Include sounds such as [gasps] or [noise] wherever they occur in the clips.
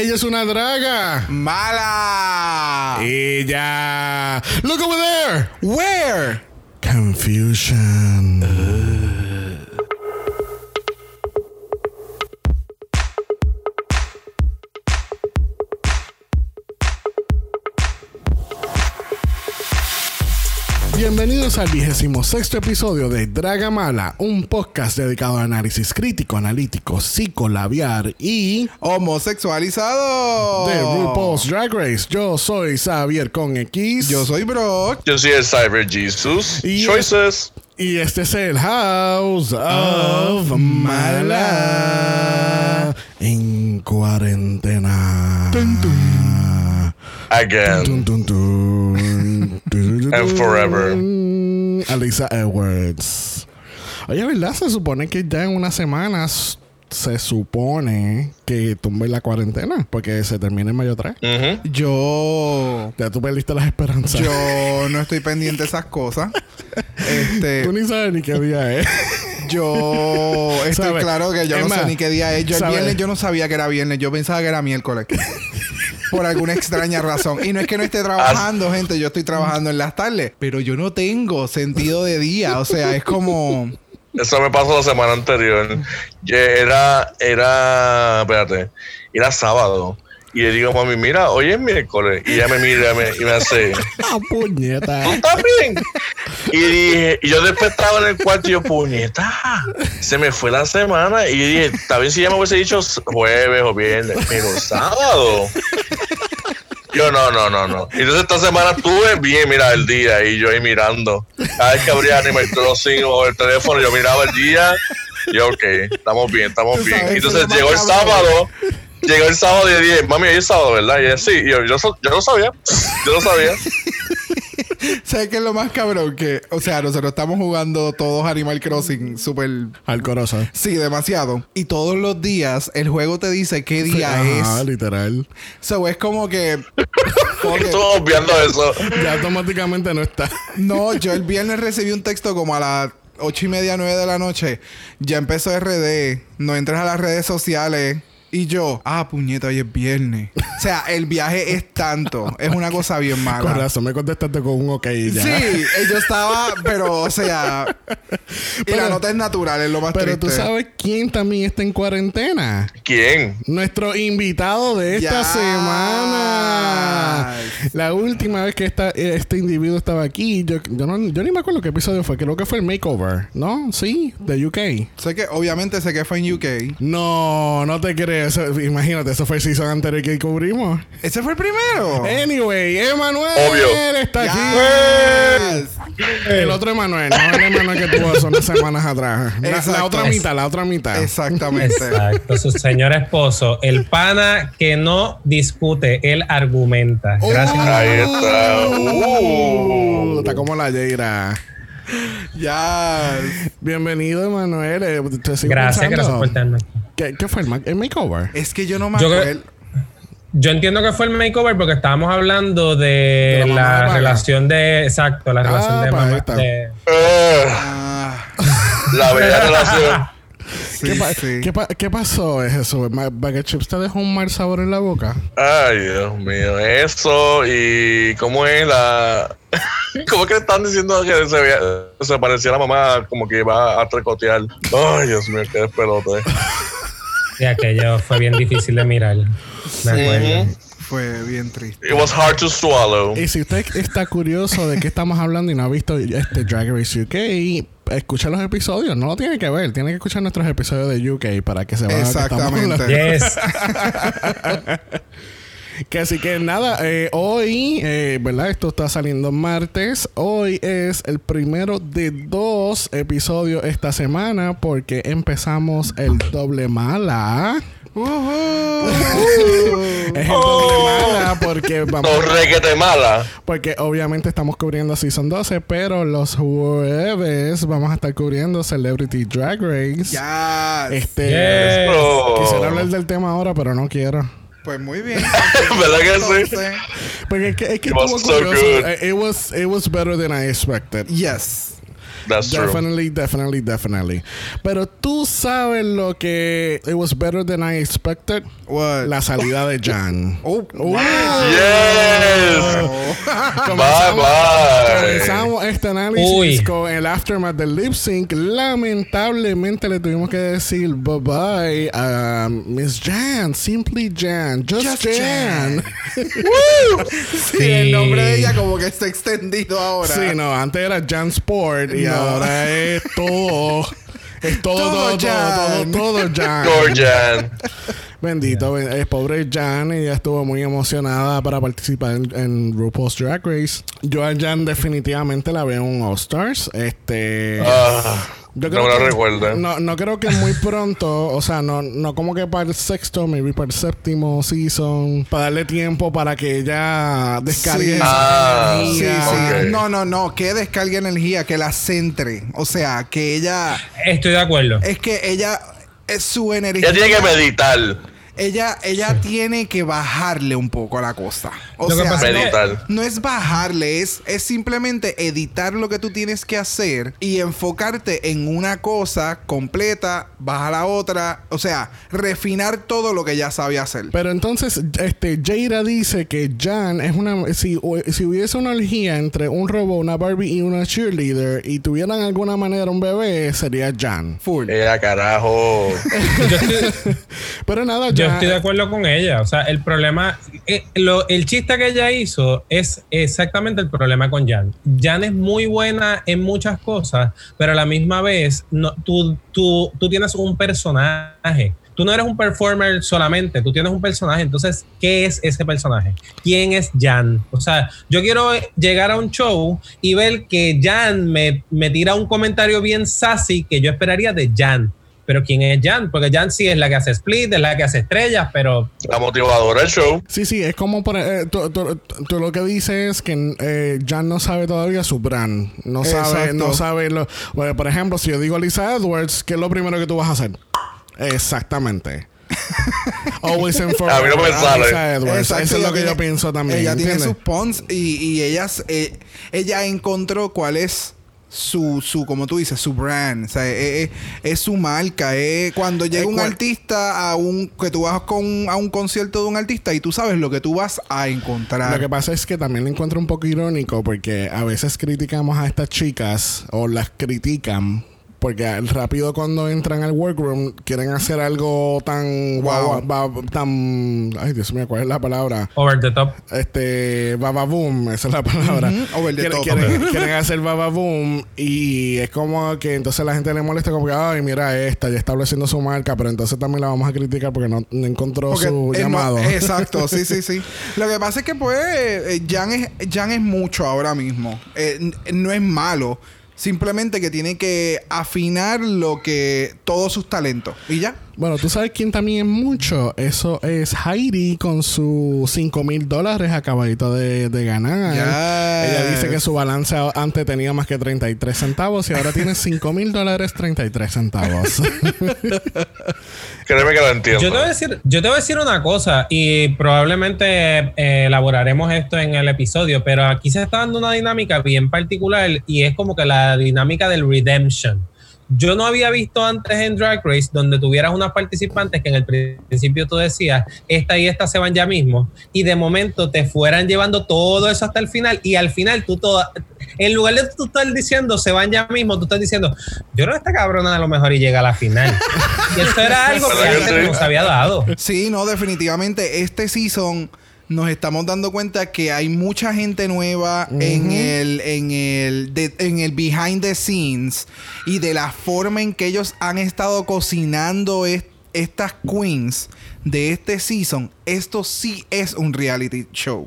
Ella es una draga. ¡Mala! Ella. Look over there. Where? Confusion. Bienvenidos al vigésimo sexto episodio de Dragamala, un podcast dedicado a análisis crítico, analítico, psicolabiar y Homosexualizado. de RuPaul's Drag Race. Yo soy Xavier con X. Yo soy Brock. Yo soy el Cyber Jesus. Y- Choices. Y este es el House of Mala en cuarentena. Again. Tun, tun, tun. And forever. Alisa Edwards. Oye, ¿verdad? Se supone que ya en unas semanas se supone que tumbe la cuarentena porque se termina en mayo 3. Ujú. Yo. Ya tú perdiste las esperanzas. Yo no estoy pendiente de esas cosas. [laughs] Este. Tú ni sabes ni qué día es. Yo estoy claro que yo no sé ni qué día es. Yo el viernes yo no sabía que era viernes. Yo pensaba que era miércoles. [laughs] Por alguna extraña razón. Y no es que no esté trabajando, gente. Yo estoy trabajando en las tardes. Pero yo no tengo sentido de día. O sea, es como. Eso me pasó la semana anterior. Era, era, espérate, era sábado. Y le digo, mami, mira, hoy es miércoles. Y ella me mira y me, y me hace, [laughs] ¡Ah, puñeta! ¿tú estás bien? Y dije, y yo después estaba en el cuarto y yo, puñeta, se me fue la semana. Y yo dije, está bien si ya me hubiese dicho jueves o viernes, pero sábado. Yo no, no, no, no. Y entonces esta semana estuve bien, mira, el día y yo ahí mirando. Cada vez que abría Animal Crossing o el teléfono, yo miraba el día. Y yo, ok, estamos bien, estamos bien. Y entonces llegó el sábado. Llegó el sábado y yo dije, mami, hoy es sábado, ¿verdad? Y ella, sí. Y yo, yo, no sabía. Yo no sabía. [laughs] ¿Sabes qué es lo más cabrón? Que, o sea, nosotros estamos jugando todos Animal Crossing súper. Alcorosa. Sí, demasiado. Y todos los días el juego te dice qué día es. literal. So es como que. [laughs] it. Estuve obviando eso. Ya automáticamente no está. No, yo el viernes recibí un texto como a las ocho y media, nueve de la noche. Ya empezó RD. No entres a las redes sociales. Y yo, ah, puñeta, hoy es viernes. O sea, el viaje es tanto. [laughs] Es una cosa bien Con mala. razón, me contestaste con un ok y ya. Sí, yo estaba, pero, o sea. Y Pero- la nota es natural, es lo más Pero triste. tú sabes quién también está en cuarentena. ¿Quién? Nuestro invitado de esta Yes. semana. La última vez que esta, este individuo estaba aquí, yo, yo, no, yo ni me acuerdo qué episodio fue. Creo que fue el makeover, ¿no? Sí, de UK. Sé que, obviamente, sé que fue en UK. No, no te crees. Eso- imagínate, eso fue el season anterior que cubrimos. ¿Ese fue el primero? Anyway, Emanuel Obvio. está aquí. Yes. El otro Emanuel, no el Emanuel que tuvo hace unas semanas atrás. La, la otra mitad, la otra mitad. Exactamente. Exacto, su señor esposo, el pana que no discute, él argumenta. Gracias. Ahí está. Uh, Uh. Está como la Yeira. Yes. Bienvenido, Emanuel. Eh, Gracias, pensando. gracias por tenerme. ¿Qué, qué fue el, ma- el makeover? Es que yo no me acuerdo. Yo entiendo que fue el makeover porque estábamos hablando de, De la de relación de. Exacto, la relación de pues mamá. de- Eh, Ah, la bella relación. Sí, ¿Qué, pa- sí. qué pa- qué pasó? Ma- ¿Bag of Chips te dejó un mal sabor en la boca? Ay, Dios mío. Eso y cómo es la. [laughs] ¿Cómo que están diciendo que se, veía- se parecía a la mamá como que iba a tricotear? Ay, Dios mío, qué despelote. Y aquello fue bien difícil de mirar. Me acuerdo. Ujú. Fue bien triste. It was hard to swallow. Y si usted está curioso de qué estamos hablando y no ha visto este Drag Race UK, escucha los episodios. No lo tiene que ver. Tiene que escuchar nuestros episodios de UK para que se vea que hablando. Exactamente. Yes. [laughs] Que así que nada, eh, hoy, eh, ¿verdad? Esto está saliendo martes. Hoy es el primero de dos episodios esta semana porque empezamos el doble mala. Es el doble mala porque vamos... Requete mala. Porque obviamente estamos cubriendo Season 12, pero los jueves vamos a estar cubriendo Celebrity Drag Race. Yes. Este... Yes. Oh. Quisiera hablar del tema ahora, pero no quiero. Pues muy bien. [laughs] ¿Verdad que sí? Porque es que, es que It was so good. Eh, It was, it was better than I expected. yes. That's true. Definitely, definitely, definitely. Pero tú sabes lo que it was better than I expected. What? La salida de Jan. [laughs] Oh, Uh, Yes. [laughs] Bye Comenzamos- bye. Comenzamos este análisis Uy. con el aftermath del lip sync. Lamentablemente le tuvimos que decir bye bye a Miss Jan, Simply Jan, Just, Just Jan. Jan. [laughs] Sí, el nombre de ella como que está extendido ahora. Sí, no, antes era Jan Sport y No. Ahora es todo. Es todo, Todo todo, todo, Jan. todo, todo Jan. Bendito, ben- eh, pobre Jan, ella estuvo muy emocionada para participar en, en RuPaul's Drag Race. Yo a Jan definitivamente la veo en All Stars. Este. Ah, Yo no me lo que- recuerden. No, no creo que muy pronto, o sea, no, no como que para el sexto, maybe para el séptimo season, para darle tiempo para que ella descargue Sí. Ah, Sí, sí. No, no, no. Que descargue energía, que la centre. O sea, que ella. Estoy de acuerdo. Es que ella. Es su energía. Ella tiene que meditar. Ella, ella tiene que bajarle un poco a la cosa. O Lo que sea, pasa es que- Meditar. no es bajarle, es, es simplemente editar lo que tú tienes que hacer y enfocarte en una cosa completa, baja la otra. O sea, refinar todo lo que ya sabe hacer. Pero entonces, este, Jaira dice que Jan es una. Si, o- si hubiese una orgía entre un robot, una Barbie y una cheerleader y tuvieran alguna manera un bebé, sería Jan. Full. Ella, carajo. [laughs] Yo estoy, Pero nada, yo Jan. estoy de acuerdo con ella. O sea, el problema, eh, lo- el chiste que ella hizo es exactamente el problema con Jan. Jan es muy buena en muchas cosas, pero a la misma vez no, tú, tú, tienes un personaje. Tú no eres un performer solamente, tú tienes un personaje. Entonces, ¿qué es ese personaje? ¿Quién es Jan? O sea, yo quiero llegar a un show y ver que Jan me, me tira un comentario bien sassy que yo esperaría de Jan. Pero ¿quién es Jan? Porque Jan sí es la que hace split, es la que hace estrellas, pero La motivadora del show. Sí, sí, es como por, eh, tú, tú- tú lo que dices es que eh, Jan no sabe todavía su brand. No sabe, Exacto. no sabe lo. bueno, por ejemplo, si yo digo Lisa Edwards, ¿qué es lo primero que tú vas a hacer? Exactamente. [laughs] Always and forever. A mí no me sale. Lisa Edwards. Exacto, Eso es lo que yo pienso también. Ella tiene sus pons y, y ella, eh, ella encontró cuál es su, su, como tú dices, su brand. O sea, es, es- es su marca. Es cuando llega un cual- artista a un, que tú vas con, a un concierto de un artista y tú sabes lo que tú vas a encontrar. Lo que pasa es que también lo encuentro un poco irónico porque a veces criticamos a estas chicas o las critican porque al- rápido cuando entran al workroom quieren hacer algo tan Wow. ba- tan ay Dios mío cuál es la palabra over the top. este baba boom esa es la palabra over the quieren, top. quieren- quieren hacer baba boom y es como que entonces la gente le molesta como que ay mira esta ya está estableciendo su marca pero entonces también la vamos a criticar porque no, no encontró Porque, su no, llamado [laughs] exacto, [laughs] sí, sí, sí. Lo que pasa es que, pues, eh, Jan es, Jan es mucho ahora mismo. Eh, no es malo. Simplemente que tiene que afinar lo que... Todos sus talentos. Y ya. Bueno, tú sabes quién también es mucho. Eso es Heidi con sus 5 mil dólares acabadito de, de ganar. Yes. Ella dice que su balance antes tenía más que 33 centavos y ahora tiene 5 mil dólares 33 centavos. [laughs] Créeme que lo entiendo. Yo te, voy a decir, yo te voy a decir una cosa y probablemente eh, elaboraremos esto en el episodio, pero aquí se está dando una dinámica bien particular y es como que la dinámica del redemption. Yo no había visto antes en Drag Race donde tuvieras unas participantes que en el principio tú decías, esta y esta se van ya mismo, y de momento te fueran llevando todo eso hasta el final, y al final tú toda, en lugar de tú estar diciendo se van ya mismo, tú estás diciendo, yo creo que esta cabrona a lo mejor y llega a la final. Y eso era algo que ¿Verdad que antes no se había dado. Sí, no, definitivamente. Este season nos estamos dando cuenta que hay mucha gente nueva en el en el de- en el behind the scenes y de la forma en que ellos han estado cocinando est- estas queens de este season. Esto sí es un reality show.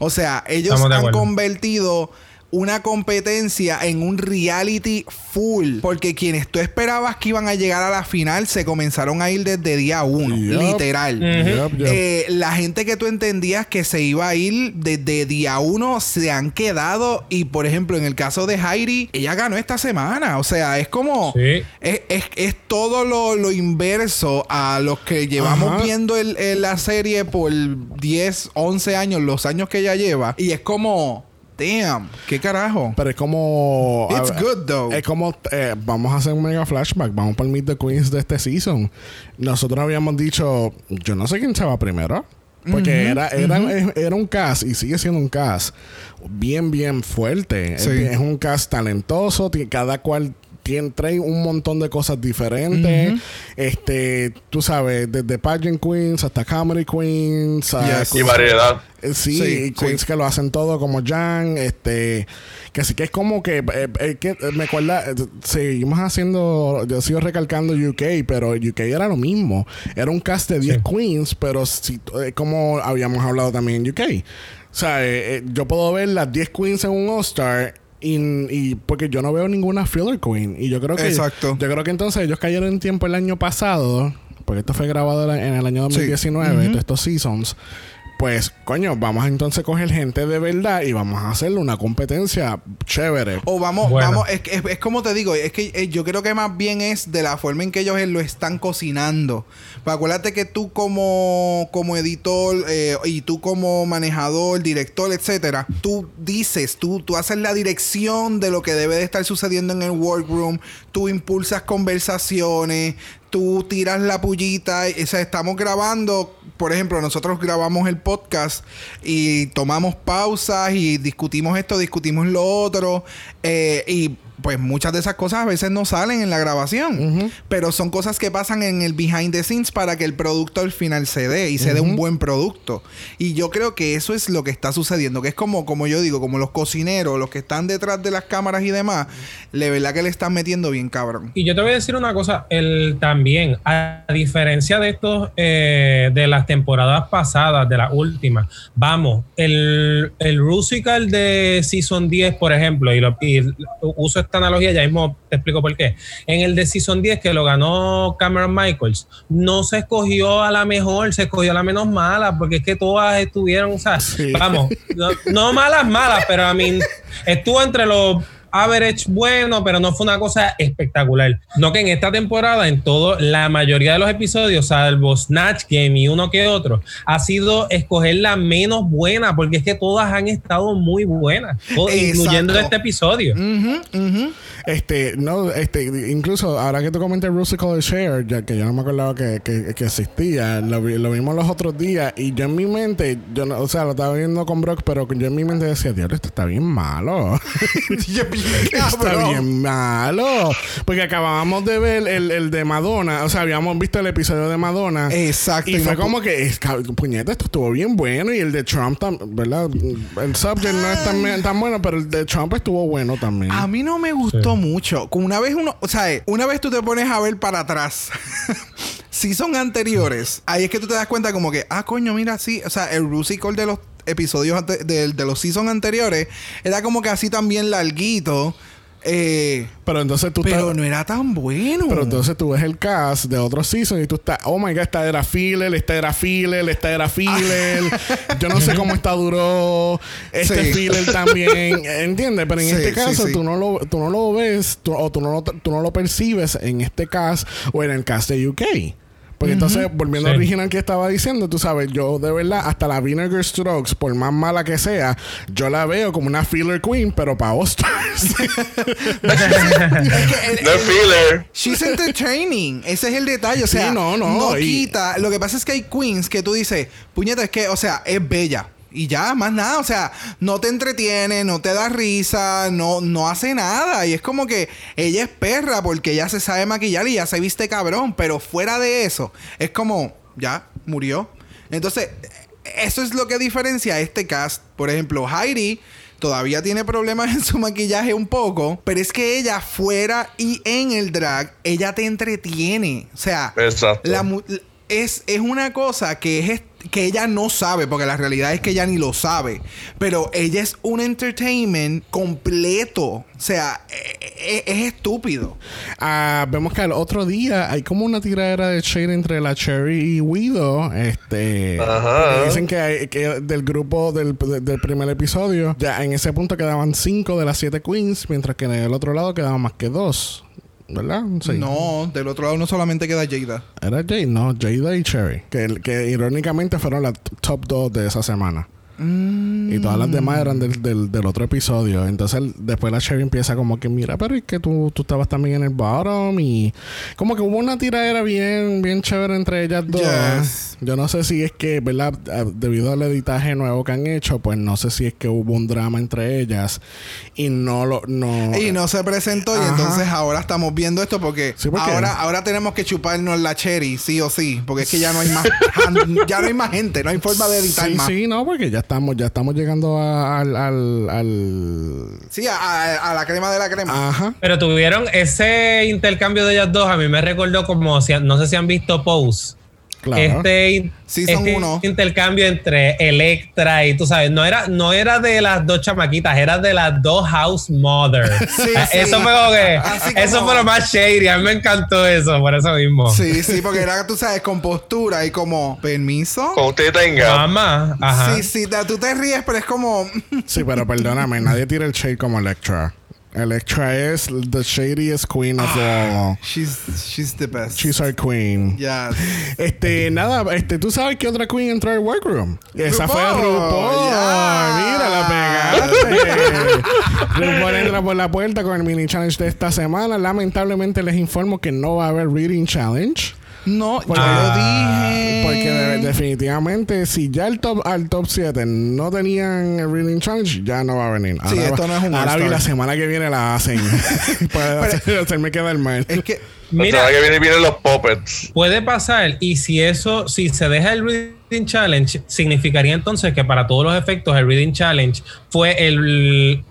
O sea, ellos han convertido una competencia en un reality full. Porque quienes tú esperabas que iban a llegar a la final se comenzaron a ir desde día uno. Literal. Eh, la gente que tú entendías que se iba a ir desde día uno se han quedado. Y por ejemplo, en el caso de Heidi, ella ganó esta semana. O sea, es como. Sí. Es, es- es todo lo, lo inverso a los que llevamos Ajá. viendo el- el- la serie por 10, 11 años, los años que ella lleva. Y es como. Damn, qué carajo. Pero es como. It's good though. Es como. eh, vamos a hacer un mega flashback. Vamos por Meet the Queens de este season. Nosotros habíamos dicho. Yo no sé quién se va primero. Porque era, era, era un cast y sigue siendo un cast bien, bien fuerte. Sí. Es, es un cast talentoso. Cada cual tiene, trae un montón de cosas diferentes. Este, tú sabes, desde pageant queens hasta comedy queens. a Yes. Y queens- variedad. eh, Sí, Sí, y queens sí. que lo hacen todo como Jan, este, que sí que es como que, eh, eh, que, eh, me acuerda, eh, seguimos haciendo, yo sigo recalcando UK, pero UK era lo mismo, era un cast de 10 queens, pero sí, eh, como habíamos hablado también en UK. O sea, eh, eh, yo puedo ver las 10 queens en un All-Star y, y porque yo no veo ninguna filler queen. Y yo creo que Exacto. yo creo que entonces ellos cayeron en tiempo el año pasado porque esto fue grabado en el año 2019 todos estos seasons pues coño vamos a entonces coger gente de verdad y vamos a hacerle una competencia chévere O vamos, Bueno. vamos, es, es, es como te digo, es que eh, yo creo que más bien es de la forma en que ellos eh, lo están cocinando. Pues acuérdate que tú como, como editor eh, y tú como manejador, director, etcétera, tú dices, tú, tú haces la dirección de lo que debe de estar sucediendo en el workroom, tú impulsas conversaciones, tú tiras la pullita, o sea, estamos grabando, por ejemplo, nosotros grabamos el podcast y tomamos pausas y discutimos esto, discutimos lo otro, eh, y pues muchas de esas cosas a veces no salen en la grabación, pero son cosas que pasan en el behind the scenes para que el producto al final se dé y se dé un buen producto. Y yo creo que eso es lo que está sucediendo, que es como, como yo digo, como los cocineros, los que están detrás de las cámaras y demás, de verdad que le están metiendo bien cabrón. Y yo te voy a decir una cosa, el también, a diferencia de estos, eh, de las temporadas pasadas, de las últimas, vamos, el, el Rusical de Season 10, por ejemplo, y, lo, y uso esta analogía, ya mismo te explico por qué. En el de Season 10, que lo ganó Cameron Michaels, no se escogió a la mejor, se escogió a la menos mala, porque es que todas estuvieron, o sea, Sí. vamos, no, no malas, malas, pero a mí estuvo entre los average bueno, pero no fue una cosa espectacular. No que en esta temporada, en todo, la mayoría de los episodios, salvo Snatch Game y uno que otro, ha sido escoger la menos buena, porque es que todas han estado muy buenas, incluyendo este episodio. Este, no, este, incluso ahora que tú comentas Rusical Share, ya que yo no me acordaba que, que, que existía, lo, vi- lo vimos los otros días y yo en mi mente, yo no, o sea, lo estaba viendo con Brock, pero yo en mi mente decía, Dios, esto está bien malo. [laughs] Yo [laughs] Está bien malo. Porque acabábamos de ver el, el de Madonna. O sea, habíamos visto el episodio de Madonna. Exacto. Y y fue no pu- como que, es- puñeta, esto estuvo bien bueno. Y el de Trump, ¿verdad? El subject no es tan, tan bueno, pero el de Trump estuvo bueno también. A mí no me gustó mucho. Como una vez uno, o sea, una vez tú te pones a ver para atrás, [laughs] si son anteriores, ahí es que tú te das cuenta como que, ah, coño, mira, sí, o sea, el Rusical de los episodios ante- de, de los seasons anteriores era como que así también larguito, eh, Pero entonces tú pero estás- no era tan bueno. Pero entonces tú ves el cast de otro season y tú estás, oh my god, esta era filler, esta era filler, esta era filler. [laughs] Yo no sé cómo esta duró, este Sí. filler también, ¿entiendes? Pero en Sí, este caso sí. Tú, no lo, tú no lo ves tú- o tú no lo, tú no lo percibes en este cast o en el cast de UK. Porque entonces, volviendo al Sí. original que estaba diciendo, tú sabes, yo de verdad, hasta la Vinegar Strokes, por más mala que sea, yo la veo como una filler queen, pero para All-Stars. [laughs] [laughs] No es filler. She's entertaining. Ese es el detalle. O sea, Sí, no, no, y- quita. Lo que pasa es que hay queens que tú dices, puñeta, es que, o sea, es bella. Y ya, más nada. O sea, no te entretiene, no te da risa, no, no hace nada. Y es como que ella es perra porque ella se sabe maquillar y ya se viste cabrón. Pero fuera de eso, es como, ya, murió. Entonces, eso es lo que diferencia a este cast. Por ejemplo, Heidi todavía tiene problemas en su maquillaje un poco, pero es que ella fuera y en el drag, ella te entretiene. O sea, la es, es una cosa que es que ella no sabe, porque la realidad es que ella ni lo sabe, pero ella es un entertainment completo. O sea, e- e- es, estúpido. Ah, vemos que al otro día hay como una tiradera de shade entre la Cherry y Widow. Este. Ajá. Dicen que, hay- que del grupo del, de- del primer episodio, ya en ese punto quedaban cinco de las siete queens, mientras que en el otro lado quedaban más que dos. ¿Verdad? Sí. No, del otro lado no solamente queda Jada. Era Jade, no, Jada y Cherry. Que, que irónicamente fueron las top dos de esa semana. Y todas las demás eran del, del, del otro episodio. Entonces después la Sherry empieza como que, mira, pero es que tú, tú estabas también en el bottom. Y como que hubo una tiradera bien, bien chévere entre ellas dos. Yes. Yo no sé si es que, ¿verdad? Ah, Debido al editaje nuevo que han hecho, pues no sé si es que hubo un drama entre ellas. Y no lo... No, Y no se presentó y entonces ahora estamos viendo esto porque, Sí, porque- ahora ahora tenemos que chuparnos la cherry, sí o sí, porque es que ya no hay más [laughs] ya no hay más gente, no hay forma de editar Sí, más. sí, no, porque ya estamos, ya estamos llegando a- al, al, al- Sí, a, a- a la crema de la crema. Ajá. Pero tuvieron ese intercambio de ellas dos, a mí me recordó como, si, no sé si han visto Pose. Claro. Este, este uno. intercambio entre Electra y tú sabes, no era, no era de las dos chamaquitas, era de las dos house mothers. [laughs] Sí, sí. Eso fue como que, como- eso fue lo más shady, a mí me encantó eso, por eso mismo. Sí, sí, porque era, tú sabes, con postura y como, ¿permiso? Como usted tenga. Mamá, ajá. Sí, sí, tú te ríes, pero es como, [laughs] Sí, pero perdóname, nadie tira el shade como Electra. Electra es the shadiest queen of all. she's, she's the best. She's our queen. Yes. Este, nada, este, ¿tú sabes qué otra queen entró al workroom? Esa fue RuPaul, ya. Mira, la pegaste. RuPaul entra por la puerta con el mini challenge de esta semana. Lamentablemente les informo que no va a haber reading challenge. No, yo Ah, lo dije. Porque de- definitivamente, si ya el top, al top 7 no tenían el Reading Challenge, ya no va a venir. Sí, Ahora esto va- no es un Ahora All-Star. la semana que viene la hacen. [laughs] [laughs] Para hacer- hacerme quedar mal. Es que, La Mira, semana que viene vienen los puppets. Puede pasar, y si eso, si se deja el Reading Challenge, significaría entonces que para todos los efectos el Reading Challenge fue el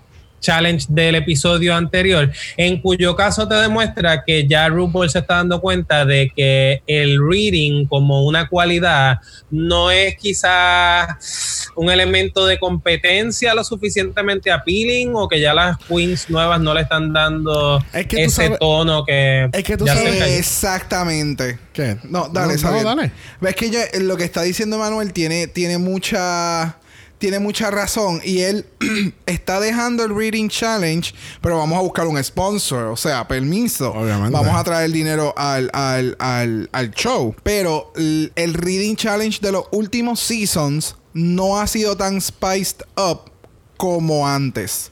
challenge del episodio anterior, en cuyo caso te demuestra que ya RuPaul se está dando cuenta de que el reading como una cualidad no es quizás un elemento de competencia lo suficientemente appealing o que ya las queens nuevas no le están dando Es que ese sabes- tono que es que tú ya se sabes- cayó. exactamente. ¿Qué? No, dale, no, Xavier. dale. Ves que lo que está diciendo Manuel tiene, tiene mucha. Tiene mucha razón. Y él [clears throat] está dejando el Reading Challenge. Pero vamos a buscar un sponsor. O sea, permiso. Obviamente. Vamos a traer dinero al, al, al, al show. Pero el, el Reading Challenge de los últimos seasons no ha sido tan spiced up como antes.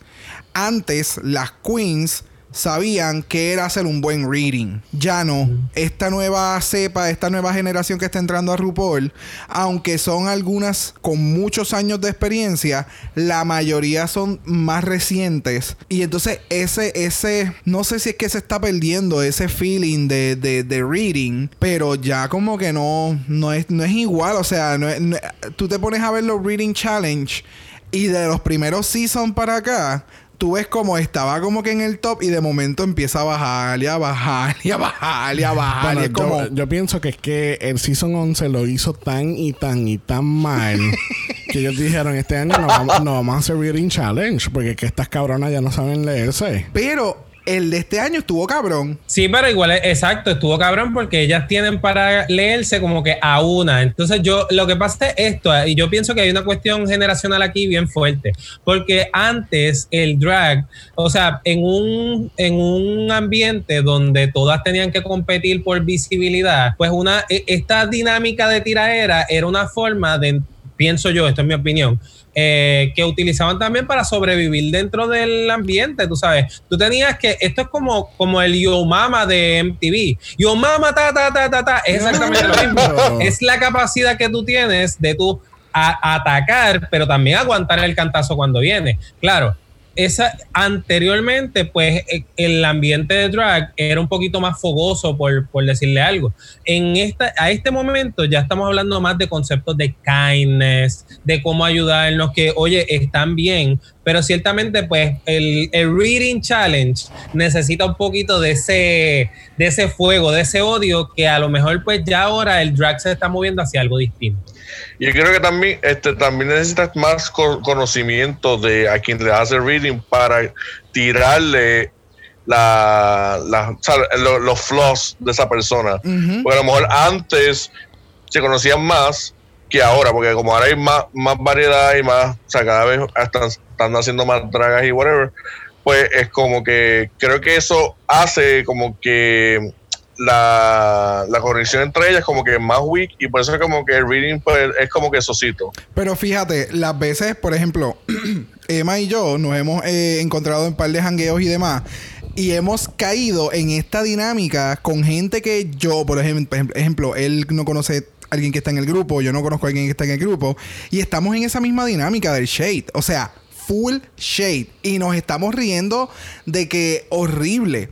Antes, las queens sabían que era hacer un buen reading. Ya no. Esta nueva cepa, esta nueva generación que está entrando a RuPaul, aunque son algunas con muchos años de experiencia, la mayoría son más recientes. Y entonces ese, ese, no sé si es que se está perdiendo ese feeling de, de, de reading, pero ya como que no, no es, no es igual. O sea, no es- no- tú te pones a ver los Reading Challenge y de los primeros seasons para acá, tú ves como estaba como que en el top y de momento empieza a bajar y a bajar y a bajar y a bajar. Bueno, y es como... yo, yo pienso que es que el Season 11 lo hizo tan y tan y tan mal [laughs] que ellos dijeron este año no vamos, no vamos a hacer Reading Challenge porque es que estas cabronas ya no saben leerse. Pero el de este año estuvo cabrón. Sí, pero igual, exacto, estuvo cabrón porque ellas tienen para leerse como que a una. Entonces yo, lo que pasa es esto, y yo pienso que hay una cuestión generacional aquí bien fuerte, porque antes el drag, o sea, en un, en un ambiente donde todas tenían que competir por visibilidad, pues una, e- esta dinámica de tiraera era una forma de, pienso yo, esto es mi opinión, eh, que utilizaban también para sobrevivir dentro del ambiente, tú sabes. Tú tenías que, esto es como, como el Yo Mama de MTV. Yo Mama, ta, ta, ta, ta, ta, es exactamente lo mismo. [laughs] Es la capacidad que tú tienes de tú a- atacar, pero también aguantar el cantazo cuando viene. Claro. Esa, anteriormente, pues eh, el ambiente de drag era un poquito más fogoso, por, por decirle algo. En esta, a este momento ya estamos hablando más de conceptos de kindness, de cómo ayudarnos, que oye, están bien, pero ciertamente, pues el, el Reading Challenge necesita un poquito de ese, de ese fuego, de ese odio, que a lo mejor, pues ya ahora el drag se está moviendo hacia algo distinto. Y yo creo que también, este, también necesitas más co- conocimiento de a quien le hace reading para tirarle la, la- o sea, lo- los flaws de esa persona. Porque a lo mejor antes se conocían más que ahora, porque como ahora hay más, más variedad y más, o sea, cada vez están, están haciendo más dragas y whatever, pues es como que creo que eso hace como que la, la conexión entre ellas como que más weak y por eso es como que el reading pues, es como que sosito. Pero fíjate, las veces, por ejemplo, [clears throat] Emma y yo nos hemos eh, encontrado en par de jangueos y demás. Y hemos caído en esta dinámica con gente que yo, por ejemplo, él no conoce alguien que está en el grupo, yo no conozco a alguien que está en el grupo. Y estamos en esa misma dinámica del shade. O sea, full shade. Y nos estamos riendo de que horrible.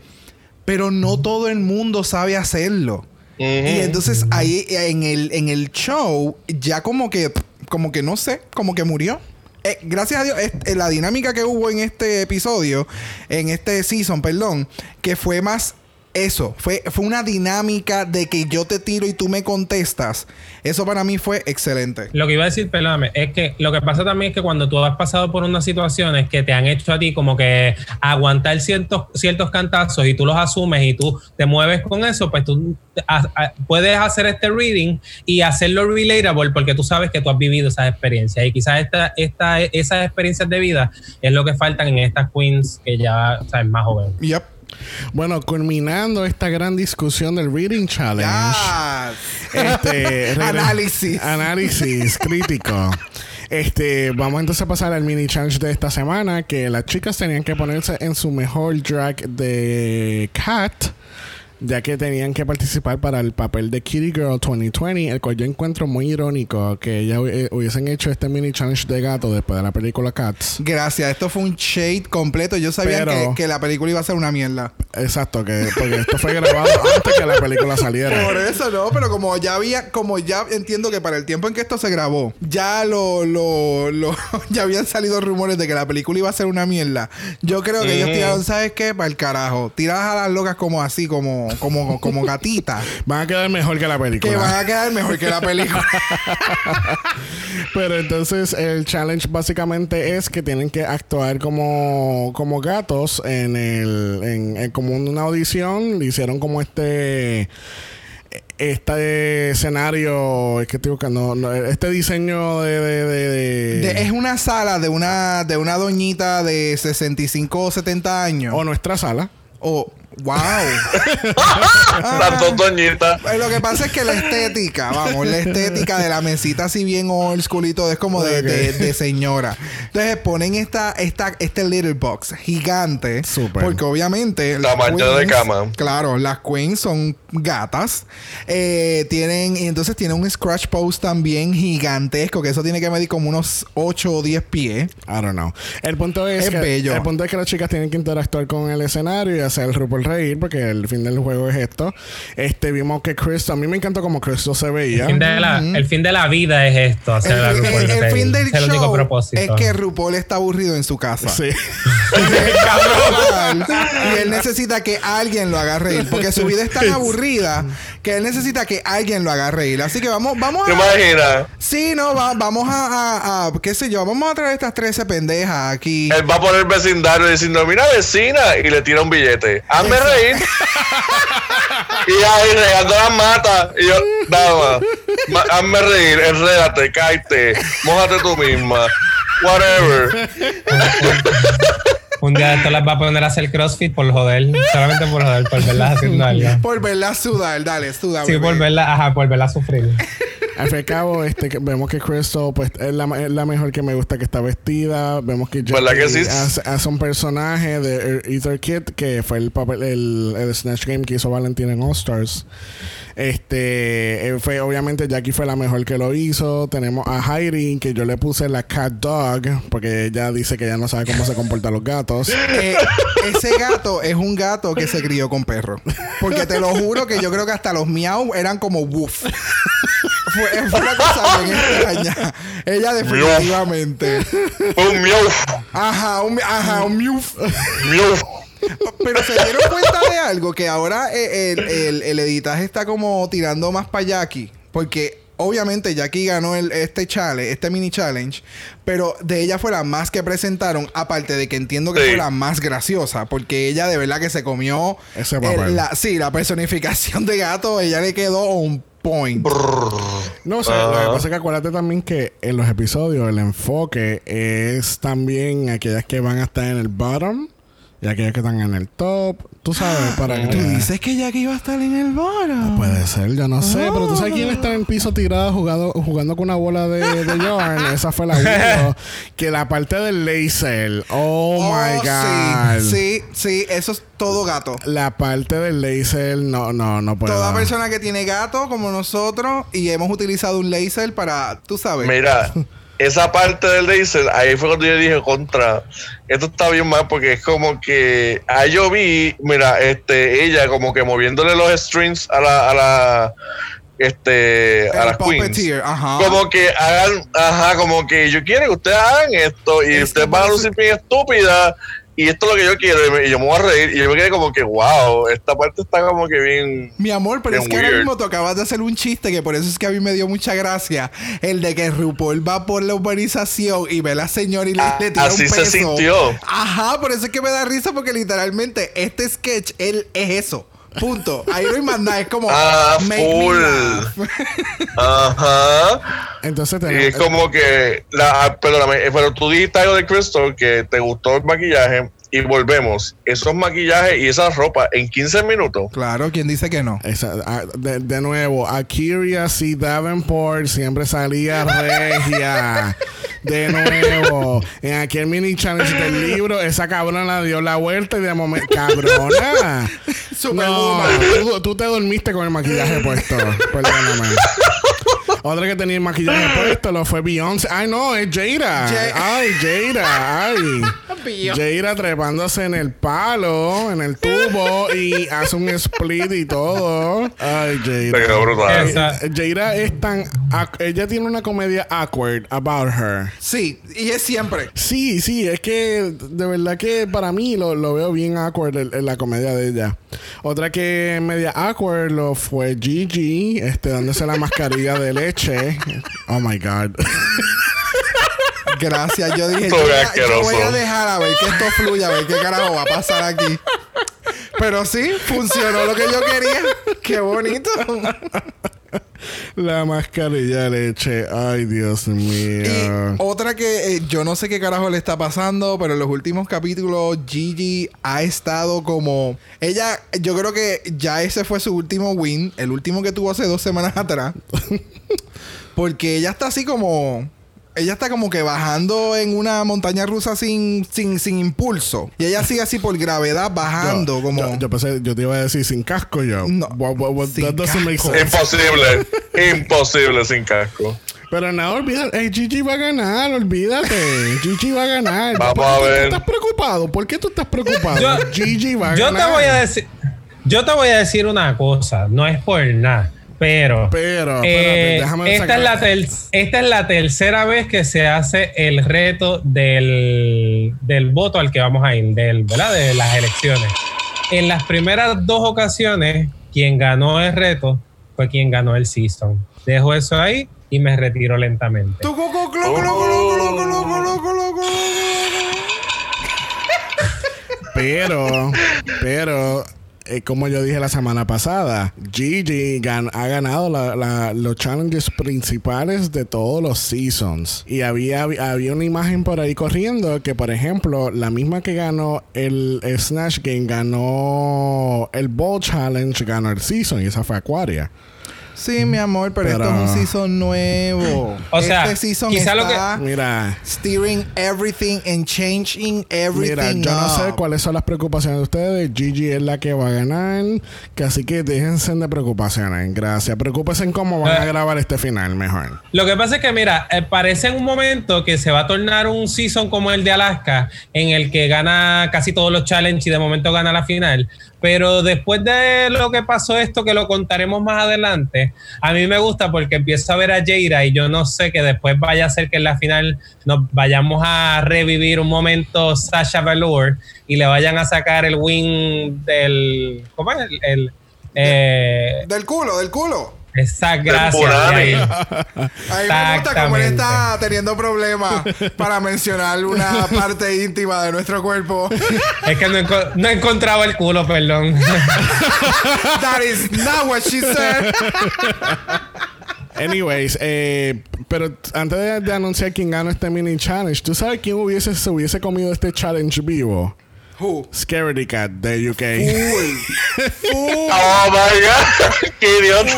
Pero no todo el mundo sabe hacerlo. Y entonces ahí en el, en el show, ya como que, como que no sé, como que murió. Eh, gracias a Dios, eh, la dinámica que hubo en este episodio, en este season, perdón, que fue más eso, fue, fue una dinámica de que yo te tiro y tú me contestas. Eso para mí fue excelente. Lo que iba a decir, perdóname, es que lo que pasa también es que cuando tú has pasado por unas situaciones que te han hecho a ti como que aguantar ciertos, ciertos cantazos y tú los asumes y tú te mueves con eso, pues tú a- a- puedes hacer este reading y hacerlo relatable porque tú sabes que tú has vivido esas experiencias y quizás esta, esta, esas experiencias de vida es lo que faltan en estas queens que ya sabes más jóvenes. Yep. Bueno, culminando esta gran discusión del Reading Challenge. Este, [laughs] Análisis. Análisis [laughs] crítico. Este, vamos entonces a pasar al mini challenge de esta semana que las chicas tenían que ponerse en su mejor drag de cat ya que tenían que participar para el papel de Kitty Girl 2020, el cual yo encuentro muy irónico que ellas hu- hubiesen hecho este mini challenge de gato después de la película Cats. Gracias, esto fue un shade completo. Yo sabía Pero- que, que la película iba a ser una mierda. Exacto, que porque esto fue grabado [laughs] antes que la película saliera. Por eso no, pero como ya había, como ya entiendo que para el tiempo en que esto se grabó, ya lo, lo, lo- [laughs] ya habían salido rumores de que la película iba a ser una mierda. Yo creo que ellos tiraron, ¿sabes qué? Para el carajo. Tiradas a las locas como así, como, como, como gatitas. [laughs] Van a quedar mejor que la película. que van a quedar mejor que la película. [laughs] Pero entonces el challenge básicamente es que tienen que actuar como, como gatos en el en, en- como una audición. Le hicieron como este este escenario es que estoy buscando no, este diseño de, de, de- de- De- es una sala de una, de una doñita de 65 o 70 años. o nuestra sala O, wow. [laughs] Las dos doñitas. Pues lo que pasa es que la estética, vamos, la estética de la mesita así bien old school y todo es como de, de- de señora. Entonces ponen esta, esta, este little box gigante. Súper. Porque obviamente. las Tamaño de cama. Claro, las queens son gatas. Eh, tienen, y entonces tiene un scratch post también gigantesco, que eso tiene que medir como unos 8 o 10 pies. I don't know. El punto es, Es que bello. el punto es que las chicas tienen que interactuar con el escenario y hacer el RuPaul reír porque el fin del juego es esto. Este vimos que Chris, a mí me encantó como Crystal se veía. El fin, de la, el fin de la vida es esto, hacer El, la el- RuPaul el fin del Es el único show propósito. es que RuPaul está aburrido en su casa. Sí. [laughs] y él necesita que alguien lo haga reír. Porque su vida es tan aburrida que él necesita que alguien lo haga reír. Así que vamos, vamos ¿Te a. imaginas? Sí, no, va- vamos a, a- a- qué sé yo, vamos a traer estas 13 pendejas aquí. Él va a poner vecindario diciendo, mira vecina, y le tira un billete. Hazme reír. [laughs] y ahí regando las matas. Y yo, dama, ma- hazme reír, enrédate, cállate, mójate tú misma. Whatever. [laughs] Un día de esto las va a poner a hacer CrossFit por joder. Solamente por joder, por verlas haciendo algo. Por verla sudar, dale, suda. Sí, por verlas, ajá, por verlas sufrir. [laughs] Al fin y al cabo, este, que vemos que Crystal pues, es, la, es la mejor que me gusta que está vestida. Vemos que ¿Verdad que Jackie sí? hace, hace un personaje de Ether Kid, que fue el papel, el, el Snatch Game que hizo Valentina en All Stars. Este, eh, fue, obviamente Jackie fue la mejor que lo hizo. Tenemos a Heidi, que yo le puse la Cat Dog, porque ella dice que ella no sabe cómo se comportan los gatos. [laughs] Eh, ese gato es un gato que se crió con perro. Porque te lo juro que yo creo que hasta los miau eran como woof. Fue, fue una cosa bien extraña. Ella definitivamente. Fue un miau, Ajá, un, ajá, un miuf. miau. Pero se dieron cuenta de algo, que ahora eh, el, el- el editaje está como tirando más para Jackie. Porque obviamente Jackie ganó el, este challenge, este mini challenge. Pero de ella fue la más que presentaron. Aparte de que entiendo que Sí. fue la más graciosa. Porque ella de verdad que se comió. Ese el- papel. la, sí, la personificación de gato. Ella le quedó un point. No, o sea, lo que pasa es que acuérdate también que en los episodios el enfoque es también aquellas que van a estar en el bottom Y aquellos que están en el top. Tú sabes, para que ¿Tú dices que Jackie iba a estar en el bar? Puede ser, yo no sé, pero tú sabes quién está en piso tirado jugando, jugando con una bola de, de [laughs] yarn. Esa fue la [laughs] uno. que la parte del laser. Oh, my God. Sí, sí, sí, eso es todo gato. La parte del laser, no, no, no puedo. Toda persona que tiene gato como nosotros y hemos utilizado un laser para, tú sabes. Mira, [laughs] esa parte del laser, ahí fue cuando yo dije contra. Esto está bien mal porque es como que. Ahí yo vi, mira, este, ella como que moviéndole los strings a la. A la este a las queens ajá. como que hagan ajá como que yo quiero que ustedes hagan esto y Es ustedes van a lucir bien estúpida y esto es lo que yo quiero y, yo me voy a reír y yo me quedé como que wow esta parte está como que bien Mi amor, pero es que ahora weird. mismo tú acabas de hacer un chiste que por eso es que a mí me dio mucha gracia. El de que RuPaul va por la urbanización y ve a la señora y le, Ah, le tira así un se peso. sintió. Ajá, por eso es que me da risa porque literalmente este sketch, él es eso. Punto. Ahí no hay más nada. Es como... Ah, full. ajá Entonces Y tenemos. es como que, la, perdóname, eh, pero tú dijiste algo de Crystal que te gustó el maquillaje y volvemos. Esos maquillajes y esa ropa en 15 minutos. Claro, ¿quién dice que no? Esa- ah, de, de nuevo, Akiria C. Davenport siempre salía regia. De nuevo, en aquel mini challenge del libro, esa cabrona la dio la vuelta y de momento, cabrona. [laughs] No, tú te dormiste con el maquillaje puesto. Perdóname. [laughs] Otra que tenía el maquillaje [gasps] puesto lo fue Beyoncé. Ay, no, es Jada. Ja- Ay, Jada. Ay. [laughs] Jada trepándose en el palo, en el tubo y hace un split y todo. Ay, Te Jada. quedó brutal. Esa- Jada es tan. Ella tiene una comedia awkward about her. Sí, y es siempre. Sí, sí, es que de verdad que para mí lo, lo veo bien awkward en, en la comedia de ella. Otra que media awkward lo fue Gigi, este, dándose la mascarilla de leche. Oh my God. [laughs] Gracias. Yo dije, yo yo voy a dejar a ver que esto fluya, a ver qué carajo va a pasar aquí. Pero sí, funcionó lo que yo quería. Qué bonito. La mascarilla de leche. Ay, Dios Y mío. otra que eh, yo no sé qué carajo le está pasando, pero en los últimos capítulos Gigi ha estado como... Ella, yo creo que ya ese fue su último win, el último que tuvo hace dos semanas atrás. [laughs] porque ella está así como... Ella está como que bajando en una montaña rusa sin, sin, sin impulso. Y ella sigue así por gravedad [laughs] bajando Yo- como... Yo, yo pensé, yo te iba a decir sin casco yo. No, What- what- what- sin that doesn't make casco. sense. Imposible. Imposible sin casco. Pero nada, olvídate. Eh, Gigi va a ganar, olvídate. [laughs] Gigi va a ganar. Vamos ¿Por a qué ver. tú estás preocupado? ¿Por qué tú estás preocupado? Yo- Gigi va a Yo ganar. te voy a decir, yo te voy a decir una cosa, no es por nada, pero, pero, déjame esta, es la esta es la tercera vez que se hace el reto del, del voto al que vamos a ir, del, ¿verdad? de las elecciones. En las primeras dos ocasiones, quien ganó el reto fue quien ganó el season. Dejo eso ahí y me retiro lentamente. Pero, pero eh, como yo dije la semana pasada, Gigi gan- ha ganado los challenges principales de todos los seasons. Y había, había una imagen por ahí corriendo que, por ejemplo, la misma que ganó el Snatch Game ganó el Ball Challenge, ganó el season y esa fue Aquaria. Sí, mi amor, pero, Pero- esto es un season nuevo. O sea, este season quizá lo está Mira. steering everything and changing everything. Mira, yo no sé cuáles son las preocupaciones de ustedes. Gigi es la que va a ganar. Que así que déjense de preocupaciones. Gracias. Preocúpense en cómo van a Eh. grabar este final mejor. Lo que pasa es que, mira, eh, parece en un momento que se va a tornar un season como el de Alaska, en el que gana casi todos los challenges y de momento gana la final. Pero después de lo que pasó esto, que lo contaremos más adelante, a mí me gusta porque empiezo a ver a Jaira y yo no sé que después vaya a ser que en la final nos vayamos a revivir un momento Sasha Velour y le vayan a sacar el win del. ¿Cómo es? El. el, eh, Del culo, del culo. Esa gracia. Punani. A mí me gusta como él está teniendo problemas para mencionar una [laughs] parte íntima de nuestro cuerpo. Es que no, enco- no encontraba el culo, perdón. [laughs] That is not what she said. [laughs] Anyways, eh, pero antes de, de anunciar quién gana este mini challenge, ¿tú sabes quién hubiese, se hubiese comido este challenge vivo? Who? Scaredy Cat de UK. Full. Full. [laughs] Oh my god, qué idiota.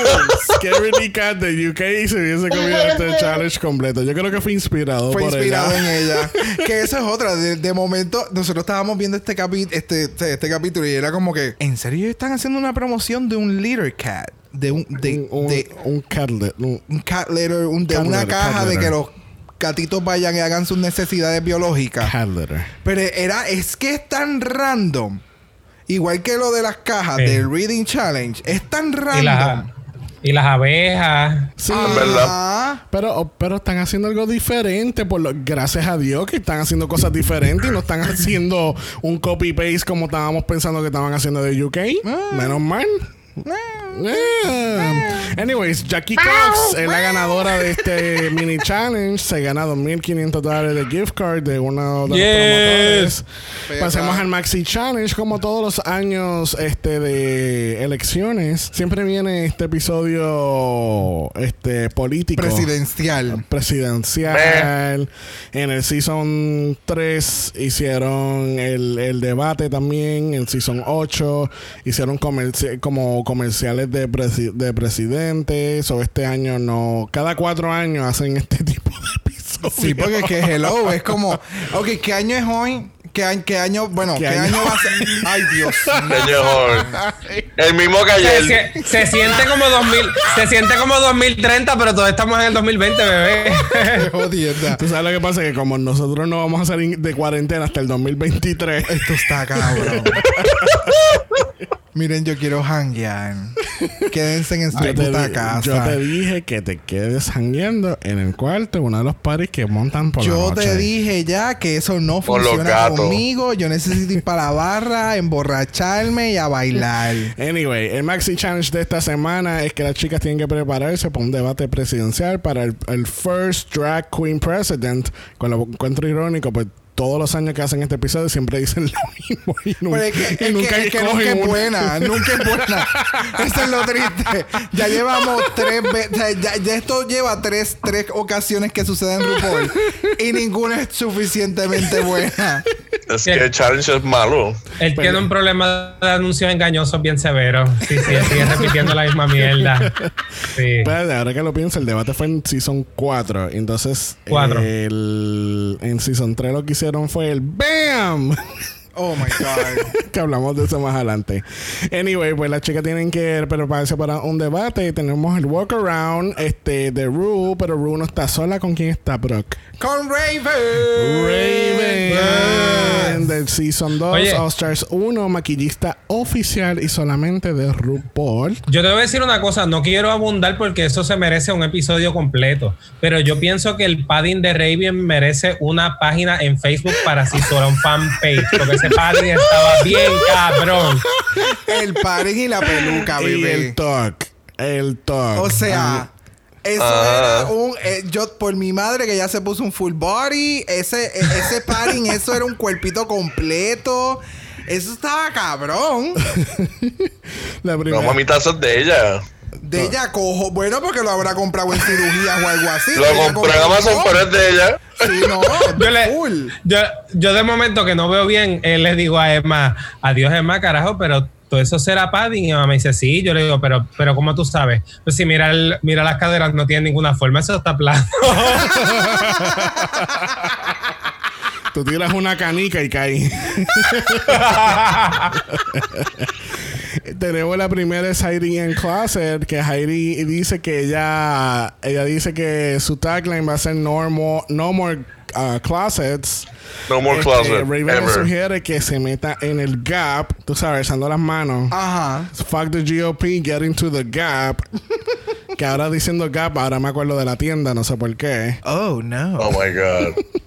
Scaredy Cat de UK y se hubiese comido este challenge completo. Yo creo que fue inspirado Fue por inspirado ella. en [laughs] ella. que eso es otra. De, de momento, nosotros estábamos viendo este, capi este, este, este capítulo y era como que, ¿en serio están haciendo una promoción de un litter cat? De un, de, un, de un catlet. un- un cat litter, un- de Cat una litter, caja cat de litter. que los gatitos vayan y hagan sus necesidades biológicas. cat litter. Pero era, es que es tan random. Igual que lo de las cajas Sí. del Reading Challenge. Es tan Y, random. las y las abejas. Sí. Ah. Pero, pero están haciendo algo diferente. Por lo, gracias a Dios que están haciendo cosas diferentes y no están [laughs] haciendo un copy-paste como estábamos pensando que estaban haciendo de UK. Menos mal. Yeah. Anyways, Jackie Cox es la ganadora de este [laughs] mini challenge. Se gana 2.500 dólares de gift card de uno de los Yes. promotores. Pasemos al Maxi Challenge. Como todos los años este, de elecciones, siempre viene este episodio este, político Presidencial. presidencial. En el Season 3 hicieron el, el debate también. En Season 8 hicieron comerci- como comerciales de, presi- de presidentes. O este año no. Cada cuatro años hacen este [laughs] tipo de episodios. Sí, porque es que hello, es como, ok, ¿qué año es hoy? ¿Qué, año- qué año, bueno, ¿Qué qué, año? año? va a ser? Ay, Dios. [laughs] Señor. El mismo que ayer. se- se siente como 2000, se siente como 2030, pero todavía estamos en el 2020, bebé. Qué [laughs] jodienda. Tú sabes lo que pasa que como nosotros no vamos a salir de cuarentena hasta el 2023. Esto está cabrón. Miren, yo quiero hanguear. [laughs] Quédense en su Yo puta casa. yo te dije que te quedes jangueando en el cuarto, uno de los paris que montan por la Yo noche. te dije ya que eso no funciona conmigo. Yo necesito ir para la barra, emborracharme y a bailar. Anyway, el Maxi Challenge de esta semana es que las chicas tienen que prepararse para un debate presidencial para el, el First Drag Queen President. Con lo encuentro irónico, pues todos los años que hacen este episodio siempre dicen lo mismo y, nu- Pero es que, y es que- nunca es que escogen nunca es una. buena, nunca es buena. [laughs] Eso es lo triste. Ya llevamos tres veces, ya, ya esto lleva tres, tres ocasiones que sucede en RuPaul y ninguna es suficientemente buena. Es que el challenge es malo. Él tiene un problema de anuncios engañosos bien severo. Sí, sí, sigue repitiendo la misma mierda. Sí. Espérate, ahora que lo pienso, el debate fue en Season 4. Entonces, Cuatro. el- en Season 3 lo que hicieron fue el BAM. Oh my God. [laughs] que hablamos de eso más adelante. Anyway, pues las chicas tienen que prepararse para un debate. Tenemos el walk around este, de Rue, pero Rue no está sola. ¿Con quién está, Brock? Con Raven. Raven del Season 2, Oye. All Stars 1, maquillista oficial y solamente de RuPaul. Yo te voy a decir una cosa, no quiero abundar porque eso se merece un episodio completo, pero yo pienso que el padding de Raven merece una página en Facebook para si sola un fanpage, porque ese padding estaba bien cabrón. El paring y la peluca, y bebé. el talk. El talk. O sea, eso Ah. era un. eh, yo, por mi madre, que ya se puso un full body. Ese, eh, ese paring, eso era un cuerpito completo. Eso estaba cabrón. [laughs] la primera. No, es de ella. De ella cojo. Bueno, porque lo habrá comprado en cirugías o algo así. Lo compré en Amazon, pero es de ella. Sí, no. Yo, le- yo, yo de momento que no veo bien, eh, le digo a Emma, adiós Emma, carajo, pero todo eso será padding. Y Emma me dice, sí, yo le digo, pero, pero ¿cómo tú sabes? Pues si mira, el- mira las caderas, no tiene ninguna forma, eso está plano. [laughs] Tú tiras una canica y cae. [laughs] Tenemos la primera es Heidi en Closet, que Heidi dice que ella, ella dice que su tagline va a ser no more, no more uh, closets. No more Este, closet. Raven ever. sugiere que se meta en el gap, tú sabes, besando las manos. Ajá. Fuck the GOP, get into the gap. [laughs] que ahora diciendo gap, ahora me acuerdo de la tienda, no sé por qué. Oh, no. Oh my God. [laughs]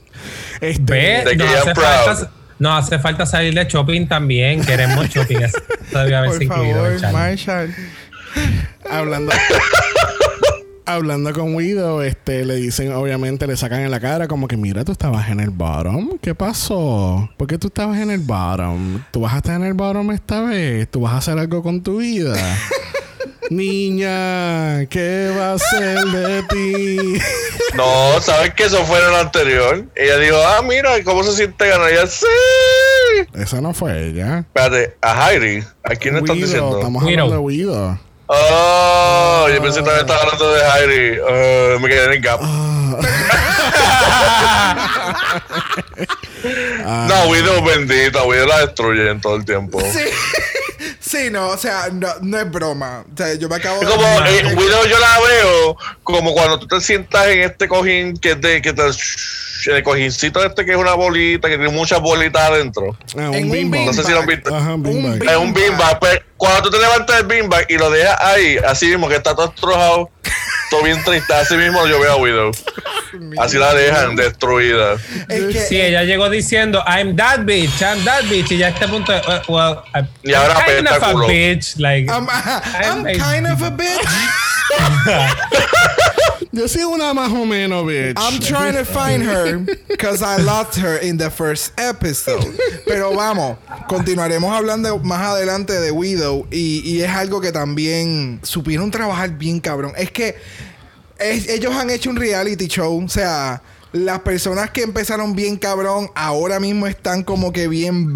Este, Ve, hace, proud. falta, nos hace falta salir de shopping también. Queremos [laughs] shopping. Eso debe haberse Por incluido favor. Marshall. hablando hablando con Guido, este le dicen, obviamente le sacan en la cara como que mira, tú estabas en el bottom. ¿Qué pasó? ¿Por qué tú estabas en el bottom? ¿Tú vas a estar en el bottom esta vez? ¿Tú vas a hacer algo con tu vida? [laughs] Niña, ¿qué va a ser de ti? No, ¿sabes que eso fue en el anterior? Ella dijo, ah, mira, ¿cómo se siente ganar? Ella, sí. Esa no fue ella. Espérate, a Heidi. ¿A quién le estás Guido, diciendo? Estamos Guido. hablando de Guido. Oh, yo pensé que también estaba hablando de Heidi. Eh, me quedé en el gap. Ah. [laughs] No, Widow bendita, Widow la destruyen todo el tiempo. Sí. Sí, no, o sea, no, no es broma. O sea, yo me acabo Es de. como, eh, Widow yo la veo como cuando tú te sientas en este cojín que es de, que te, el cojincito este que es una bolita, que tiene muchas bolitas adentro. Ah, En un beanbag. No sé si lo han visto. Ajá, un beanbag. Un Es un beanbag. Pues, cuando tú te levantas el beanbag y lo dejas ahí, así mismo que está todo estrujado, todo bien triste, así mismo yo veo a Widow. Así la dejan destruida. Es que, Sí, ella llegó diciendo, I'm that bitch, I'm that bitch. Y ya a este punto, uh, well, I'm Y ahora kind of a bitch. Like, I'm, I'm I'm- kind of a bitch. [laughs] [laughs] Yo soy una más o menos, bitch. I'm trying to find her because I lost her in the first episode. Pero vamos, continuaremos hablando más adelante de Widow y, y es algo que también supieron trabajar bien cabrón. Es que ellos han hecho un reality show, o sea, las personas que empezaron bien cabrón ahora mismo están como que bien...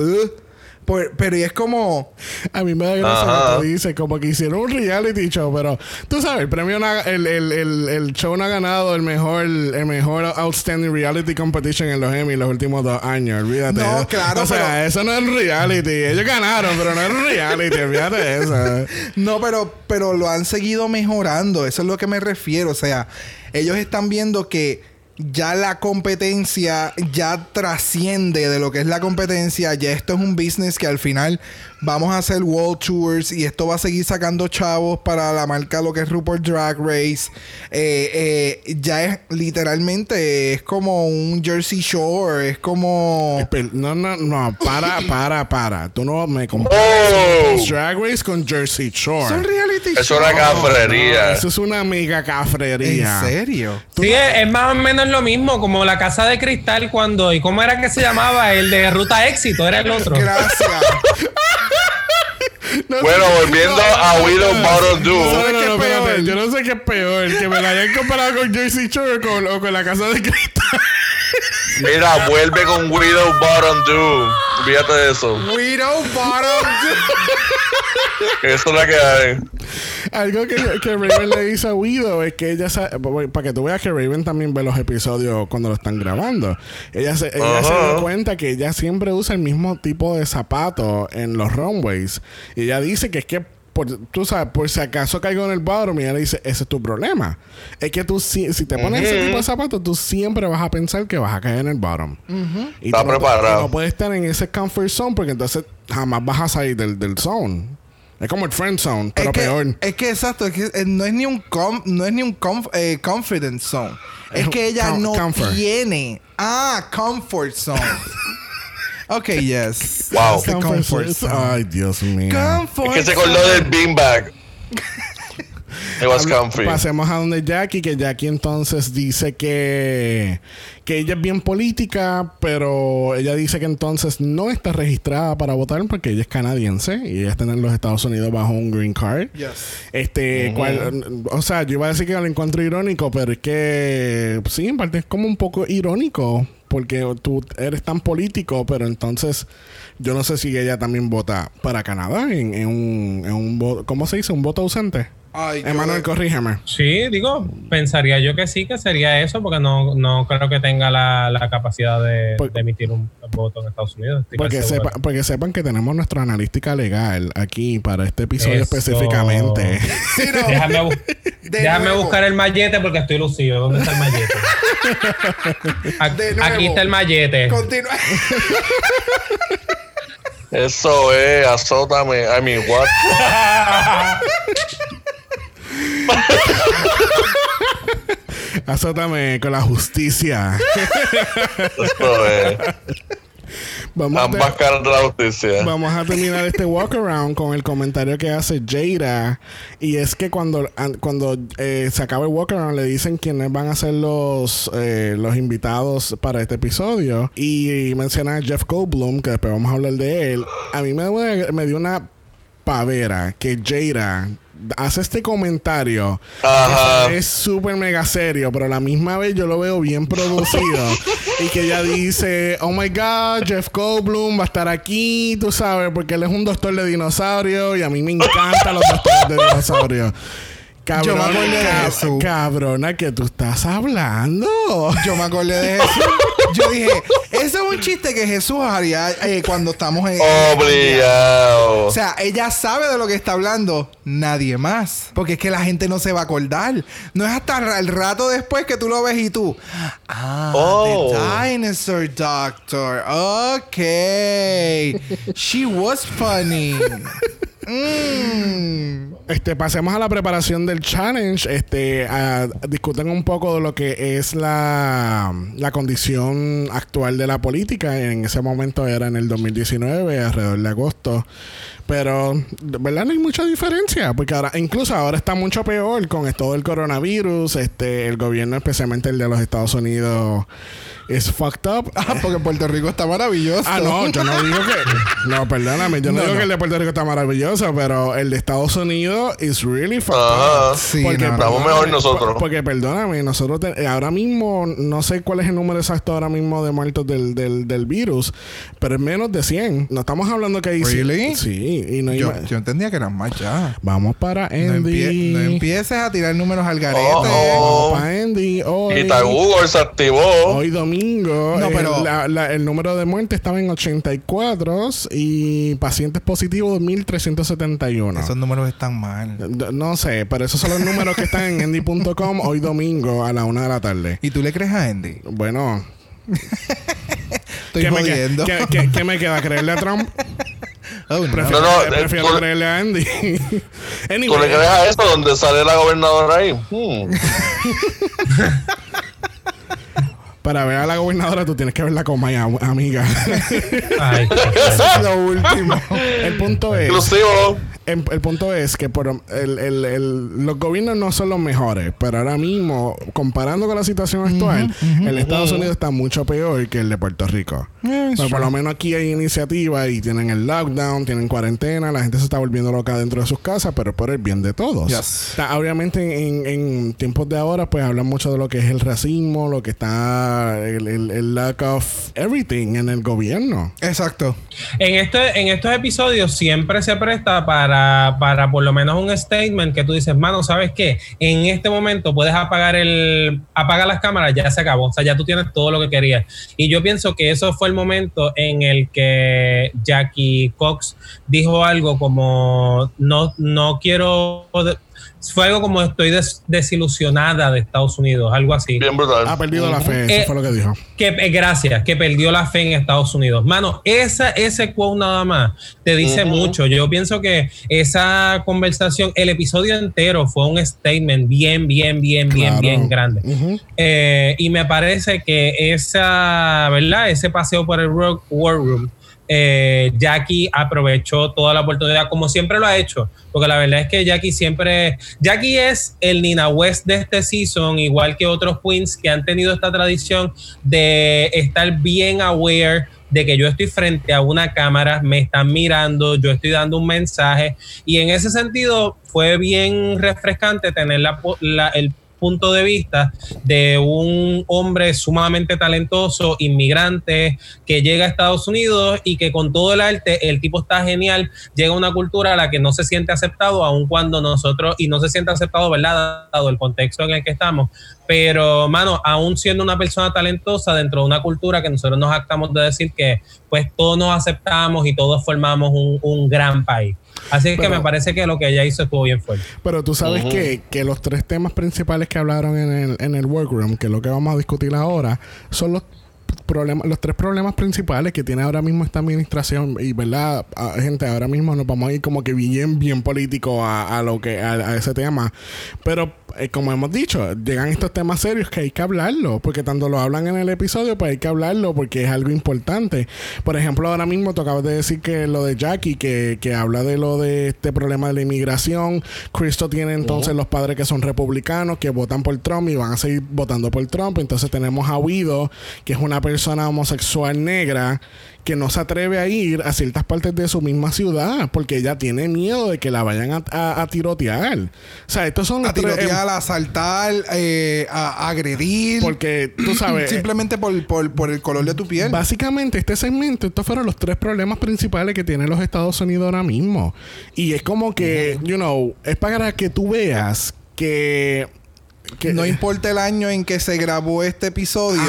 Por- pero y es como... A mí me da gracia Ajá. que tú dices, como que hicieron un reality show, pero tú sabes, el premio, el, el, el, el show no ha ganado el mejor, el mejor Outstanding Reality Competition en los Emmy los últimos dos años, olvídate. No, claro, O sea, pero- eso no es un reality. Ellos ganaron, pero no es un reality, olvídate de eso. [laughs] No, pero, pero lo han seguido mejorando. Eso es lo que me refiero. O sea, ellos están viendo que ya la competencia ya trasciende de lo que es la competencia. Ya esto es un business que al final vamos a hacer world tours y esto va a seguir sacando chavos para la marca lo que es Rupert Drag Race. Eh, eh, ya es literalmente es como un Jersey Shore. Es como... No, no, no, para, [laughs] para, para. Tú no me comparas Oh. Drag Race con Jersey Shore. Son reality Eso es una cafrería. Eso es una mega ¿En cafrería. serio? sí, es, es más o menos lo mismo, como la casa de cristal cuando, ¿y cómo era que se llamaba? El de Ruta Éxito, era el otro. Gracias. No Bueno, sé- volviendo no, a no, Widow no. Bottom Do. No, no, ¿Sabes no, qué es espérate. peor? Yo no sé qué es peor. Que me la hayan comparado con Jersey Shore o con, o con la casa de cristal. Mira, vuelve con Widow Bottom Do. Fíjate de eso. Widow Bottom. [laughs] Eso es la que hay. Algo que, que Raven le dice a Widow es que ella sabe, para que tú veas que Raven también ve los episodios cuando lo están grabando. Ella se, ella se da cuenta que ella siempre usa el mismo tipo de zapatos en los runways. Y ella dice que es que por, tú sabes, por si acaso caigo en el bottom y ella le dice, ese es tu problema. Es que tú, si, si te pones ese Ujú. tipo de zapatos, tú siempre vas a pensar que vas a caer en el bottom. Y Está tú no- puedes estar en ese comfort zone porque entonces jamás vas a salir del, del zone. Es como el friend zone, pero es que, peor. Es que exacto, es que eh, no es ni un com- no es ni un conf- eh, confidence zone. Es, Es que ella no comfort. tiene. Ah, comfort zone. [laughs] ok, yes. Wow. It's the comfort zone. Ay, Dios mío. Comfort Es que se acordó del beanbag. It was comfy. Pasemos a donde Jackie, que Jackie entonces dice que, que ella es bien política, pero ella dice que entonces no está registrada para votar porque ella es canadiense y ella está en los Estados Unidos bajo un green card. Yes. Este, cual- o sea, yo iba a decir que lo encuentro irónico, pero es que sí, en parte es como un poco irónico porque tú eres tan político, pero entonces yo no sé si ella también vota para Canadá en, en un, en un ¿cómo se dice? ¿Un voto ausente? Ay, yo- Emanuel, corrígeme. Sí, digo, pensaría yo que sí, que sería eso, porque no, no creo que tenga la, la capacidad de, Por- de emitir un voto en Estados Unidos. Porque, sepa- porque sepan que tenemos nuestra analística legal aquí para este episodio Eso. específicamente. Sí, no. Déjame, bu- De déjame nuevo. buscar el mallete porque estoy lucido. ¿Dónde está el mallete? [laughs] Aquí, está el mallete. Continúa. Eso es, azótame. I mean, what? [laughs] Azótame con la justicia. Es. Vamos a, Ambas caras de la justicia. vamos a terminar este walk around con el comentario que hace Jada. Y es que cuando, an- cuando eh, se acaba el walk around le dicen quiénes van a ser los, eh, los invitados para este episodio. Y menciona a Jeff Goldblum, que después vamos a hablar de él. A mí me, me dio una pavera que Jada hace este comentario. Ajá. Es súper mega serio, pero a la misma vez yo lo veo bien producido. [laughs] y que ella dice, oh my God, Jeff Goldblum va a estar aquí, tú sabes, porque él es un doctor de dinosaurios y a mí me encantan los doctores de dinosaurios. Yo me acordé de cab- Jesús. cabrona, que tú estás hablando. Yo me acordé de Jesús. Yo dije, ese es un chiste que Jesús haría eh, cuando estamos en. Obligado. O sea, ella sabe de lo que está hablando. Nadie más. Porque es que la gente no se va a acordar. No es hasta el rato después que tú lo ves y tú. Ah, Oh. the dinosaur doctor. Ok. She was funny. [laughs] Mm. Este, pasemos a la preparación del challenge. Este, a- discuten un poco de lo que es la, la condición actual de la política. En ese momento era en el 2019, alrededor de agosto. Pero, verdad, no hay mucha diferencia. Porque ahora, incluso ahora está mucho peor con esto del coronavirus. Este, el gobierno, especialmente el de los Estados Unidos, es fucked up. [laughs] Ah, porque Puerto Rico está maravilloso. Ah, no, yo no digo que. No, perdóname, yo no, No, digo no. que el de Puerto Rico está maravilloso, pero el de Estados Unidos is really fucked Ajá. up. Sí, porque, no. Estamos mejor nosotros. por- Porque, perdóname, nosotros te- ahora mismo, no sé cuál es el número exacto ahora mismo de muertos del, del, del virus, pero es menos de 100. No estamos hablando que hay. cien- Really? Sí, y no hay Yo, más. yo entendía que eran más ya. Vamos para No, Andy. empie- no empieces a tirar números al garete. Oh. Vamos para Andy. Hoy, Y Google se activó. Hoy domingo, No, pero- la- la- el número de muertes estaba en 84 y pacientes positivos 1371. Esos números están mal. No sé, pero esos son los números que están en [laughs] endy.com hoy domingo a la una de la tarde. ¿Y tú le crees a Andy? Bueno, [laughs] Estoy ¿qué me, qué- qué- qué me queda? ¿Creerle a Trump? [laughs] Oh, no. Prefiero, No, no, eh, prefiero tú- creerle a Andy. ¿Tú Anyway, le crees a eso donde sale la gobernadora ahí? Hmm. Para ver a la gobernadora tú tienes que verla con Maya, amiga. Ay, [laughs] lo último. el punto [laughs] es... Exclusivo. El, el punto es que por el- el- el- los gobiernos no son los mejores, pero ahora mismo, comparando con la situación actual, el Estados Unidos está mucho peor que el de Puerto Rico. Yeah, it's Pero por lo menos aquí hay iniciativa y tienen el lockdown, tienen cuarentena, la gente se está volviendo loca dentro de sus casas, pero por el bien de todos. Yes. Está- obviamente en, en tiempos de ahora, pues hablan mucho de lo que es el racismo, lo que está, el, el- el lack of everything en el gobierno. Exacto. En, este, en estos episodios siempre se presta para, para por lo menos un statement que tú dices, mano, ¿sabes qué? En este momento puedes apagar el apagar las cámaras, ya se acabó. O sea, ya tú tienes todo lo que querías. Y yo pienso que eso fue el momento en el que Jackie Cox dijo algo como no, no quiero fue algo como estoy des- desilusionada de Estados Unidos, algo así. Bien brutal. Ha perdido la fe, eso Eh, fue lo que dijo. Que, eh, gracias, que perdió la fe en Estados Unidos. Mano, esa, ese quote nada más te dice mucho. Yo pienso que esa conversación, el episodio entero fue un statement bien, bien, bien, bien, Claro. bien grande. Eh, y me parece que esa, ¿verdad? Ese paseo por el Rock War Room, eh, Jackie aprovechó toda la oportunidad, como siempre lo ha hecho. Porque la verdad es que Jackie siempre. Jackie es el Nina West de este season, igual que otros queens que han tenido esta tradición de estar bien aware de que yo estoy frente a una cámara, me están mirando, yo estoy dando un mensaje. Y en ese sentido fue bien refrescante tener la, la- el punto de vista de un hombre sumamente talentoso, inmigrante, que llega a Estados Unidos y que con todo el arte, el tipo está genial, llega a una cultura a la que no se siente aceptado, aun cuando nosotros, y no se siente aceptado, ¿verdad? Dado el contexto en el que estamos. Pero, mano, aún siendo una persona talentosa dentro de una cultura que nosotros nos actamos de decir que pues todos nos aceptamos y todos formamos un, un gran país. Así es que Pero- me parece que lo que ella hizo estuvo bien fuerte. Pero tú sabes Ujú. que, que los tres temas principales que hablaron en el, en el workroom, que es lo que vamos a discutir ahora, son los problemas, los tres problemas principales que tiene ahora mismo esta administración. Y verdad, Ah, gente, ahora mismo nos vamos a ir como que bien, bien político a, a lo que, a, a ese tema. Pero eh, como hemos dicho, llegan estos temas serios que hay que hablarlo, porque tanto lo hablan en el episodio, pues hay que hablarlo porque es algo importante. Por ejemplo, ahora mismo tú acabas de decir que lo de Jackie, que, que habla de lo de este problema de la inmigración. Cristo tiene entonces los padres que son republicanos, que votan por Trump y van a seguir votando por Trump. Entonces tenemos a Guido, que es una persona persona homosexual negra que no se atreve a ir a ciertas partes de su misma ciudad porque ella tiene miedo de que la vayan a, a, tirotear. O sea, estos son A tirotear, a asaltar, eh, a, agredir. Porque tú sabes. [clears throat] simplemente por, por, por, el color de tu piel. Básicamente, este segmento, estos fueron los tres problemas principales que tienen los Estados Unidos ahora mismo. Y es como que, you know, es para que tú veas que no importa el año en que se grabó este episodio,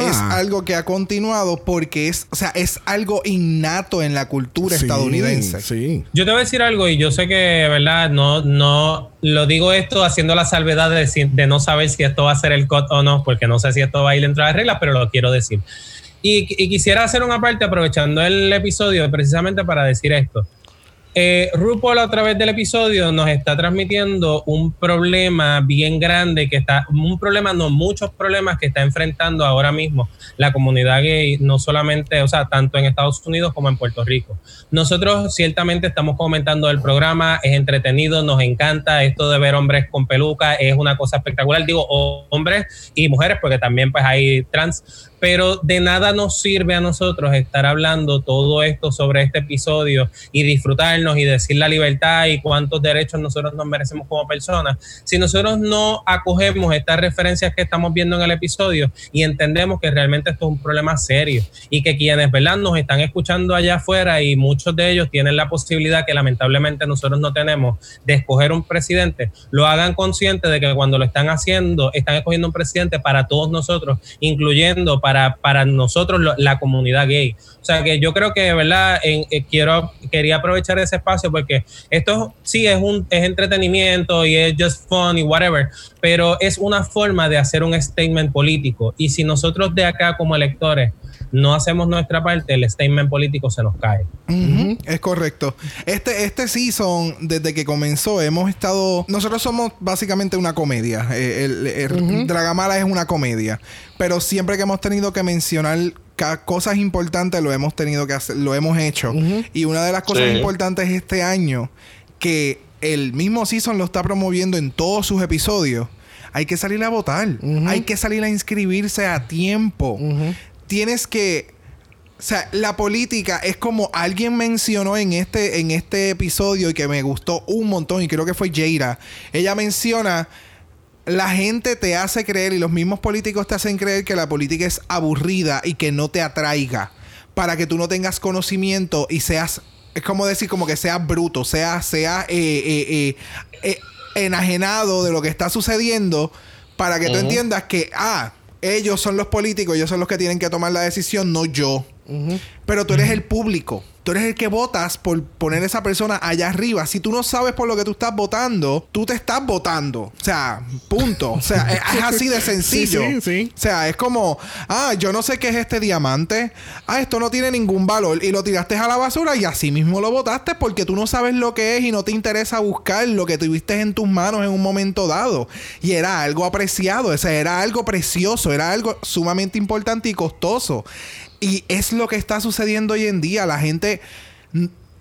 es algo que ha continuado porque es, o sea, es algo innato en la cultura estadounidense. Sí. Yo te voy a decir algo y yo sé que, ¿verdad? No, no lo digo esto haciendo la salvedad de, de no saber si esto va a ser el cut o no, porque no sé si esto va a ir dentro de las reglas, pero lo quiero decir. Y, y quisiera hacer una parte aprovechando el episodio precisamente para decir esto. Eh, RuPaul a través del episodio nos está transmitiendo un problema bien grande que está, un problema, no muchos problemas que está enfrentando ahora mismo la comunidad gay, no solamente, o sea, tanto en Estados Unidos como en Puerto Rico. Nosotros ciertamente estamos comentando el programa, es entretenido, nos encanta esto de ver hombres con peluca, es una cosa espectacular, digo, hombres y mujeres, porque también pues hay trans, pero de nada nos sirve a nosotros estar hablando todo esto sobre este episodio y disfrutarnos y decir la libertad y cuántos derechos nosotros nos merecemos como personas. Si nosotros no acogemos estas referencias que estamos viendo en el episodio y entendemos que realmente esto es un problema serio y que quienes ¿verdad? nos están escuchando allá afuera y muchos de ellos tienen la posibilidad que lamentablemente nosotros no tenemos de escoger un presidente, lo hagan consciente de que cuando lo están haciendo, están escogiendo un presidente para todos nosotros, incluyendo para para, nosotros la comunidad gay. O sea que yo creo que, ¿verdad? En, eh, quiero, quería aprovechar ese espacio porque esto sí es un es entretenimiento y es just fun y whatever, pero es una forma de hacer un statement político. Y si nosotros de acá como electores no hacemos nuestra parte, el statement político se nos cae. Es correcto. Este, este season, desde que comenzó, hemos estado. Nosotros somos básicamente una comedia. Eh, el, Dragamala es una comedia. Pero siempre que hemos tenido que mencionar cosas importantes, lo hemos tenido que hacer, lo hemos hecho. Y una de las cosas importantes este año, que el mismo season lo está promoviendo en todos sus episodios hay que salir a votar. Hay que salir a inscribirse a tiempo tienes que o sea, la política es como alguien mencionó en este, en este episodio y que me gustó un montón y creo que fue Jaira. Ella menciona, la gente te hace creer y los mismos políticos te hacen creer que la política es aburrida y que no te atraiga para que tú no tengas conocimiento y seas, es como decir, como que seas bruto, seas, sea, eh, eh, eh, enajenado de lo que está sucediendo para que tú entiendas que, ah, ellos son los políticos, ellos son los que tienen que tomar la decisión, no yo. Pero tú eres el público. Tú eres el que votas por poner a esa persona allá arriba. Si tú no sabes por lo que tú estás votando, tú te estás votando. O sea, punto. O sea, es, así de [laughs] sencillo. Sí, sí, O sea, es como, ah, yo no sé qué es este diamante. Ah, esto no tiene ningún valor. Y lo tiraste a la basura y así mismo lo votaste porque tú no sabes lo que es y no te interesa buscar lo que tuviste en tus manos en un momento dado. Y era algo apreciado. O sea, era algo precioso. Era algo sumamente importante y costoso. Y es lo que está sucediendo hoy en día. La gente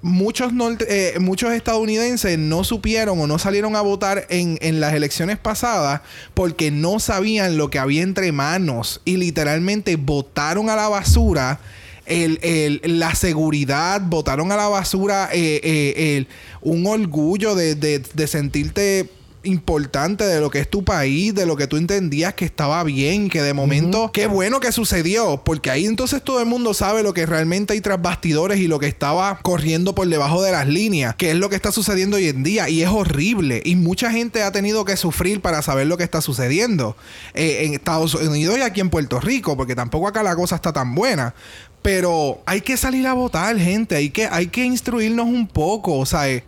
muchos, eh, muchos estadounidenses no supieron o no salieron a votar en, las elecciones pasadas porque no sabían lo que había entre manos y literalmente votaron a la basura. la seguridad, votaron a la basura eh, eh, un orgullo de, de sentirte importante de lo que es tu país, de lo que tú entendías que estaba bien, que de momento, qué bueno que sucedió, porque ahí entonces todo el mundo sabe lo que realmente hay tras bastidores y lo que estaba corriendo por debajo de las líneas, que es lo que está sucediendo hoy en día y es horrible y mucha gente ha tenido que sufrir para saber lo que está sucediendo eh, en Estados Unidos y aquí en Puerto Rico, porque tampoco acá la cosa está tan buena. Pero hay que salir a votar, gente. Hay que, hay que instruirnos un poco. O sea, eh,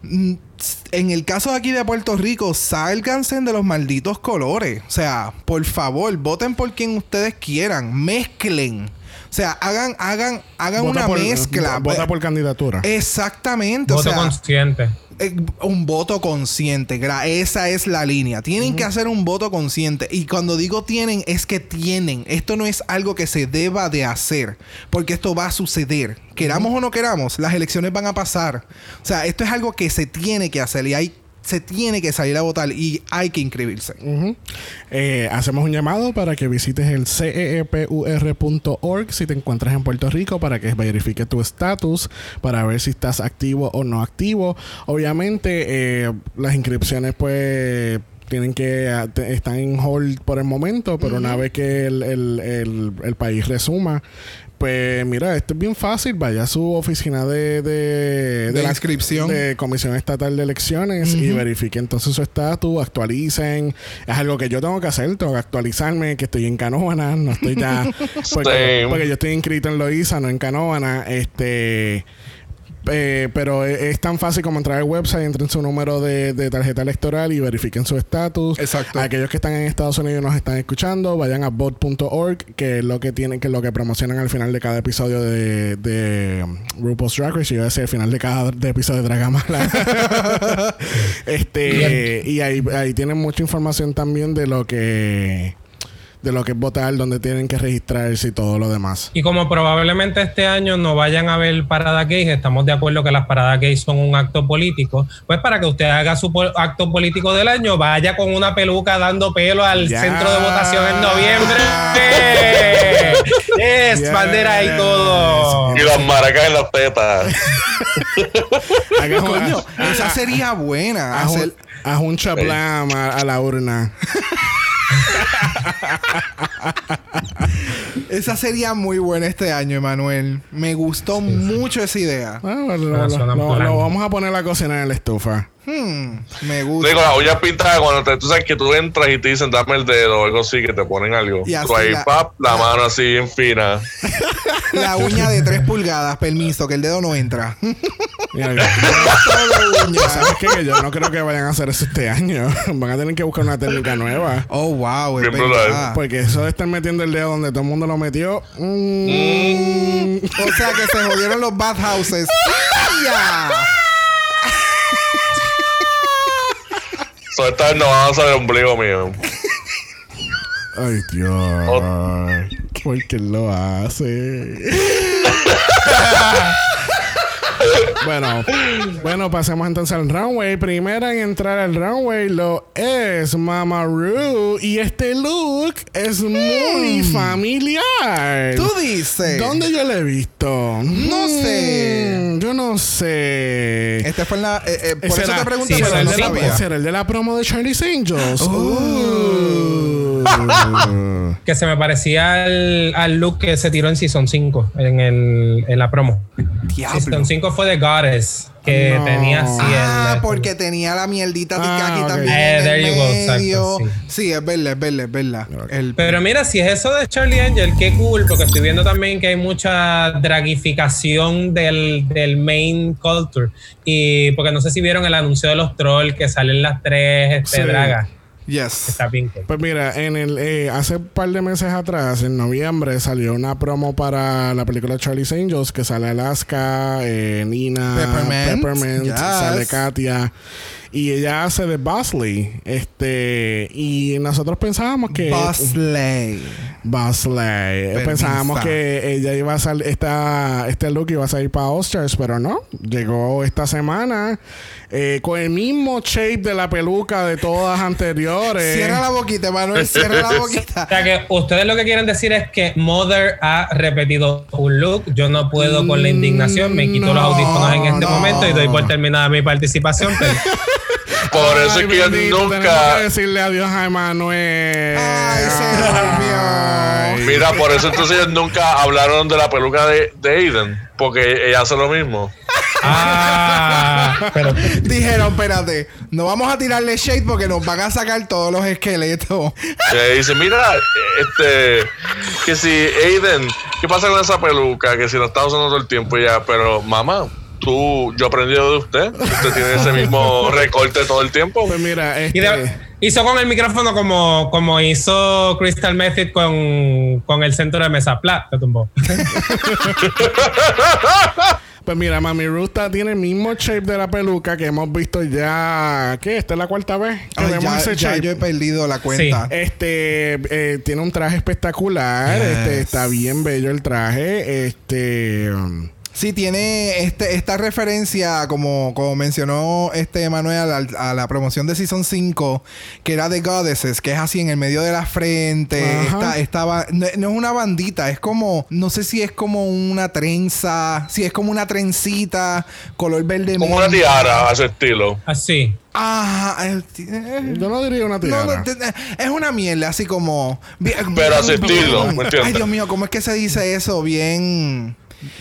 en el caso de aquí de Puerto Rico, sálganse de los malditos colores. O sea, por favor, voten por quien ustedes quieran. Mezclen. O sea, hagan, hagan, hagan una mezcla. Vota por candidatura. Exactamente. Voto consciente. Eh, un voto consciente. Esa es la línea. Tienen que hacer un voto consciente. Y cuando digo tienen, es que tienen. Esto no es algo que se deba de hacer. Porque esto va a suceder. Queramos o no queramos, las elecciones van a pasar. O sea, esto es algo que se tiene que hacer. Y hay se tiene que salir a votar y hay que inscribirse. Eh, hacemos un llamado para que visites el E ceepur.org si te encuentras en Puerto Rico para que verifique tu estatus para ver si estás activo o no activo. Obviamente eh, las inscripciones pues tienen que ah, están en hold por el momento, pero una vez que el, el- el- el país resuma pues mira, esto es bien fácil. Vaya a su oficina de, de, De inscripción. de Comisión Estatal de Elecciones y verifique entonces su estatus, actualicen. Es algo que yo tengo que hacer, tengo que actualizarme, que estoy en Canóvana, no estoy ya. [laughs] porque, yo estoy inscrito en Loíza, no en Canóvana. Este. Eh, pero es, es tan fácil como entrar al website, entren su número de, de tarjeta electoral y verifiquen su estatus. Exacto. Aquellos que están en Estados Unidos y nos están escuchando, vayan a vote.org, que es lo que tienen, que es lo que promocionan al final de cada episodio de, de um, RuPaul's Drag Race. Yo iba a decir al final de cada de episodio de Dragamala. [laughs] este, y ahí, ahí tienen mucha información también de lo que de lo que es votar, donde tienen que registrarse y todo lo demás. Y como probablemente este año no vayan a ver paradas gays, estamos de acuerdo que las paradas gays son un acto político, pues para que usted haga su acto político del año, vaya con una peluca dando pelo al centro de votación en noviembre. [laughs] yes, Yes. bandera y todo. Y las maracas en las tetas. [laughs] Coño, esa sería buena. haz un- Hacer, haz un chaplam a, a la urna. [laughs] esa sería muy buena este año, Emanuel. Me gustó mucho esa idea. Ah, bueno, lo, vamos a poner a cocinar en la estufa. Hmm, me gusta. Digo, las uñas pintadas cuando te, tú sabes que tú entras y te dicen dame el dedo o algo así, que te ponen algo. Y así Tú ahí, la- pap, la mano así bien fina. La uña de 3 pulgadas, permiso, que el dedo no entra. [laughs] Mira, uña. [laughs] ¿Sabes qué? Que yo no creo que vayan a hacer eso este año. [laughs] Van a tener que buscar una técnica nueva. Oh, wow, es Bien brutal. verdad. Porque eso de estar metiendo el dedo donde todo el mundo lo metió. mm, O sea que se jodieron los bathhouses. ¡Ya! So, esta vez no van a el ombligo mío. Ay, Dios. ¿Por qué lo hace? [laughs] bueno, bueno, pasemos entonces al runway. Primera en entrar al runway lo es Mama Ru. Y este look es muy familiar. Tú dices. ¿Dónde yo lo he visto? No sé. Mm, Yo no sé. Este fue en la. eh, eh, por eso era- te pregunto, sí, pero ¿Será no el, de la, sabía. será el de la promo de Charlie's Angels? Uh. [laughs] Que se me parecía al, al look que se tiró en Season 5, en, el, en la promo. Diablo. Season 5 fue de Goddess, que No. tenía Ah, porque tenía la mierdita Ah, tica aquí ok. también. Eh, en there el you go, exacto, medio. sí. sí. es verdad, es verdad, es verdad. El- Pero mira, si es eso de Charlie Angel, qué cool, porque estoy viendo también que hay mucha dragificación del, del main culture. Y porque no sé si vieron el anuncio de los trolls que salen las tres este, Sí. dragas. Yes. Está bien cool. Pues mira, en el eh, hace un par de meses atrás, en noviembre, salió una promo para la película Charlie's Angels que sale Alaska, eh, Nina, Peppermint, Peppermint, yes. sale Katia. Y ella hace de Bosley. Este. Y nosotros pensábamos que. Bosley. Permisa. Pensábamos que ella iba a salir. Esta, este look iba a salir para Oscars, pero no. Llegó esta semana eh, con el mismo shape de la peluca de todas anteriores. [laughs] Cierra la boquita, Manuel. Cierra la [laughs] O boquita. sea que ustedes lo que quieren decir es que Mother ha repetido un look. Yo no puedo con la indignación. Me quito No, los audífonos en este no. momento y doy por terminada mi participación. pero- Por eso es que yo nunca. que decirle adiós a Emanuel. Ay, se. Ay. Mira, por eso entonces ellos nunca hablaron de la peluca de, de Aiden. Porque ella hace lo mismo. ah, pero Dijeron, espérate, no vamos a tirarle shade porque nos van a sacar todos los esqueletos. Que dice, mira, este, que si Aiden, ¿qué pasa con esa peluca? Que si la está usando todo el tiempo ya, pero mamá, tú, yo aprendí de usted, usted tiene ese mismo [laughs] recorte todo el tiempo. Pues mira, Y este. de- hizo con el micrófono como, como hizo Crystal Method con, con el centro de mesa. Pla, te tumbó. [laughs] Pues mira, Mami Ruta tiene el mismo shape de la peluca que hemos visto ya. ¿Qué? Esta es la cuarta vez que Ay, vemos ya, ese ya shape. yo he perdido la cuenta. Este eh, tiene un traje espectacular. Yes. Este está bien bello el traje. Este um, Sí, tiene este, esta referencia, como, como mencionó este Manuel, al- a, la promoción de Season 5, que era de Goddesses, que es así en el medio de la frente. Esta, no, no es una bandita, es como, no sé si es como una trenza, si es como una trencita, color verde. Como una tiara a su estilo. Así. Ajá. eh, Yo no diría una tiara. no, te- eh, es una mierda, así como. bien- Pero a bien- estilo, ¿me entiendes? Ay, Dios mío, ¿cómo es que se dice eso? Bien.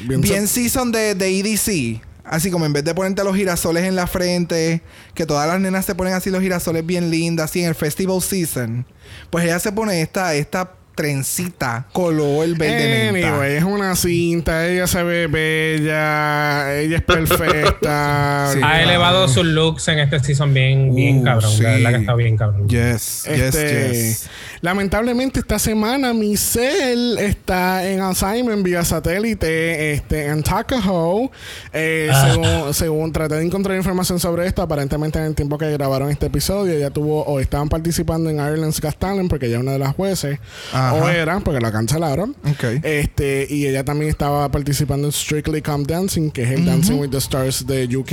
Bien Bien, so- season de, de EDC. Así como en vez de ponerte los girasoles en la frente, que todas las nenas se ponen así los girasoles bien lindas, así en el festival season. Pues ella se pone esta, esta trencita color verde menta. Anyway, es una cinta, ella se ve bella, ella es perfecta. [laughs] Sí. Ha elevado sus looks en este season bien, bien Uh, cabrón. sí. La verdad que está bien cabrón. Yes, Este, yes, yes. Lamentablemente esta semana Michelle está en assignment vía satélite este, en Tuckahoe. Eh, Ah. según, según traté de encontrar información sobre esto, aparentemente en el tiempo que grabaron este episodio, ella tuvo o estaban participando en Ireland's Got Talent porque ella es una de las jueces, Ajá. o era porque la cancelaron. Este, y ella también estaba participando en Strictly Come Dancing, que es el Dancing with the Stars de UK.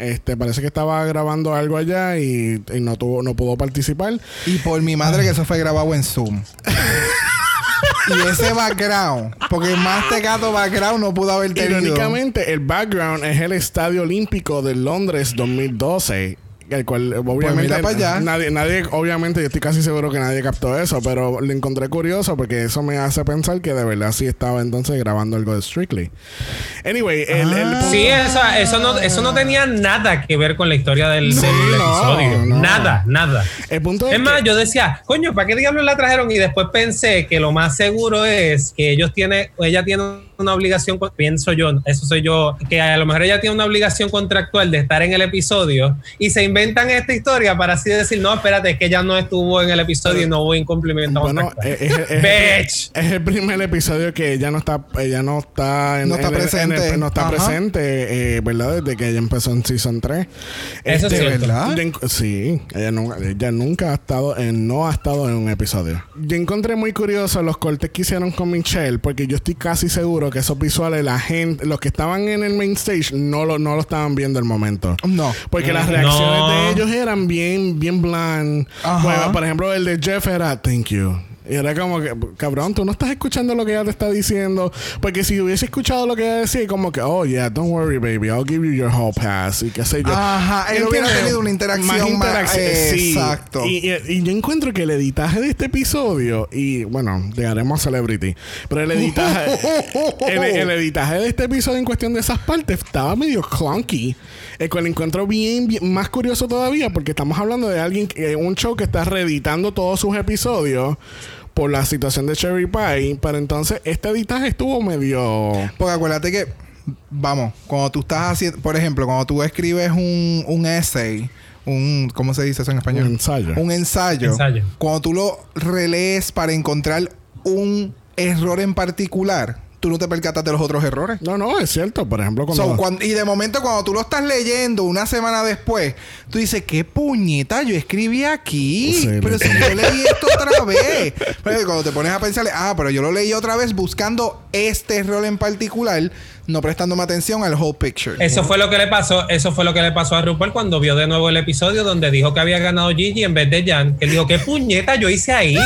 Este, parece que estaba grabando algo allá y, y no tuvo, no pudo participar. Y por mi madre que eso fue grabado en Zoom. y ese background, porque más tecato background no pudo haber tenido. Irónicamente, el background es el Estadio Olímpico de Londres 2012. El cual, obviamente, Pues allá. nadie, nadie, obviamente, yo estoy casi seguro que nadie captó eso, pero lo encontré curioso porque eso me hace pensar que de verdad sí estaba entonces grabando algo de Strictly. Anyway, el, el punto- Sí, eso, eso, no, eso no tenía nada que ver con la historia del, Sí, del no, episodio. no. Nada, nada. el punto es Es más, que- yo decía, coño, ¿para qué diablos la trajeron? Y después pensé que lo más seguro es que ellos tienen, ella tiene una obligación, pienso yo, eso soy yo, que a lo mejor ella tiene una obligación contractual de estar en el episodio y se inventan esta historia para así decir, no, espérate, es que ella no estuvo en el episodio y no hubo incumplimiento Bueno, contractual. es, es- es- Bitch. es el primer episodio que ella no está, ella no está, en, No está en el- en el- presente. no está Ajá. presente, eh, ¿verdad? Desde que ella empezó en Season 3. Eso es cierto. ¿verdad? yo sí, ella nunca, ella nunca ha estado en, no ha estado en un episodio. Yo encontré muy curioso los cortes que hicieron con Michelle, porque yo estoy casi seguro que esos visuales, la gente, los que estaban en el main stage, no lo, no lo estaban viendo al momento. No. Porque las No. reacciones de ellos eran bien, bien bland. Bueno, por ejemplo, el de Jeff era thank you. Y era como que, cabrón, tú no estás escuchando lo que ella te está diciendo. Porque si hubiese escuchado lo que ella decía, como que, oh, yeah, don't worry, baby, I'll give you your whole pass. Y qué sé yo. Ajá, él hubiera tenido una interacción más- interacción, sí. exacto. Y, y- y yo encuentro que el editaje de este episodio, y bueno, llegaremos a Celebrity, pero el editaje, [laughs] el, el editaje de este episodio en cuestión de esas partes estaba medio clunky. El cual encuentro bien, bien- más curioso todavía, porque estamos hablando de alguien, que- un show que está reeditando todos sus episodios por la situación de Cherry Pie, pero entonces este editaje estuvo medio... Porque acuérdate que, vamos, cuando tú estás haciendo, por ejemplo, cuando tú escribes un, un essay, un, ¿cómo se dice eso en español? Un ensayo. Un ensayo. Ensayo. Cuando tú lo relees para encontrar un error en particular, tú no te percatas de los otros errores. No, no, es cierto. Por ejemplo, cuando... So, y de momento cuando tú lo estás leyendo una semana después, tú dices, ¿qué puñeta yo escribí aquí? Sí, pero si yo leí esto otra vez. Pero cuando te pones a pensar, ah, pero yo lo leí otra vez buscando este error en particular, no prestándome atención al whole picture. Eso fue lo que le pasó, eso fue lo que le pasó a RuPaul cuando vio de nuevo el episodio donde dijo que había ganado Gigi en vez de Jan. Que dijo, ¿qué puñeta yo hice ahí?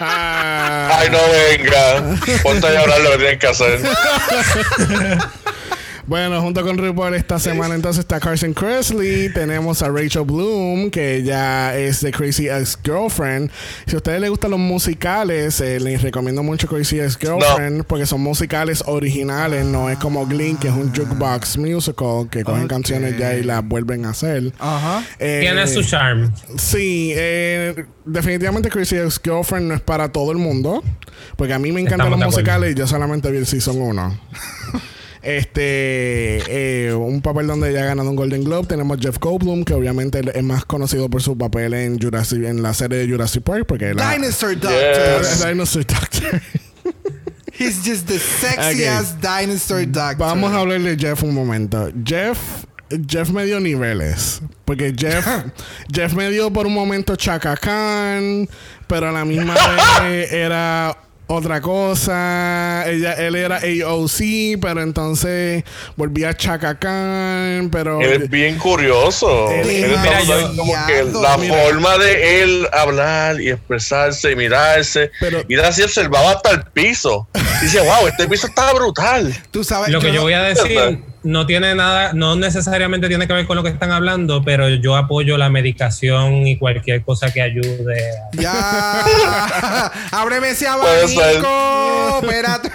Ay, no venga. Ponte llorar lo que tienen que. [laughs] Bueno, junto con RuPaul esta semana entonces está Carson Kressley, tenemos a Rachel Bloom, que ya es de Crazy Ex-Girlfriend. Si a ustedes les gustan los musicales, eh, les recomiendo mucho Crazy Ex-Girlfriend, porque son musicales originales, no es como Glee, que es un jukebox musical, que cogen canciones ya y las vuelven a hacer. Ajá. Eh, Tiene su charm. Sí, eh, definitivamente Crazy Ex-Girlfriend no es para todo el mundo. Porque a mí me encantan Estamos los musicales y yo solamente vi el Season 1. [laughs] este, eh, un papel donde ella ha ganado un Golden Globe. Tenemos Jeff Goldblum, que obviamente es más conocido por su papel en Jurassic, en la serie de Jurassic Park. Porque la, [laughs] Dinosaur Doctor. Yes. Dinosaur Doctor. He's just the sexy Ok. ass dinosaur doctor. Vamos a hablar de Jeff un momento. Jeff, Jeff me dio niveles. Porque Jeff, [laughs] Jeff me dio por un momento Chaka Khan, pero a la misma [laughs] vez era otra cosa. Ella, él era AOC, pero entonces volvía a Chaka Khan, pero... Él es bien curioso. Él- Él Mira, está yo- como que la Mira. forma de él hablar y expresarse y mirarse. Pero- y así observaba hasta el piso. Y dice, wow, este piso está brutal. Tú sabes Lo que yo voy a decir no tiene nada, no necesariamente tiene que ver con lo que están hablando, pero yo apoyo la medicación y cualquier cosa que ayude. a- Ya. [laughs] Ábreme ese abanico. Espérate.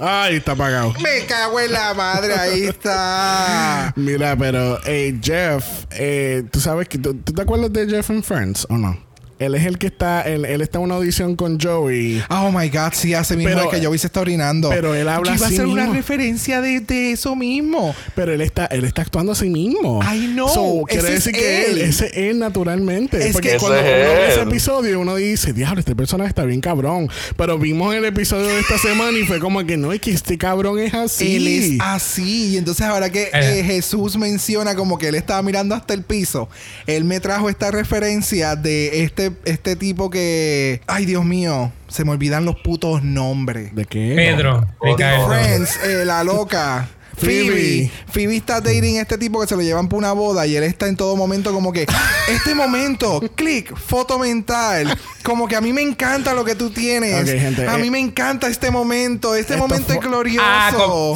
Ay, está apagado. Me cago en la madre. Ahí está. Mira, pero eh, Jeff, eh, tú sabes que tú, ¿tú te acuerdas de Jeff en Friends o no? Él es el que está, él, él está en una audición con Joey. Oh my God, sí, hace mismo Pero- es que Joey se está orinando. pero él habla Yo iba así a hacer una referencia de, de eso mismo. Pero él está, él está actuando a sí mismo. I know, So, quiere ese es decir que él, él. ese es él naturalmente. Es Porque que- cuando Ese uno es ve ese episodio, uno dice, diablo, este personaje está bien cabrón. Pero vimos el episodio de esta semana y fue como que no, es que este cabrón es así. Él es así. Y entonces ahora que Eh. eh, Jesús menciona como que él estaba mirando hasta el piso, él me trajo esta referencia de este, este tipo que... Ay, Dios mío. Se me olvidan los putos nombres. ¿De qué? Pedro, Oh. Friends, eh, la loca. [laughs] Phoebe. Phoebe. Está dating a este tipo que se lo llevan por una boda y él está en todo momento como que este momento, clic, foto mental. Como que a mí me encanta lo que tú tienes. Gente, a eh, mí me encanta este momento. Este momento es glorioso. Ah,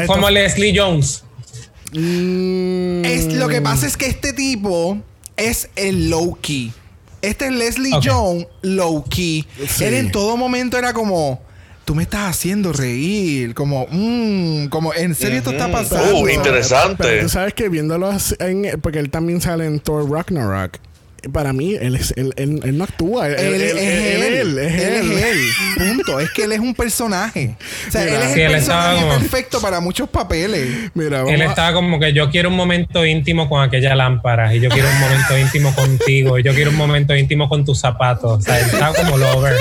como Leslie Jones. Mm, Es, lo que pasa es que este tipo es el low key. Este es Leslie Ok. Jones low key. Sí. Él en todo momento era como. Tú me estás haciendo reír. Como, mmm, como, ¿en serio esto está pasando? Uh, interesante. Pero tú sabes que viéndolo así en- porque él también sale en Thor Ragnarok. Para mí, él, es, él, él- él no actúa. Él, Él, él- es él- él. él, es él. es él. Punto. Es que él es un personaje. O sea, Mira. él es Sí, el personaje como- perfecto para muchos papeles. Mira, Él a- estaba como que yo quiero un momento íntimo con aquella lámpara y yo quiero un momento íntimo contigo y yo quiero un momento íntimo con tus zapatos. O sea, él estaba como lover.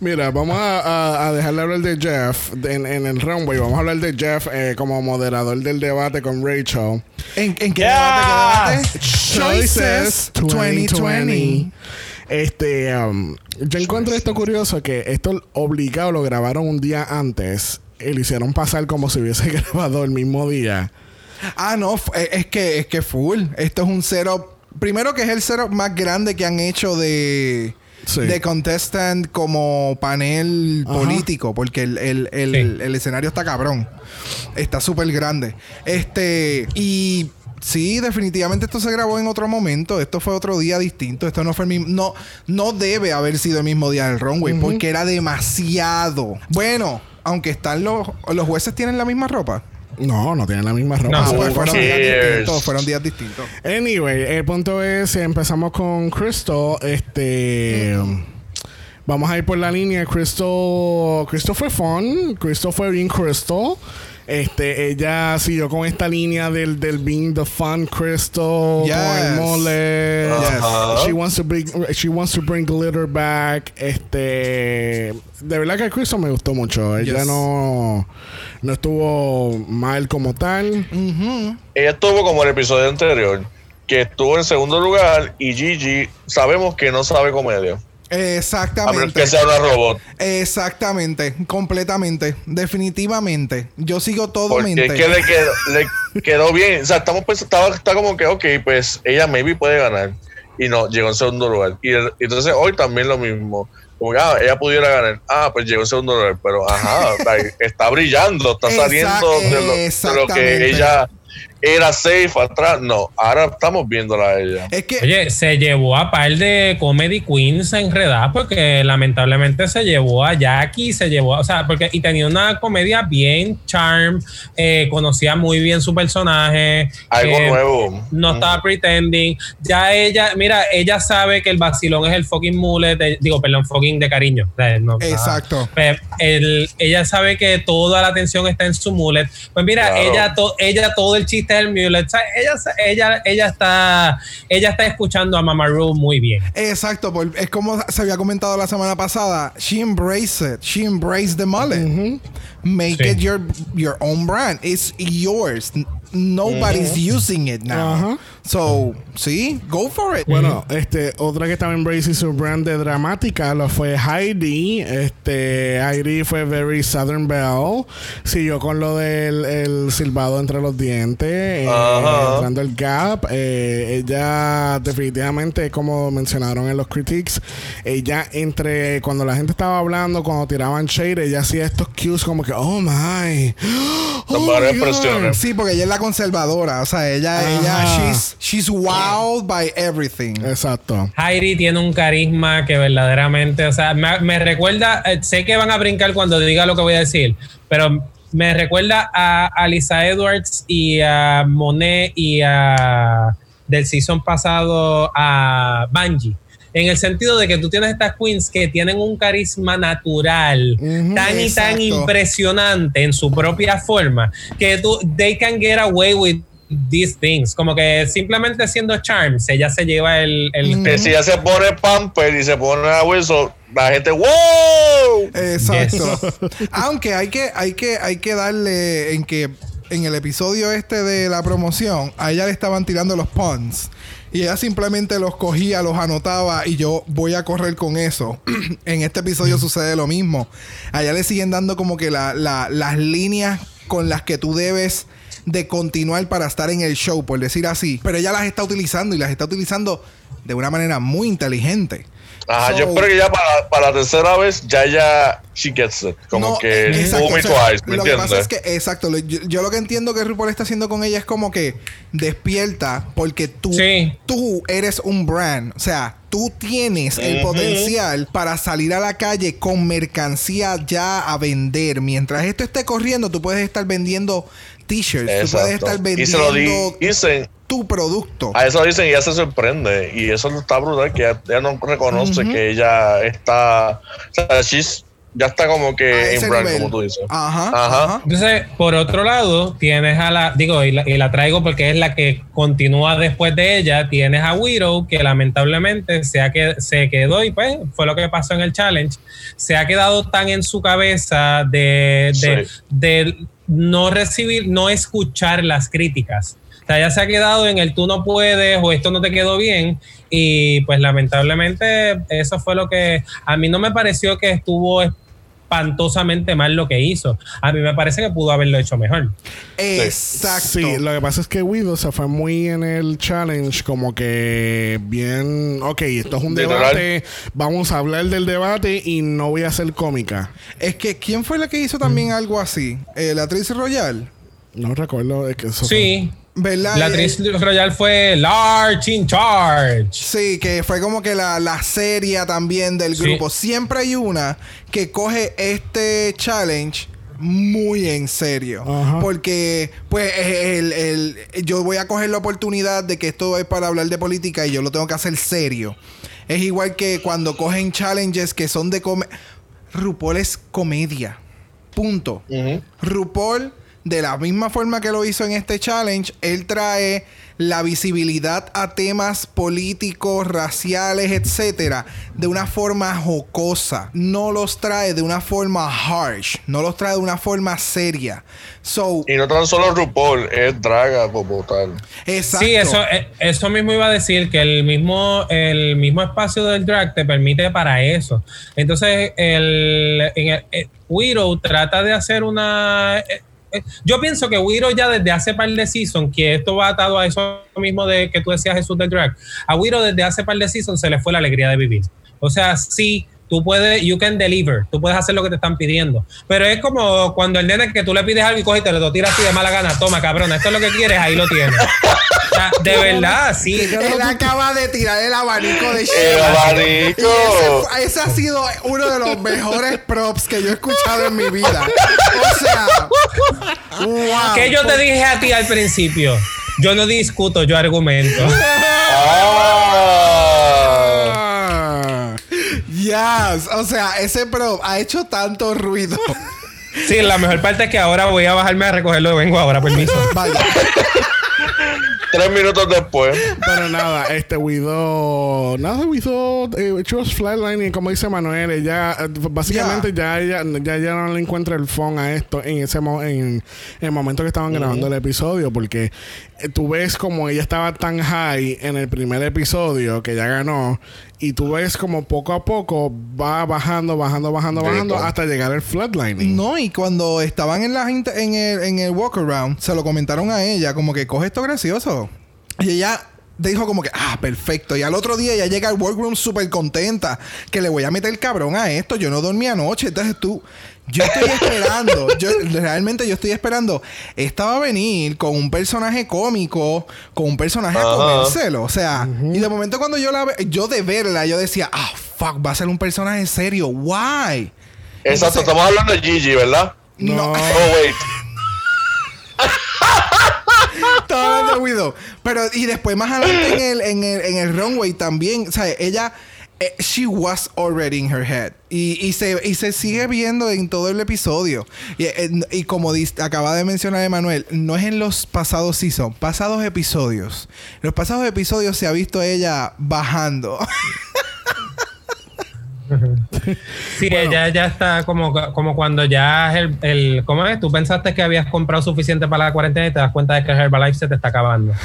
Mira, vamos a, a- a dejarle hablar de Jeff en, en el runway. Vamos a hablar de Jeff eh, como moderador del debate con Rachel. ¿En, en qué Yes. debate? ¿Qué debate? Choices 2020. 2020. Este, um, yo encuentro esto curioso que esto obligado lo grabaron un día antes y lo hicieron pasar como si hubiese [laughs] grabado el mismo día. Ah, no, eh, es que es que full. Esto es un setup. Primero que es el setup más grande que han hecho de, Sí. de contestant como panel Ajá. político, porque el, el- el- Sí. el escenario está cabrón. Está súper grande. Este, y sí, definitivamente esto se grabó en otro momento. Esto fue otro día distinto. Esto no fue el mismo. No, no debe haber sido el mismo día del runway, porque era demasiado. Bueno, aunque están los. Los jueces tienen la misma ropa. No, no tienen la misma ropa. No, Ah, pues fueron días distintos. Fueron días distintos. Anyway, el punto es, empezamos con Crystal. Este. Vamos a ir por la línea. Crystal. Crystal fue fun. Crystal fue bien Crystal. Este, ella siguió con esta línea del, del being the fun Crystal. Con el Yes. mole. Ajá. She wants to bring, she wants to bring glitter back. Este, de verdad que Crystal me gustó mucho. Ella Yes. no, no estuvo mal como tal. Ella estuvo como el episodio anterior, que estuvo en segundo lugar y Gigi sabemos que no sabe comedia. A menos Exactamente. que sea una robot. Exactamente. Completamente. Definitivamente. Yo sigo todo Porque mente. es que le quedó, le quedó bien. O sea, estamos pens- estaba, está como que, ok, pues ella maybe puede ganar. Y no, llegó en segundo lugar. Y el- entonces hoy también lo mismo. Como que, ah, ella pudiera ganar. Ah, pues llegó en segundo lugar. Pero, ajá, [laughs] está brillando, está saliendo de lo, de lo exactamente. que ella era safe atrás. No, ahora estamos viéndola a ella. Es que Oye, se llevó a par de comedy queens enredadas porque lamentablemente se llevó a Jackie, se llevó, a- o sea, porque y tenía una comedia bien charm, eh, conocía muy bien su personaje. Algo eh, nuevo. No estaba pretending. Ya ella, mira, ella sabe que el vacilón es el fucking mullet, de- digo, perdón, fucking de cariño. No- Exacto. Pues, el- ella sabe que toda la atención está en su mullet. Pues mira, Claro. ella, to- ella todo el chiste o sea, ella, ella, ella está, ella está escuchando a Mama Ru muy bien. Exacto, es como se había comentado la semana pasada. She embraced it. She embraced the mullet. Make Sí. it your, your own brand. It's yours. nobody's using it now. So, sí, go for it. Bueno, este, otra que estaba en Brazy su brand de dramática lo fue Heidi. Este, Heidi fue Very Southern Belle. Siguió con lo del el silbado entre los dientes. eh, entrando el gap. Eh, ella, definitivamente, como mencionaron en los critiques, ella entre cuando la gente estaba hablando, cuando tiraban shade, ella hacía estos cues como que, oh my. Oh my God". Sí, porque ella es la conservadora. O sea, ella, Ajá. ella, she's, she's wowed by everything. Exacto. Heidi tiene un carisma que verdaderamente, o sea, me, me recuerda, eh, sé que van a brincar cuando diga lo que voy a decir, pero me recuerda a, a Lisa Edwards y a Monet y a del season pasado a Bungie. En el sentido de que tú tienes estas queens que tienen un carisma natural tan y tan exacto. impresionante en su propia forma que tú, they can get away with these things. Como que simplemente siendo charms, ella se lleva el, el Que si ya se pone pamper y se pone a hueso, la gente, ¡wow! Exacto. [laughs] Aunque hay que, hay que, hay que darle en que en el episodio este de la promoción, a ella le estaban tirando los puns. Y ella simplemente los cogía, los anotaba y yo voy a correr con eso. [clears throat] en este episodio sucede lo mismo. A ella le siguen dando como que la- la- las líneas con las que tú debes de continuar para estar en el show, por decir así. Pero ella las está utilizando y las está utilizando de una manera muy inteligente. Ajá, So- yo espero que ya para, para la tercera vez ya ya she gets it. Como No, que exacto, fool me o sea, twice, ¿me Lo que pasa es entiendes? que, exacto, lo- yo, yo lo que entiendo que RuPaul está haciendo con ella es como que despierta porque tú, Sí. tú eres un brand. O sea, tú tienes el potencial para salir a la calle con mercancía ya a vender. Mientras esto esté corriendo, tú puedes estar vendiendo t-shirts, tú puedes estar Y se lo di- vendiendo dicen, tu producto. a eso dicen y ella se sorprende. Y eso está brutal, que ella, ella no reconoce que ella está, o sea, she's- ya está como que en brand, nivel. como tú dices. Ajá, Ajá. ajá. Entonces, por otro lado, tienes a la, digo, y la, y la traigo porque es la que continúa después de ella, tienes a Widow, que lamentablemente se, ha que, se quedó, y pues fue lo que pasó en el challenge, se ha quedado tan en su cabeza de, de, Sí. de no recibir, no escuchar las críticas. O sea, ya se ha quedado en el tú no puedes o esto no te quedó bien. Y pues lamentablemente eso fue lo que a mí no me pareció que estuvo espantosamente mal lo que hizo. A mí me parece que pudo haberlo hecho mejor. Exacto. Sí, lo que pasa es que Widow se fue muy en el challenge, como que bien, ok, esto es un debate, vamos a hablar del debate y no voy a hacer cómica. Es que, ¿quién fue la que hizo también algo así? Eh, la actriz Royal. No recuerdo es que eso Sí, ¿Verdad? la actriz royal fue Large in Charge. Sí, que fue como que la, la seria también del Sí. grupo. Siempre hay una que coge este challenge muy en serio. Ajá. Porque, pues, el, el- yo voy a coger la oportunidad de que esto es para hablar de política y yo lo tengo que hacer serio. Es igual que cuando cogen challenges que son de comedia. RuPaul es comedia. Punto. Ujú. RuPaul, de la misma forma que lo hizo en este challenge, él trae la visibilidad a temas políticos, raciales, etcétera, de una forma jocosa. No los trae de una forma harsh, no los trae de una forma seria. So, Y no tan solo RuPaul, es Draga como tal. exacto. Sí, eso, eh, eso mismo iba a decir que el mismo, el mismo espacio del drag te permite para eso. Entonces, el, en el- eh, Widow trata de hacer una. Eh, yo pienso que Widow ya desde hace par de seasons, que esto va atado a eso mismo de que tú decías Jesús del drag, a Widow desde hace par de seasons se le fue la alegría de vivir. O sea, sí, tú puedes, you can deliver, tú puedes hacer lo que te están pidiendo. Pero es como cuando el nene que tú le pides algo y coges y te lo tiras así de mala gana, toma cabrona, esto es lo que quieres, ahí lo tienes. O sea, de verdad, sí. Él acaba de tirar el abanico de ¡El Sheila. Y abanico! ese, ha sido uno de los mejores props que yo he escuchado en mi vida. O sea, wow. Que yo te dije a ti al principio. Yo no discuto, yo argumento. ¡Ah! Ah. Yes, o sea, ese prop ha hecho tanto ruido. Sí, la mejor parte es que ahora voy a bajarme a recogerlo. Vengo ahora, permiso. [laughs] Vaya. Tres minutos después. Pero nada, este Widow. Nada, Widow. Eh, she was flatlining, como dice Manuel. Ella, eh, básicamente, ya ella ya, ya no le encuentra el phone a esto en ese mo- en, en el momento que estaban grabando el episodio. Porque tú ves como ella estaba tan high en el primer episodio que ya ganó. Y tú ves como poco a poco va bajando, bajando, bajando, bajando hasta llegar al flatlining. No, y cuando estaban en, la, gente- en, el, en el walk around, se lo comentaron a ella, como que coge esto gracioso. Y ella dijo como que, ah, perfecto. Y al otro día ella llega al workroom súper contenta, que le voy a meter cabrón a esto. Yo no dormí anoche. Entonces tú, yo estoy esperando, yo realmente yo estoy esperando. Esta va a venir con un personaje cómico, con un personaje a comérselo. O sea, y de momento cuando yo la ve, yo de verla, yo decía, ah, fuck, va a ser un personaje serio. Why? Exacto, Entonces- estamos hablando de Gigi, ¿verdad? No. Oh, wait. Estaba hablando de Widow. Pero, y después más adelante en el, en el, en el runway también, o sea, ella, she was already in her head. Y, y, se, y se sigue viendo en todo el episodio. Y, eh, y como acaba de mencionar Emanuel, no es en los pasados season, pasados episodios. En los pasados episodios se ha visto ella bajando. [laughs] Sí, ella ya está como, como cuando ya el, el. ¿Cómo es? Tú pensaste que habías comprado suficiente para la cuarentena y te das cuenta de que el Herbalife se te está acabando. [laughs]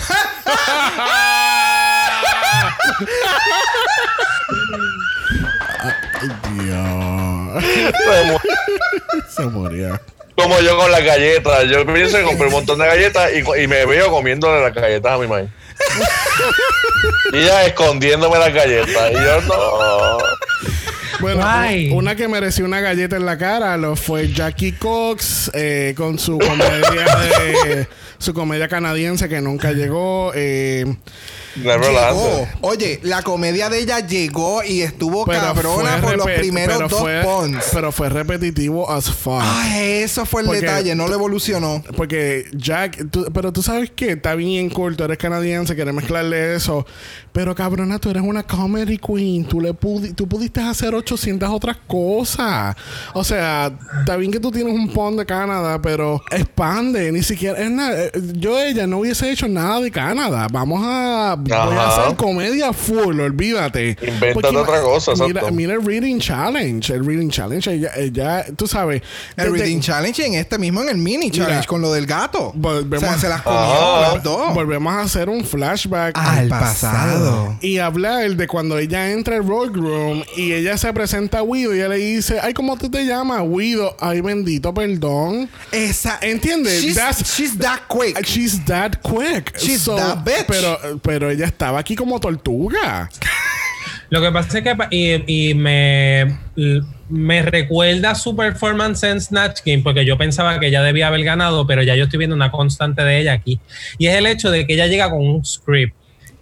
Dios. Se mu- [laughs] Se murió. Como yo con las galletas. Yo pienso que compré un montón de galletas y, y me veo comiéndole las galletas a mi mamá. y ella escondiéndome las galletas. Y yo no. Bueno, Why? una que mereció una galleta en la cara lo fue Jackie Cox eh, con su comedia de su comedia canadiense que nunca llegó. eh, llegó. Oye, la comedia de ella llegó y estuvo cabrona por los primeros pero dos fue- pons. Pero fue repetitivo as fuck. Ay, eso fue el Porque- detalle, no lo evolucionó. Porque Jack, tú- pero tú sabes que está bien cool, tú eres canadiense, quieres mezclarle eso. Pero cabrona, tú eres una comedy queen, tú, le pudi- tú pudiste hacer 800 otras cosas. O sea, está bien que tú tienes un pon de Canadá, pero expande, ni siquiera es nada. eh, Yo ella no hubiese hecho nada de Canadá. Vamos a, voy a hacer comedia full, olvídate. Invéntate Porque otra cosa, Mira, mira el Reading Challenge, el Reading Challenge, ella, ella tú sabes. El desde- Reading Challenge en este mismo, en el mini challenge Mira, con lo del gato. volvemos o sea, a- se las comió las dos. Volvemos a hacer un flashback Al pasado. Y hablar de cuando ella entra al Room y ella se presenta a Guido y ella le dice, ay, ¿cómo tú te llamas? Guido, ay, bendito, perdón. Esa, ¿Entiendes? She's, That's- she's that quick. She's that quick. She's that bitch. Pero, pero ella estaba aquí como tortuga. Lo que pasa es que y, y me, me recuerda su performance en Snatch Game porque yo pensaba que ella debía haber ganado, pero ya yo estoy viendo una constante de ella aquí. Y es el hecho de que ella llega con un script.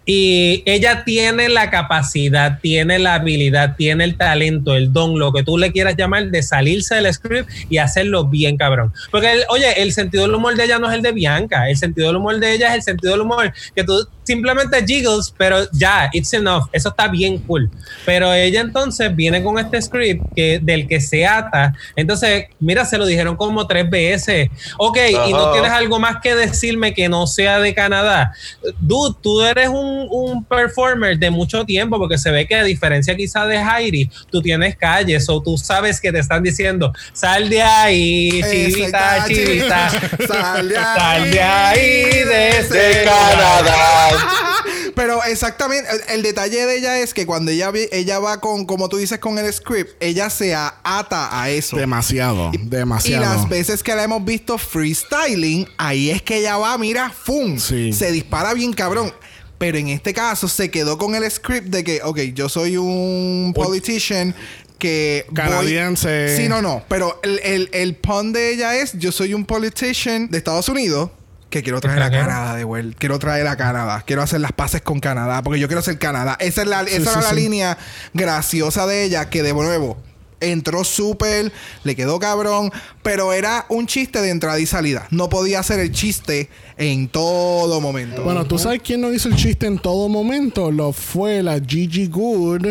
Y ella tiene la capacidad, tiene la habilidad, tiene el talento, el don, lo que tú le quieras llamar, de salirse del script y hacerlo bien, cabrón. Porque, el- oye, el sentido del humor de ella no es el de Bianca. El sentido del humor de ella es el sentido del humor que tú simplemente jiggles, pero ya, it's enough. Eso está bien cool. Pero ella entonces viene con este script que, del que se ata. Entonces, mira, se lo dijeron como tres veces. Ok, y no tienes algo más que decirme que no sea de Canadá. Dude, tú eres un, un performer de mucho tiempo porque se ve que a diferencia quizá de Heidi, tú tienes calles o tú sabes que te están diciendo, sal de ahí, chivita, chivita. [laughs] Sal de ahí. Sal de ahí, de ese De lugar. Canadá. [laughs] Pero exactamente, el, el detalle de ella es que cuando ella, ella va con, como tú dices, con el script, ella se ata a eso. Demasiado, Y demasiado. las veces que la hemos visto freestyling, ahí es que ella va, mira, ¡fum! Sí. Se dispara bien cabrón. Pero en este caso se quedó con el script de que, ok, yo soy un politician que... voy- Canadiense. Sí, no, no. Pero el, el, el pun de ella es, yo soy un politician de Estados Unidos que quiero traer a. Canadá de vuelta. Quiero traer a Canadá. Quiero hacer las paces con Canadá. Porque yo quiero ser Canadá. Esa, es la, esa sí, era la línea graciosa de ella que de nuevo entró súper, le quedó cabrón, pero era un chiste de entrada y salida. No podía hacer el chiste en todo momento. Bueno, ¿tú sabes quién no hizo el chiste en todo momento? Lo fue la Gigi Good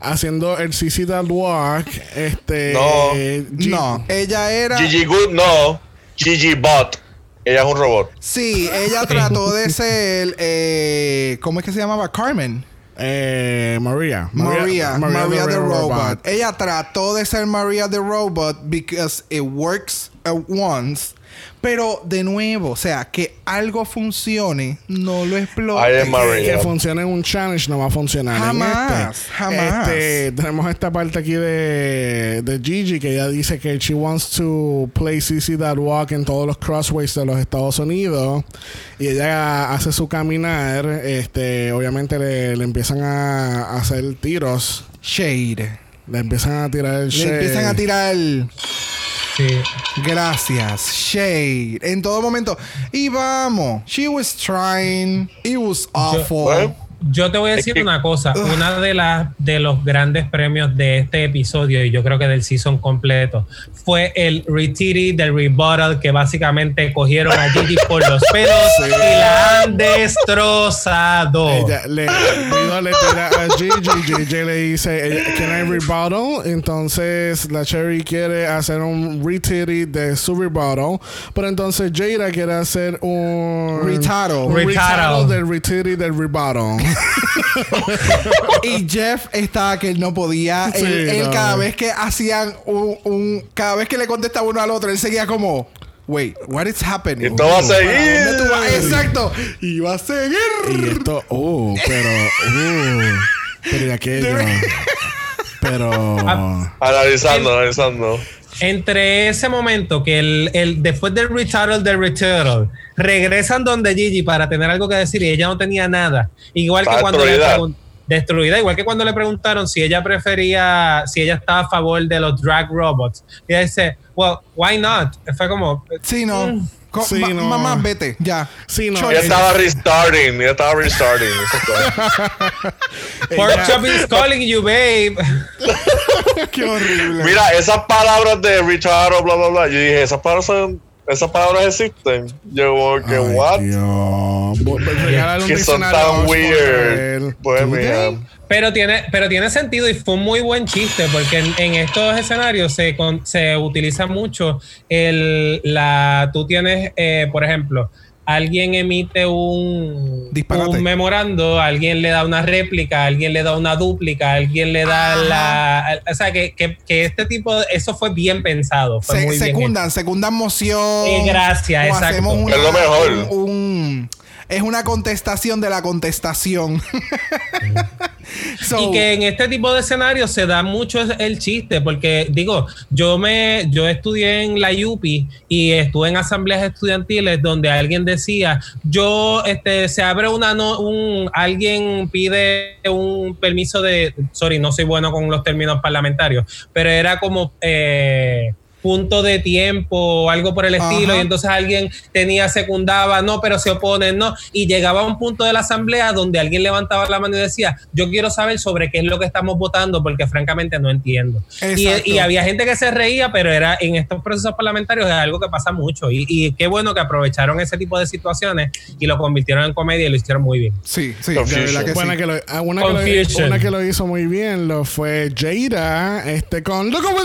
haciendo el CC That Walk. Este. No. No, ella era Gigi Good, no. Gigi Bot. Ella es un robot. Sí, ella trató de ser. Eh, ¿Cómo es que se llamaba? Carmen. Eh, María. Maria, Maria, the, robot. Ella trató de ser Maria the Robot because it works at once. Pero de nuevo, o sea, que algo funcione, no lo explote. Que, funcione en un challenge no va a funcionar. en Jamás, este. jamás. Este, tenemos esta parte aquí de, de Gigi que ella dice que she wants to play CC That Walk en todos los crossways de los Estados Unidos. Y ella hace su caminar. Este, obviamente le, le empiezan a, hacer tiros. Shade. Le empiezan a tirar el Le shade. empiezan a tirar. Sí. Gracias, Shade. En todo momento. Y vamos. She was trying. It was awful. Yo te voy a decir una cosa. Una de las de los grandes premios de este episodio, y yo creo que del season completo, fue el retiri del rebuttal que básicamente cogieron a Gigi por los pelos y la han destrozado. Ella le, tira a Gigi, Gigi le dice, eh, can I rebuttal? Entonces la Cherry quiere hacer un retiri de su rebuttal, pero entonces Jada quiere hacer un Retaro. Retaro. del retiri del rebuttal. [laughs] Y Jeff estaba que él no podía. Sí, él, él no. cada vez que hacían un, un- Cada vez que le contestaba uno al otro, él seguía como. Wait, what is happening? Esto va a ¿Para seguir. dónde tú vas? Exacto. Y va a seguir. y esto, uh, pero, uh, pero y aquello. [laughs] Pero, Ah. Analizando, analizando. Entre ese momento que el, el después del retitle del retitle regresan donde Gigi para tener algo que decir y ella no tenía nada. Igual que cuando le pregun- destruida, igual que cuando le preguntaron si ella prefería, si ella estaba a favor de los drag robots. Y ella dice, well, why not? Fue como, Sí, no. Mm. Co- Sí, ma- no. Mamá, vete. Ya. Sí, no. Ella estaba restarting, ella estaba restarting. [laughs] Pork chop is calling you, babe. [laughs] Qué horrible. Mira, esas palabras de Richard bla bla bla. Yo dije, esas palabras son, esas palabras existen. Yo como que, Ay, what? Dios. Un Que son tan weird. Pues ¿Tú mira. Pero tiene, pero tiene sentido y fue un muy buen chiste porque en, en estos escenarios se, con- se utiliza mucho el, la, tú tienes, eh, por ejemplo, alguien emite un, Disparate. un memorando, alguien le da una réplica, alguien le da una dúplica, alguien le da la, o sea que, que, que este tipo, de- eso fue bien pensado, fue Se- muy bien secundan, secundan moción. Eh, gracias, exacto. una- Es lo mejor. un- un- es una contestación de la contestación. [laughs] So, y que en este tipo de escenarios se da mucho el chiste, porque digo, yo me, yo estudié en la UPI y estuve en asambleas estudiantiles donde alguien decía, yo, este, se abre una, no, un, alguien pide un permiso de, sorry, no soy bueno con los términos parlamentarios, pero era como, eh, punto de tiempo o algo por el estilo Ajá. y entonces alguien tenía secundaba no pero se oponen no y llegaba a un punto de la asamblea donde alguien levantaba la mano y decía yo quiero saber sobre qué es lo que estamos votando porque francamente no entiendo y, y había gente que se reía pero era en estos procesos parlamentarios es algo que pasa mucho y, y qué bueno que aprovecharon ese tipo de situaciones y lo convirtieron en comedia y lo hicieron muy bien. Sí, sí, verdad que sí. que lo- ah, una, que lo, una que lo hizo muy bien lo fue Jada este con Look over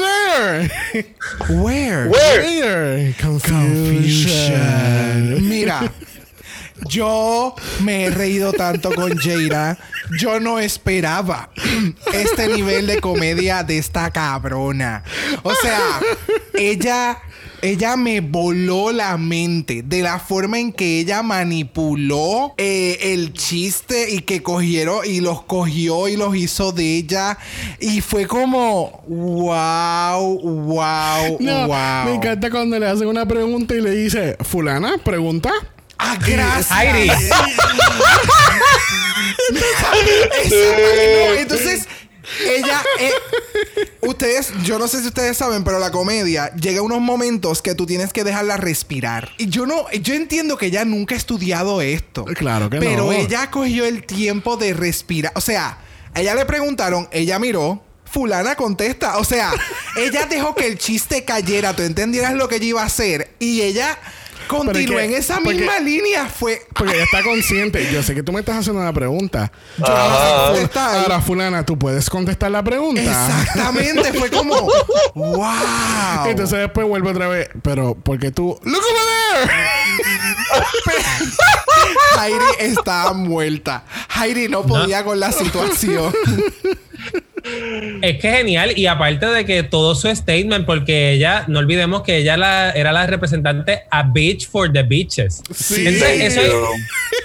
there [laughs] Where? Where? Jada. Confusion Mira, [laughs] yo me he reído tanto con Jaira. Yo no esperaba este nivel de comedia de esta cabrona. O sea, ella, ella me voló la mente de la forma en que ella manipuló eh, el chiste y que cogieron y los cogió y los hizo de ella. Y fue como, wow, wow, [laughs] No, wow. me encanta cuando le hacen una pregunta y le dice fulana pregunta Ah, gracias. Heidi. [laughs] Exacto. No, entonces, ella. eh, ustedes, yo no sé si ustedes saben, pero la comedia llega a unos momentos que tú tienes que dejarla respirar. Y yo no, yo entiendo que ella nunca ha estudiado esto. Claro que pero no. ella cogió el tiempo de respirar. O sea, a ella le preguntaron, ella miró. Fulana contesta. O sea, ella dejó que el chiste cayera. Tú entendieras lo que ella iba a hacer. Y ella continuó que- en esa porque- misma línea. Fue. porque ella está consciente yo sé que tú me estás haciendo una pregunta Yo no está ahí. ahora fulana tú puedes contestar la pregunta Exactamente, fue como [laughs] wow. Entonces después vuelve otra vez. Pero, porque tú. ¡Look over [laughs] Heidi estaba muerta. Heidi no podía con la situación. [laughs] Es que genial. Y aparte de que todo su statement, porque ella, no olvidemos que ella la, era la representante a Beach for the Beaches. Sí. Entonces, eso, es,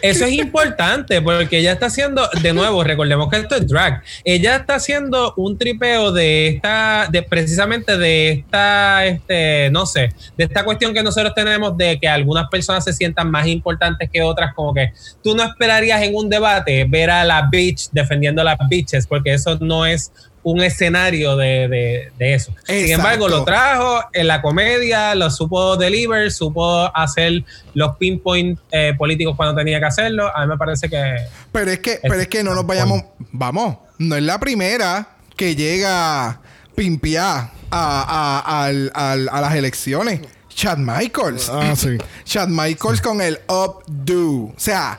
eso es importante porque ella está haciendo, de nuevo, recordemos que esto es drag. Ella está haciendo un tripeo de esta, de precisamente de esta, este, no sé, de esta cuestión que nosotros tenemos de que algunas personas se sientan más importantes que otras, como que tú no esperarías en un debate ver a la bitch defendiendo a las bitches, porque eso no es un escenario de, de- de eso. Sin embargo, lo trajo en la comedia, lo supo deliver, supo hacer los pinpoint eh, políticos cuando tenía que hacerlo. A mí me parece que Pero es que, pero es que no nos vayamos. Vamos, no es la primera que llega pimpiá a, a, al- a las elecciones. Chad Michaels. Ah, sí. Chad Michaels con el updo. O sea,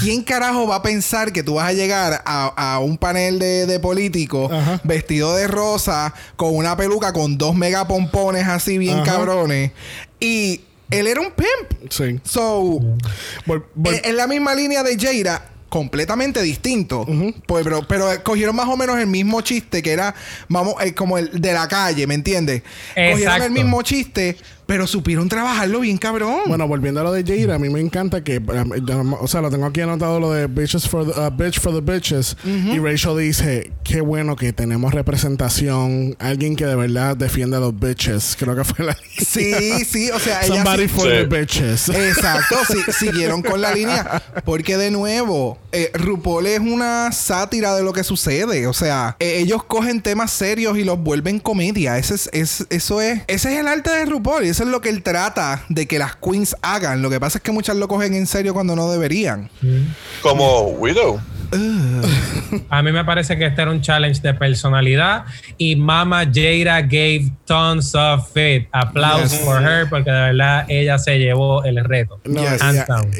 ¿quién carajo va a pensar que tú vas a llegar a, a un panel de, de políticos Ajá. vestido de rosa, con una peluca con dos mega pompones así bien Ajá. cabrones? Y él era un pimp. Sí. So, en, en la misma línea de Jaira, completamente distinto. pues, pero, pero cogieron más o menos el mismo chiste que era, vamos, eh, como el de la calle, ¿me entiendes? Cogieron el mismo chiste, pero supieron trabajarlo bien cabrón. Bueno, volviendo a lo de Jaira, a mí me encanta que, um, yo no- o sea, lo tengo aquí anotado lo de bitches for the, uh, bitch for the bitches. Y Rachel dice, qué bueno que tenemos representación, alguien que de verdad defiende a los bitches. Creo que fue la [laughs] sí, sí, o sea, ella Somebody sí- for Sí. the bitches. [laughs] Exacto, sí, siguieron con la línea. Porque de nuevo, eh, RuPaul es una sátira de lo que sucede. O sea, eh, ellos cogen temas serios y los vuelven comedia. Ese es, es- eso es, ese es el arte de RuPaul. Eso es lo que él trata de que las queens hagan. Lo que pasa es que muchas lo cogen en serio cuando no deberían. Como Widow. A mí me parece que este era un challenge de personalidad y Mama Jaira gave tons of it. Aplausos Yes. for her porque de verdad ella se llevó el reto. No, Yes.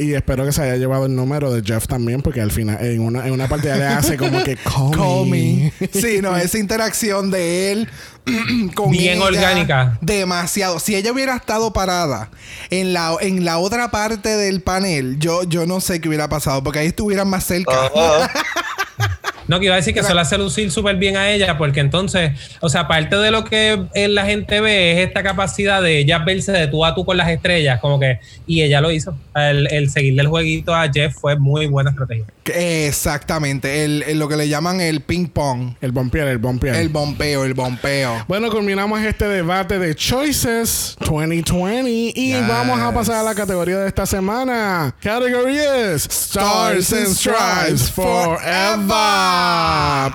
y- y, espero que se haya llevado el número de Jeff también, porque al final, en una, en una parte ya le hace como que call, [laughs] Call me. me. Sí, no, esa interacción de él [clears throat] con Bien ella, orgánica. Demasiado. Si ella hubiera estado parada en la, en la otra parte del panel, yo, yo no sé qué hubiera pasado, porque ahí estuvieran más cerca. Ajá. [laughs] No, que iba a decir que se la hace lucir súper bien a ella, porque entonces, o sea, parte de lo que eh, la gente ve es esta capacidad de ella verse de tú a tú con las estrellas, como que, y ella lo hizo. El, el seguirle el jueguito a Jeff fue muy buena estrategia. Exactamente. El, el- lo que le llaman el ping pong. El bompear, el bompear. El bompeo, el bompeo. Bueno, culminamos este debate de Choices 2020 y Yes. vamos a pasar a la categoría de esta semana. Category es Stars and Stripes Forever.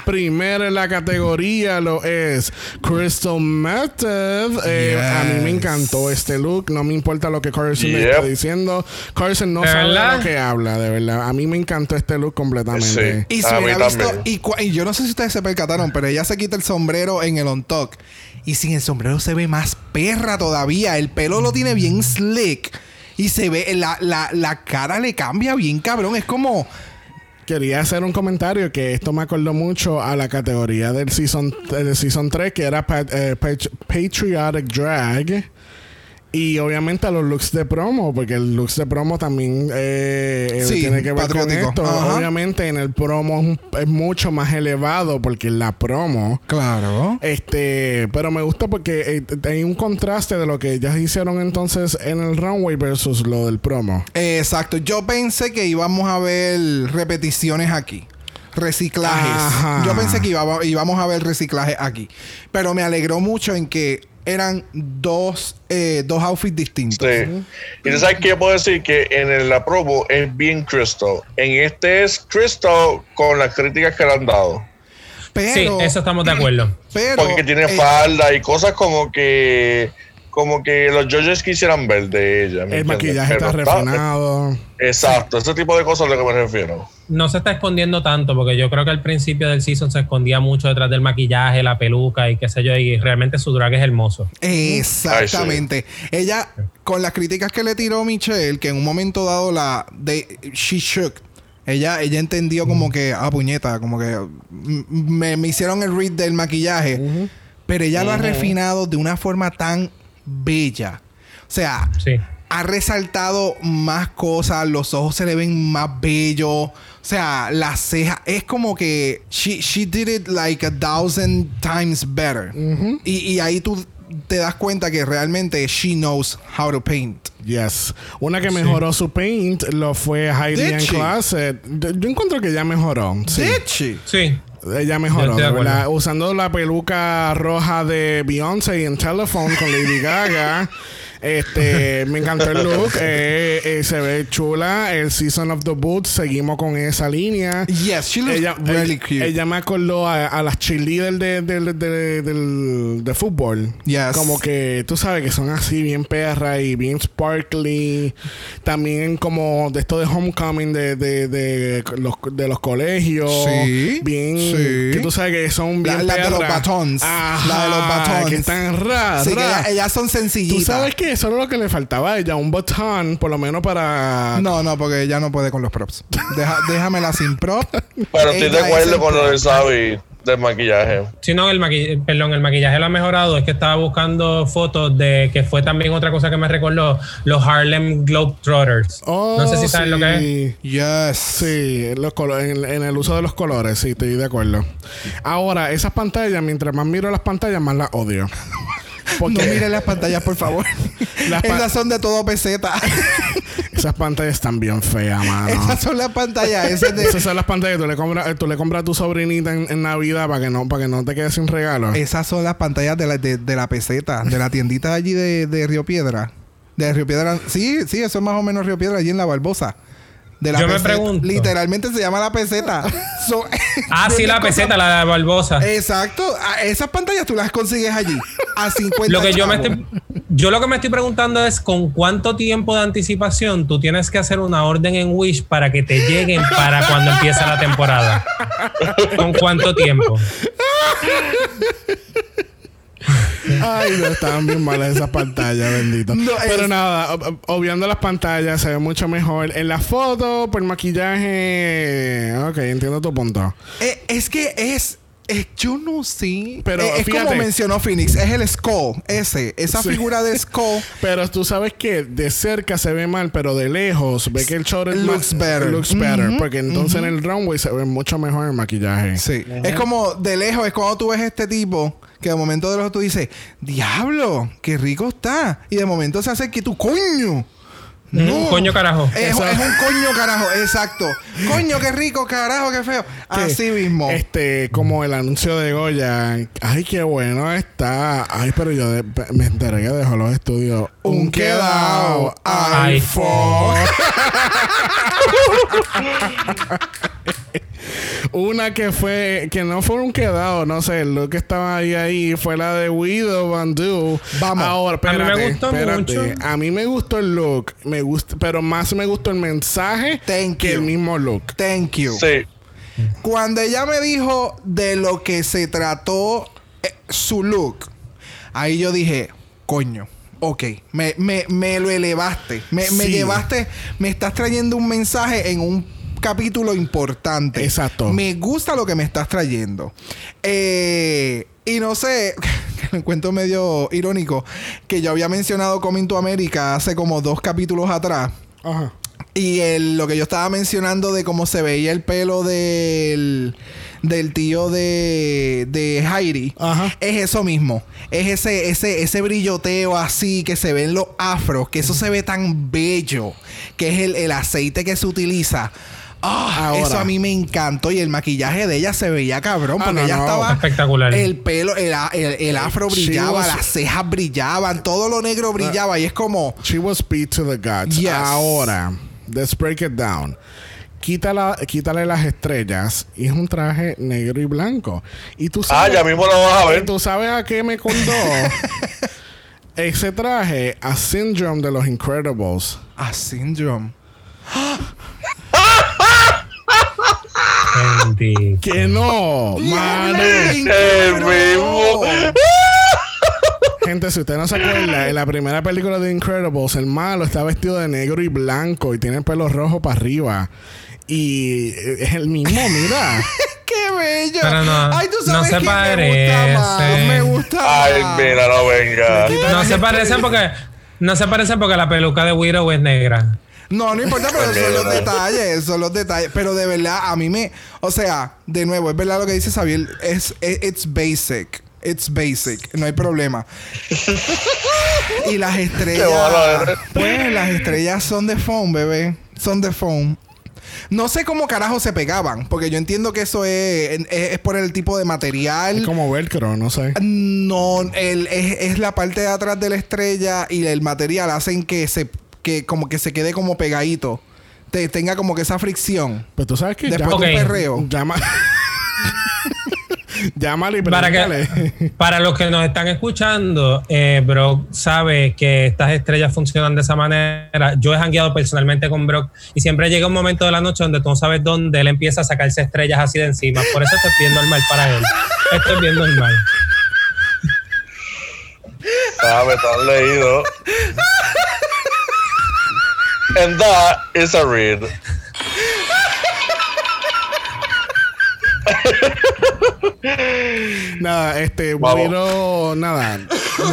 Primero en la categoría lo es Crystal Method. Eh, Yes. A mí me encantó este look. No me importa lo que Carson me está diciendo. Carson no ¿De sabe de lo que habla, de verdad. A mí me encantó este look completamente. Sí. Y si A mí hubiera visto, y yo no sé si ustedes se percataron, pero ella se quita el sombrero en el on talk. Y sin el sombrero se ve más perra todavía. El pelo lo tiene bien slick. Y se ve, la, la, la cara le cambia bien cabrón. Es como. Quería hacer un comentario que esto me acordó mucho a la categoría del season, del season 3 que era pat- eh, pat- Patriotic Drag. Y obviamente a los looks de promo, porque el looks de promo también eh, eh, Sí, tiene que ver patriótico. con esto. Ajá. Obviamente en el promo es mucho más elevado porque la promo Claro. este, pero me gusta porque eh, hay un contraste de lo que ellas hicieron entonces en el runway versus lo del promo. Exacto. Yo pensé que íbamos a ver repeticiones aquí. Reciclajes. Ajá. Yo pensé que iba- íbamos a ver reciclaje aquí. Pero me alegró mucho en que eran dos, eh, dos outfits distintos. Sí. Y tú sabes que yo puedo decir que en el- la promo es bien Crystal. En este es Crystal con las críticas que le han dado. Pero, sí, eso estamos de acuerdo. [clears throat] pero, Porque tiene eh, falda y cosas como que como que los judges quisieran ver de ella. ¿me El maquillaje está refinado. Exacto, ese tipo de cosas es a lo que me refiero. No se está escondiendo tanto, porque yo creo que al principio del season se escondía mucho detrás del maquillaje, la peluca y qué sé yo, y realmente su drag es hermoso. Exactamente. Ella, con las críticas que le tiró Michelle, que en un momento dado la de She Shook. Ella, ella entendió como que, ah, puñeta, como que mm, me, me hicieron el read del maquillaje. Pero ella lo ha refinado de una forma tan bella. O sea, Sí. ha resaltado más cosas, los ojos se le ven más bellos. O sea, la ceja es como que she, she did it like a thousand times better. y, y ahí tú te das cuenta que realmente she knows how to paint. Yes. Una que mejoró su paint lo fue Heidi Did en she? Closet. Yo yo encuentro que ya mejoró. Sí. Did she? Sí. Ella mejoró, acuerdo. ¿verdad? Usando la peluca roja de Beyoncé en Telephone con Lady Gaga. [laughs] Este, me encantó el look. [laughs] Eh, eh, se ve chula. El Season of the Boots, seguimos con esa línea. Yes, she looks Ella, really ella- cute. ella me acordó a, a las cheerleaders de, de, de, de- fútbol. Yes. Como que tú sabes que son así bien perras y bien sparkly. También como de esto de homecoming de, de, de los, de los colegios. Sí, Bien. sí. Que tú sabes que son La- bien la de los batons. Ajá, La de los batons. Que están raras. Sí, que ellas, ellas son sencillitas. Tú sabes que eso era lo que le faltaba a ella. Un botón, por lo menos para. No, no, porque ella no puede con los props. Deja- [laughs] déjamela sin prop. Pero estoy de acuerdo con lo del Sabi del maquillaje. Si no, el maquillaje, perdón, el maquillaje lo ha mejorado. Es que estaba buscando fotos de que fue también otra cosa que me recordó, los Harlem Globetrotters. Oh, no sé si saben lo que es. sí. Yes. Sí, los en, en el uso de los colores, sí, estoy de acuerdo. Ahora, esas pantallas, mientras más miro las pantallas, más las odio. Porque No miren las pantallas, por favor. Las pa- Esas son de todo peseta. esas pantallas están bien feas, mano. Esas son las pantallas. Esas de... Esas son las pantallas que tú le compras, tú le compras a tu sobrinita en, en Navidad para que no, para que no te quedes sin regalo. Esas son las pantallas de la, de, de la peseta, de la tiendita allí de, de Río Piedra. De Río Piedra. Sí, sí, eso es más o menos Río Piedra, allí en la Barbosa. De la Yo me pregunto. Literalmente se llama la peseta. [laughs] So- Ah, [laughs] sí, la peseta, la de Barbosa. Exacto. A- Esas pantallas tú las consigues allí. A [laughs] 50 Lo que yo me estoy, yo lo que me estoy preguntando es con cuánto tiempo de anticipación tú tienes que hacer una orden en Wish para que te lleguen para cuando empieza la temporada. ¿Con cuánto tiempo? Ay, no, estaban bien malas esas pantallas, bendito. No, Pero es- nada, ob- ob- obviando las pantallas, se ve mucho mejor. En la foto, por maquillaje. Ok, entiendo tu punto. Eh, es que es. Es- yo no sé. Pero Eh, es como mencionó Phoenix. Es el skull. Ese. Esa Sí. figura de skull. [laughs] Pero tú sabes que de cerca se ve mal, pero de lejos ve que el short es Looks más- better. Looks better. Porque entonces en el runway se ve mucho mejor el maquillaje. Sí. Es como de lejos, es cuando tú ves este tipo que de momento de lejos tú dices, diablo, qué rico está. Y de momento se hace que tú, coño. Mm, coño, carajo. Es, un coño carajo, exacto. Coño, qué rico, carajo, qué feo. Que, Así mismo. Este, como el anuncio de Goya. Ay, qué bueno está. Ay, pero yo de- me enteré que dejó los estudios. Un quedado. iPhone. [laughs] [laughs] Una que fue, que no fue un quedado, no sé, lo que estaba ahí ahí fue la de Widow Bandu. Vamos. Ahora, A mí me espérate, gustó espérate. mucho. A mí me gustó el look, me gusta, pero más me gustó el mensaje Thank que you. el mismo look. Thank you. Sí. Cuando ella me dijo de lo que se trató eh, su look, ahí yo dije, coño. Ok, me, me, me lo elevaste. Me, me llevaste, me estás trayendo un mensaje en un capítulo importante. Exacto. Me gusta lo que me estás trayendo. Eh, y no sé, [laughs] que lo encuentro medio irónico, que yo había mencionado Coming to America hace como dos capítulos atrás. Ajá. Y el- lo que yo estaba mencionando de cómo se veía el pelo del, del tío de, de Heidi, Ajá. es eso mismo. Es ese, ese, ese brilloteo así que se ve en los afros, que eso se ve tan bello, que es el, el aceite que se utiliza. Ah, Ahora. eso a mí me encantó. Y el maquillaje de ella se veía cabrón. Ah, Porque no, ella no. estaba. Espectacular. El pelo, el, el- el afro brillaba, was- las cejas brillaban, todo lo negro brillaba. y es como. She was beat to the gods. Yes. Ahora, let's break it down. Quítala, quítale las estrellas y es un traje negro y blanco. Y tú Ah, sabes, ya mismo lo vas a y ver. tú sabes a qué me contó [laughs] ese traje a Syndrome de los Incredibles. A syndrome. Bendito. Que no, mano. El mismo. Gente, si usted no se acuerda, en la primera película de Incredibles, el malo está vestido de negro y blanco y tiene el pelo rojo para arriba. Y es el mismo, mira. [laughs] ¡Qué bello! Pero no, Ay, tú no sabes se que me parece. gusta más. Me gusta Ay, mira, no venga. No se parecen porque No se parecen porque la peluca de Widow es negra. No, no importa, pero son los detalles, son los detalles. Pero de verdad, a mí me. O sea, de nuevo, es verdad lo que dice Xavier. Es, es- it's basic. It's basic. No hay problema. y las Qué estrellas. Pues las estrellas son de foam, bebé. Son de foam. No sé cómo carajo se pegaban, porque yo entiendo que eso es, es, es por el tipo de material. Es como velcro, no sé. No, el, es, es la parte de atrás de la estrella y el material hacen que se que como que se quede como pegadito. Te, tenga como que esa fricción. Pues tú sabes que Después llama, de un perreo. llama, [laughs] llámale y Para que [laughs] para los que nos están escuchando, eh, Brock sabe que estas estrellas funcionan de esa manera. Yo he jangueado personalmente con Brock y siempre llega un momento de la noche donde tú no sabes dónde él empieza a sacarse estrellas así de encima. Por eso esto es bien normal para él. Esto es bien normal. Sabe, tan leído. And that is a read. Nada, este. Wiro, nada.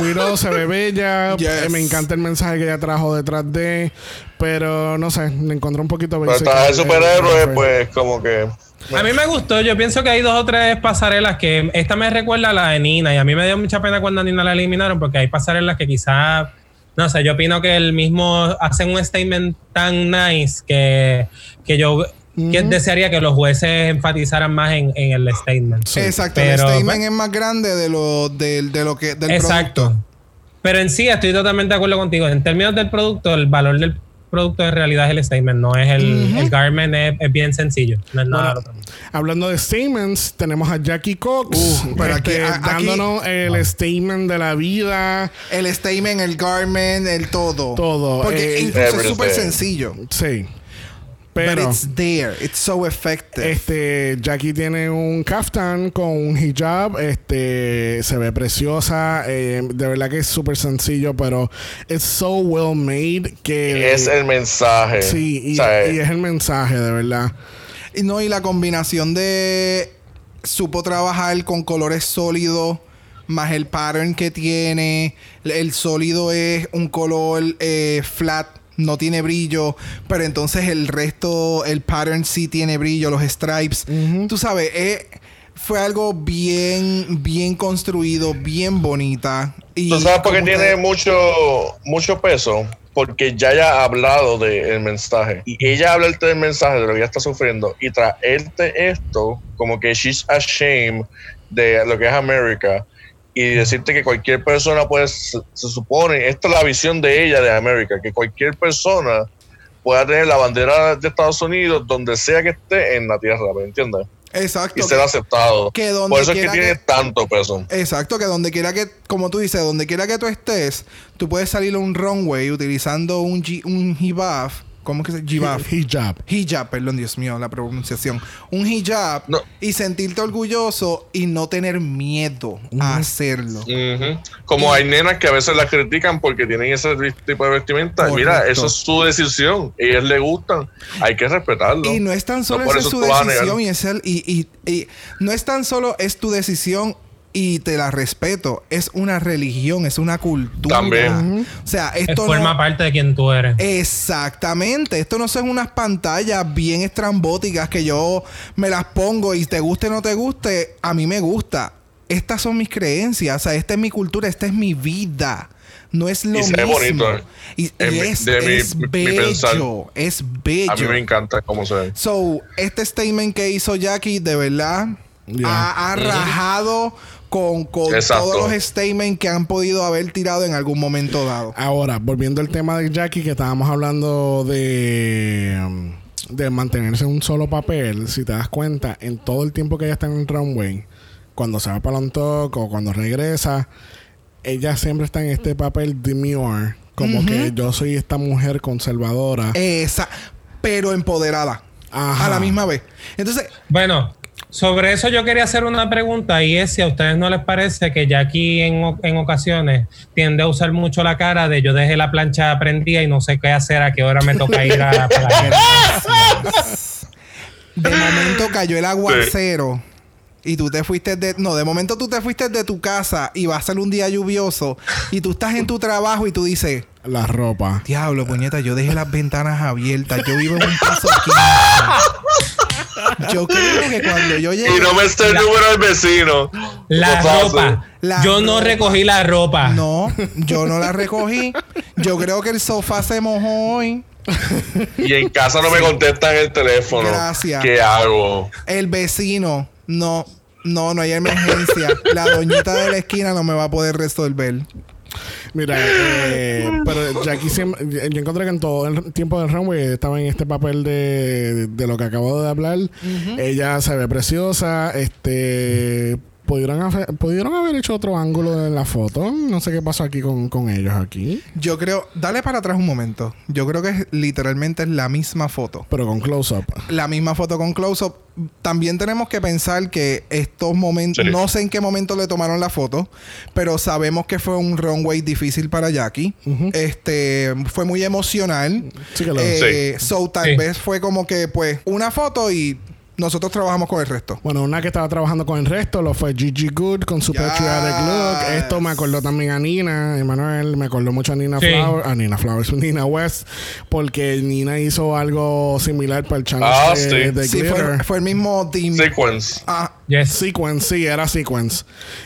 Wiro se ve bella. Yes. Me encanta el mensaje que ella trajo detrás de. Pero no sé, me encontré un poquito Pero basic. Eh, superhéroe, pues como que. A mí me gustó. Yo pienso que hay dos o tres pasarelas que esta me recuerda a la de Nina y a mí me dio mucha pena cuando a Nina la eliminaron porque hay pasarelas que quizás, no sé, yo opino que el mismo hacen un statement tan nice que, que yo que desearía que los jueces enfatizaran más en, en el statement. Sí. Exacto. Pero, el statement pues, es más grande de lo, de, de lo que del Exacto. producto. Pero en sí estoy totalmente de acuerdo contigo. En términos del producto, el valor del producto en realidad es el statement, no es el, el garment, es, es bien sencillo. No es nada Bueno. Hablando de statements, tenemos a Jackie Cox Uh, pero aquí- este, aquí- dándonos el statement de la vida. El statement, el garment, el todo. Todo, Porque eh, incluso es súper sencillo. Sí. But Pero it's there. It's so effective. este Jackie tiene un kaftan con un hijab, este se ve preciosa, eh, de verdad que es súper sencillo, pero es so well made que Es el mensaje. sí y, O sea, y es el mensaje de verdad. Y no, y la combinación de supo trabajar con colores sólidos, más el pattern que tiene. El sólido es un color eh, flat, no tiene brillo, pero entonces el resto, el pattern sí tiene brillo, los stripes. Tú sabes, eh, fue algo bien, bien construido, bien bonita. Y ¿Tú sabes por qué tiene mucho, mucho peso? Porque ya ha hablado del mensaje. Y ella habla del mensaje de lo que ella está sufriendo. Y traerte esto, como que she's ashamed de lo que es América. Y decirte que cualquier persona puede, se, se supone, esta es la visión de ella de América, que cualquier persona pueda tener la bandera de Estados Unidos donde sea que esté en la tierra, ¿me entiendes? Exacto. Y ser aceptado. que donde Por eso es que tiene que- tanto peso. Exacto, que donde quiera que, como tú dices, donde quiera que tú estés, tú puedes salir a un runway utilizando un, gi- un hijab. ¿Cómo que se llama? [laughs] Hijab. Hijab, perdón, Dios mío, la pronunciación. Un hijab No. y sentirte orgulloso y no tener miedo a hacerlo. Como hay nenas que a veces las critican porque tienen ese tipo de vestimenta. Mira, eso es su decisión. Ellas le gustan. Hay que respetarlo. Y no es tan solo No por esa es eso tu tú vas a negar. decisión y es el, y, y- y no es tan solo es tu decisión y te la respeto. Es una religión, es una cultura. También. O sea, Es esto forma no, parte de quien tú eres. Exactamente. Esto no son unas pantallas bien estrambóticas que yo me las pongo y te guste o no te guste, a mí me gusta. Estas son mis creencias, o sea, esta es mi cultura, esta es mi vida. No es lo Y mismo. bonito, eh. Y, y En mi- es, de mi- es mi- mi pensar. bello, es bello. A mí me encanta cómo se ve. So, este statement que hizo Jackie, de verdad, Yeah. ha, ha rajado con, todos los statements que han podido haber tirado en algún momento dado. Ahora, volviendo al tema de Jackie, que estábamos hablando de, de mantenerse en un solo papel, si te das cuenta, en todo el tiempo que ella está en el runway, cuando se va para un talk o cuando regresa, ella siempre está en este papel demure, como que yo soy esta mujer conservadora. Esa, pero empoderada. Ajá. A la misma vez. Entonces, Bueno, sobre eso yo quería hacer una pregunta y es si a ustedes no les parece que Jackie en, o- en ocasiones tiende a usar mucho la cara de yo dejé la plancha prendida y no sé qué hacer, a qué hora me toca ir a la playa. [laughs] de momento cayó el aguacero. Y tú te fuiste de... No, de momento tú te fuiste de tu casa y va a ser un día lluvioso. Y tú estás en tu trabajo y tú dices... La ropa. Diablo, puñeta, yo dejé las ventanas abiertas. Yo vivo en un piso 15. [laughs] Yo creo que cuando yo llegué. Y no me sé el número del vecino. La ropa. La Yo no recogí la ropa. No, yo no la recogí. Yo creo que el sofá se mojó hoy. Y en casa no me contestan el teléfono. Gracias. ¿Qué hago? El vecino, no, no, no hay emergencia. La doñita de la esquina no me va a poder resolver. Mira, [laughs] eh, pero Jackie siempre, yo encontré que en todo el tiempo del runway estaba en este papel de, de lo que acabo de hablar. Ella se ve preciosa, este pudieron haber, pudieron haber hecho otro ángulo en la foto. No sé qué pasó aquí con, con ellos aquí, Yo creo, dale para atrás un momento. Yo creo que es, literalmente es la misma foto. pero con close up. La misma foto con close-up. También tenemos que pensar que estos momentos, Sí. no sé en qué momento le tomaron la foto, pero sabemos que fue un runway difícil para Jackie. Este fue muy emocional. Sí que lo- Eh, So tal Sí. vez fue como que, pues, una foto y nosotros trabajamos con el resto. Bueno, una que estaba trabajando con el resto lo fue Gigi Good con su Yes. patriotic look. Esto me acordó también a Nina, Emanuel, me acordó mucho a Nina Sí. Flowers, a Nina Flowers, [laughs] Nina West, porque Nina hizo algo similar para el channel Ah, de, sí. de Sí, Glitter. fue, fue el mismo team. Sequence. Ah, Yes. Sequence, sí, era Sequence.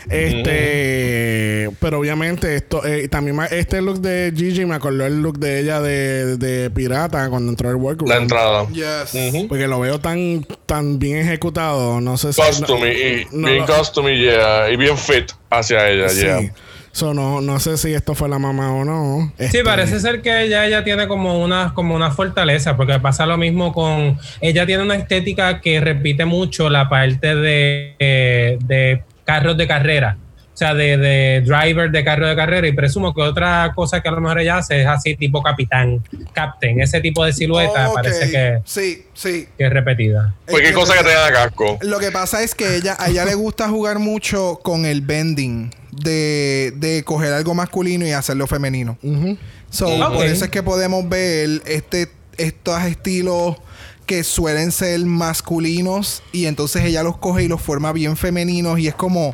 Este, pero obviamente esto, eh, también este look de Gigi me acordó el look de ella de, de pirata cuando entró al workroom. La entrada. yes. Ujú. Porque lo veo tan, tan bien ejecutado, no sé si... Costume y no bien costume y, yeah, y bien fit hacia ella, Sí. yeah. So, no, no sé si esto fue la mamá o no. Sí, Este, parece ser que ella, ella tiene como una, como una fortaleza, porque pasa lo mismo con... Ella tiene una estética que repite mucho la parte de, eh, de carros de carrera. O sea, de, de driver de carro de carrera. Y presumo que otra cosa que a lo mejor ella hace es así tipo capitán, captain. Ese tipo de silueta parece que, Sí, sí. que es repetida. Cualquier Entiendo. cosa que tenga casco. Lo que pasa es que ella, a ella le gusta jugar mucho con el bending de, de coger algo masculino y hacerlo femenino. So, Ok. Por eso es que podemos ver este, estos estilos que suelen ser masculinos y entonces ella los coge y los forma bien femeninos y es como...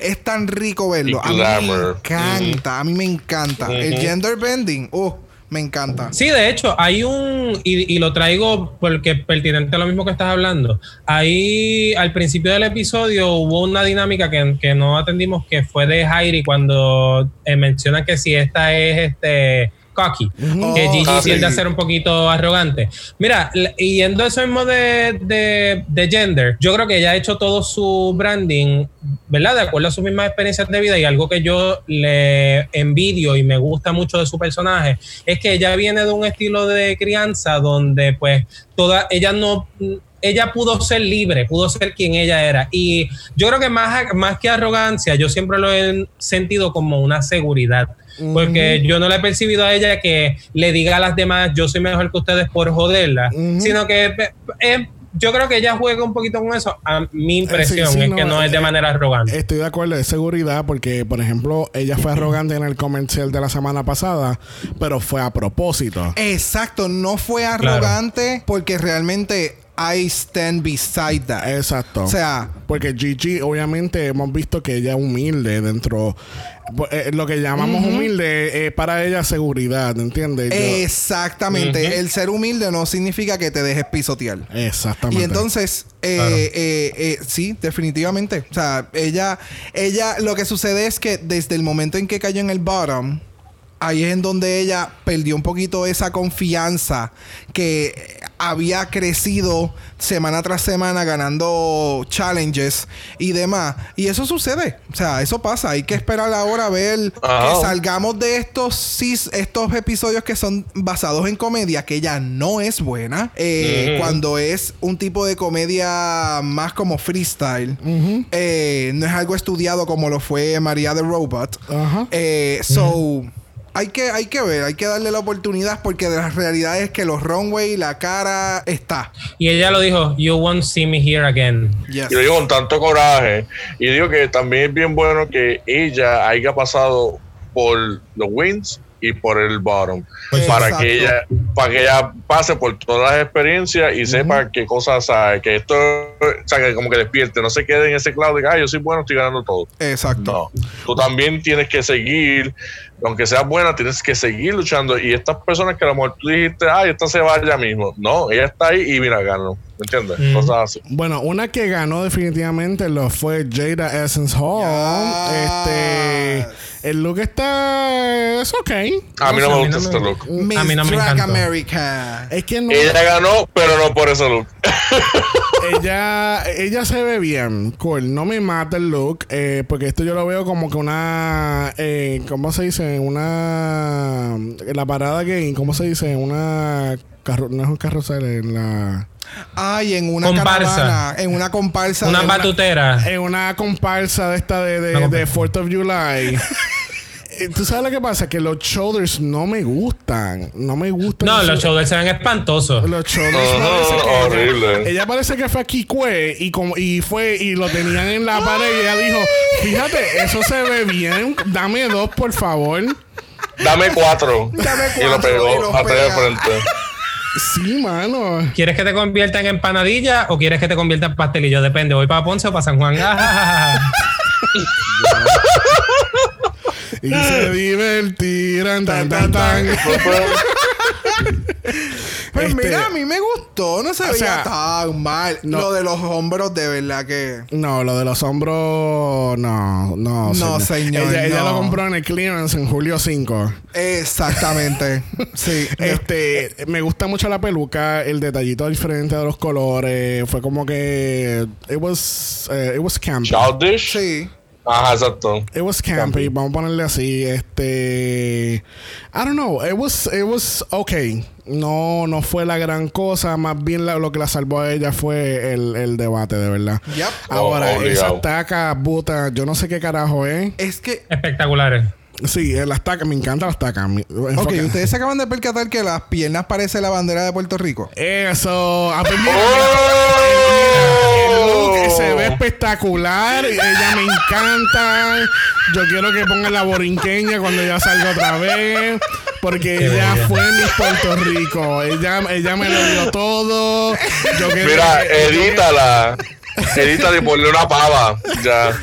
Es tan rico verlo. A mí me encanta. A mí me encanta. El gender bending. Uh, me encanta. Sí, de hecho, hay un, y, y lo traigo porque es pertinente a lo mismo que estás hablando. Ahí, al principio del episodio, hubo una dinámica que, que no atendimos, que fue de Jairi cuando eh, menciona que si esta es este cocky, que Gigi ah, tiende a ser un poquito arrogante. Mira, yendo a eso mismo de, de, de gender, yo creo que ella ha hecho todo su branding, ¿verdad? De acuerdo a sus mismas experiencias de vida y algo que yo le envidio y me gusta mucho de su personaje es que ella viene de un estilo de crianza donde pues toda, ella no... Ella pudo ser libre, pudo ser quien ella era. Y yo creo que más, más que arrogancia, yo siempre lo he sentido como una seguridad. Porque yo no le he percibido a ella que le diga a las demás, yo soy mejor que ustedes por joderla, sino que eh, eh, yo creo que ella juega un poquito con eso. A mi impresión sí, es no, que no es de eh, manera arrogante. Estoy de acuerdo, es seguridad porque, por ejemplo, ella fue arrogante en el comercial de la semana pasada, pero fue a propósito. Exacto. No fue arrogante porque realmente I stand beside that. Exacto. O sea, Porque Gigi, obviamente, hemos visto que ella es humilde dentro. pues, eh, lo que llamamos humilde es para ella seguridad, ¿entiendes? Yo- Exactamente. El ser humilde no significa que te dejes pisotear. exactamente. Y entonces, eh, Claro. eh, eh, sí, definitivamente. O sea, ella, ella, lo que sucede es que desde el momento en que cayó en el bottom, ahí es en donde ella perdió un poquito esa confianza que había crecido semana tras semana ganando challenges y demás. Y eso sucede. O sea, eso pasa. Hay que esperar ahora a ver que salgamos de estos, estos episodios que son basados en comedia, que ella no es buena. Eh. Cuando es un tipo de comedia más como freestyle. Eh, no es algo estudiado como lo fue María the Robot. Eh, so, hay, que, hay que ver, hay que darle la oportunidad porque de la realidad es que los runway, la cara está. Y ella lo dijo, you won't see me here again. Yes. Y lo digo con tanto coraje. Y digo que también es bien bueno que ella haya pasado por los wins y por el bottom. Pues para exacto. que ella para que ella pase por todas las experiencias y sepa qué cosas sabe. Que esto, o sea, que como que despierte, no se quede en ese clavo de que "Ah, yo soy bueno, estoy ganando todo. Exacto. No, tú también tienes que seguir, aunque seas buena, tienes que seguir luchando. Y estas personas que a lo mejor tú dijiste, ay, esta se va ya mismo. No, ella está ahí y mira, ganó. ¿Me entiendes? Mm. Cosas así. Bueno, una que ganó definitivamente lo fue Jada Essence Hall. Yes. Este, el look está es ok. A mí no sé, me gusta este look. Miss A mí no me. America. Es que no, Ella ganó, pero no por ese look. [laughs] ella, ella se ve bien, cool. No me mata el look, eh, porque esto yo lo veo como que una, eh, ¿cómo se dice? Una, en la parada gay, ¿cómo se dice? Una, carro, no es un carrusel, en la, Ay, en una Comparsa. caravana, en una comparsa. Una de batutera. en una comparsa de esta de, de, Una. 4th of July. [laughs] Eh, ¿Tú sabes lo que pasa? Que los shoulders no me gustan. No me gustan. No, los shoulders se ven espantosos. Los shoulders ella- horrible. Ella, parece que fue a Kikue y como y fue y lo tenían en la pared y ella dijo, fíjate, eso se ve bien, dame dos por favor. Dame cuatro. Dame y lo cuatro y pegó lo atrás de pega. frente. Sí, mano. ¿Quieres que te convierta en empanadilla o quieres que te convierta en pastelillo? Depende, voy para Ponce o para San Juan. [laughs] Y se [laughs] divertirán tan tan tan. [laughs] Pues Este- mira, a mí me gustó, no se O veía sea, tan mal. no. Lo de los hombros, de verdad que. No, lo de los hombros, no, no. No, señor, Ella, ella no. lo compró en el clearance en julio 5. Exactamente. [laughs] sí. Este, me gusta mucho la peluca, el detallito diferente de los colores. Fue como que. It was, eh, it was campy. Childish. Sí. Ajá, exacto. It was campy, vamos a ponerle así. Este. I don't know. It was, it was okay. No, no fue la gran cosa. Más bien la- lo que la salvó a ella fue el, el debate, de verdad. Yep. Ahora, Oh, esa taca, puta, yo no sé qué carajo es. Es que. Espectaculares. Sí, las tacas, me encantan las tacas. Ok, ustedes se acaban de percatar que las piernas parecen la bandera de Puerto Rico. Eso. Ah, [laughs] ¡Oh! Se ve espectacular. Ella me encanta. Yo quiero que ponga la borinqueña cuando ella salga otra vez. Porque Qué ella bella. fue mi Puerto Rico. Ella, ella me lo dio todo. Yo Mira, yo edítala. Edítala y ponle una pava. Ya.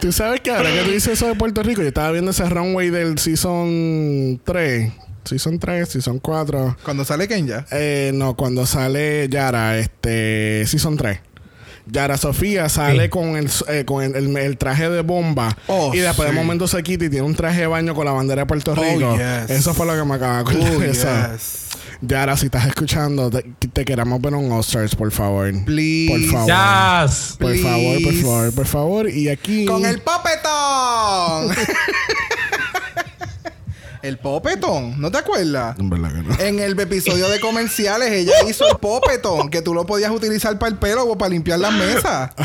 Tú sabes que ahora que tú dices eso de Puerto Rico, yo estaba viendo ese runway del Season 3. Season 3, Season 4. Cuando sale Kenya. Eh, no, cuando sale Yara, este, Season 3. Yara Sofía sale Sí. con, el, eh, con el, el- el traje de bomba Oh, y después sí. de momento se quita y tiene un traje de baño con la bandera de Puerto Oh, Rico. yes. Eso fue lo que me acaba de acordar. Oh, yes. Yara, si estás escuchando, te, te queremos ver un All-Stars, por favor. Please. Por favor. Yes. Por favor, por favor, por favor. Y aquí. Con el popetón. [laughs] el popetón. ¿No te acuerdas? En verdad que no. En el episodio de comerciales, ella hizo el popetón, que tú lo podías utilizar para el pelo o para limpiar las mesas. [laughs]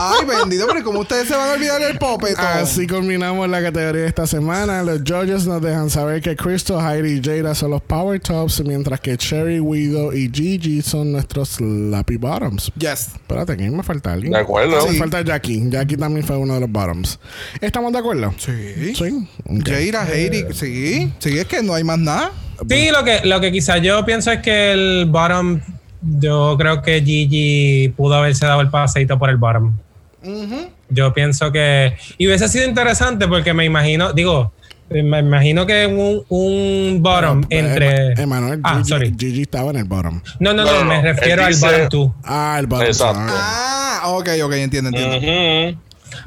Ay, bendito, pero ¿cómo ustedes se van a olvidar del popetón? Así culminamos la categoría de esta semana. Los judges nos dejan saber que Crystal, Heidi y Jada son los Power Tops, mientras que Cherry, Widow y Gigi son nuestros Slappy Bottoms. Yes. Espérate, ¿quién me falta alguien? De acuerdo. Me Sí. falta Jackie. Jackie también fue uno de los Bottoms. ¿Estamos de acuerdo? Sí. Sí. Ok. Jaira, Sí. Sí, es que no hay más nada. Sí, lo que, lo que quizás yo pienso es que el bottom, yo creo que Gigi pudo haberse dado el paseito por el bottom. Yo pienso que. Y hubiese sido interesante porque me imagino, digo, me imagino que un, un bottom entre. Ema- Emanuel, ah, Gigi, sorry. Gigi estaba en el bottom. No, no, No, no, no, me no. refiero al dice- bottom 2. Ah, el bottom. Exacto. Ah, ok, ok, entiendo, entiendo. Ujú.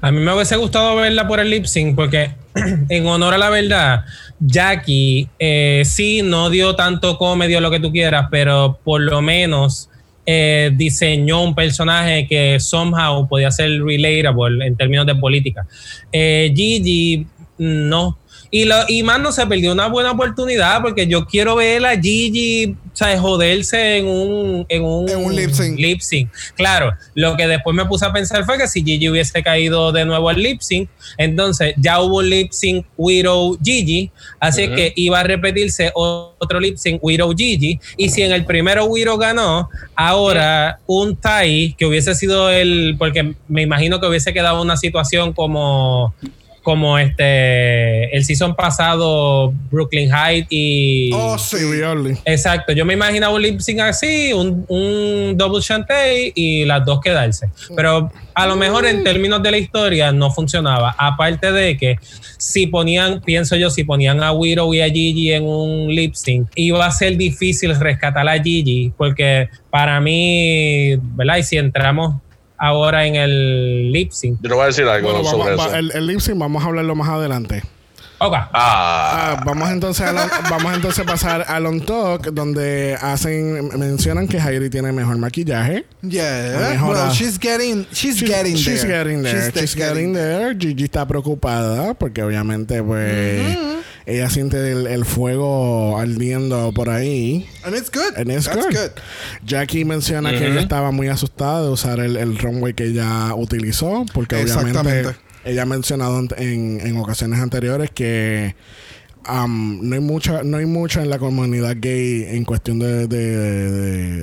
A mí me hubiese gustado verla por el lip sync porque, [clears throat] en honor a la verdad, Jackie eh, sí no dio tanto comedy o lo que tú quieras, pero por lo menos eh, diseñó un personaje que somehow podía ser relatable en términos de política. Eh, Gigi, no. Y, lo, y más no se perdió una buena oportunidad porque yo quiero ver a Gigi ¿sabes? joderse en un, en un, En un lip sync. lip sync. Claro, lo que después me puse a pensar fue que si Gigi hubiese caído de nuevo al lip sync, entonces ya hubo un lip sync Widow Gigi, así Ujú. que iba a repetirse otro lip sync Widow Gigi. Y si en el primero Widow ganó, ahora un tie que hubiese sido el, porque me imagino que hubiese quedado una situación como como este el season pasado Brooklyn Heights y Oh, Sí, exacto yo me imaginaba un lip sync así un, un double chantey y las dos quedarse. Pero a lo mejor en términos de la historia no funcionaba. Aparte de que si ponían pienso yo si ponían a Widow y a Gigi en un lip sync iba a ser difícil rescatar a Gigi porque para mí verdad y si entramos ahora en el lip sync Yo no voy a decir algo Bueno, sobre vamos, eso. va- el, el lip sync vamos a hablarlo más adelante. Ok. Ah, Ah, vamos entonces a la- vamos entonces a pasar al on talk donde hacen mencionan que Jairi tiene mejor maquillaje. Yeah. Well, she's getting, she's, getting she's there. getting there. She's She's, the- getting there. Gigi está preocupada porque obviamente pues ella siente el, el fuego ardiendo por ahí. And it's good. And it's That's good. good. Jackie menciona que ella estaba muy asustada de usar el, el runway que ella utilizó porque obviamente ella ha mencionado en, en- ocasiones anteriores que um, no hay mucha no hay mucho en la comunidad gay en cuestión de, de,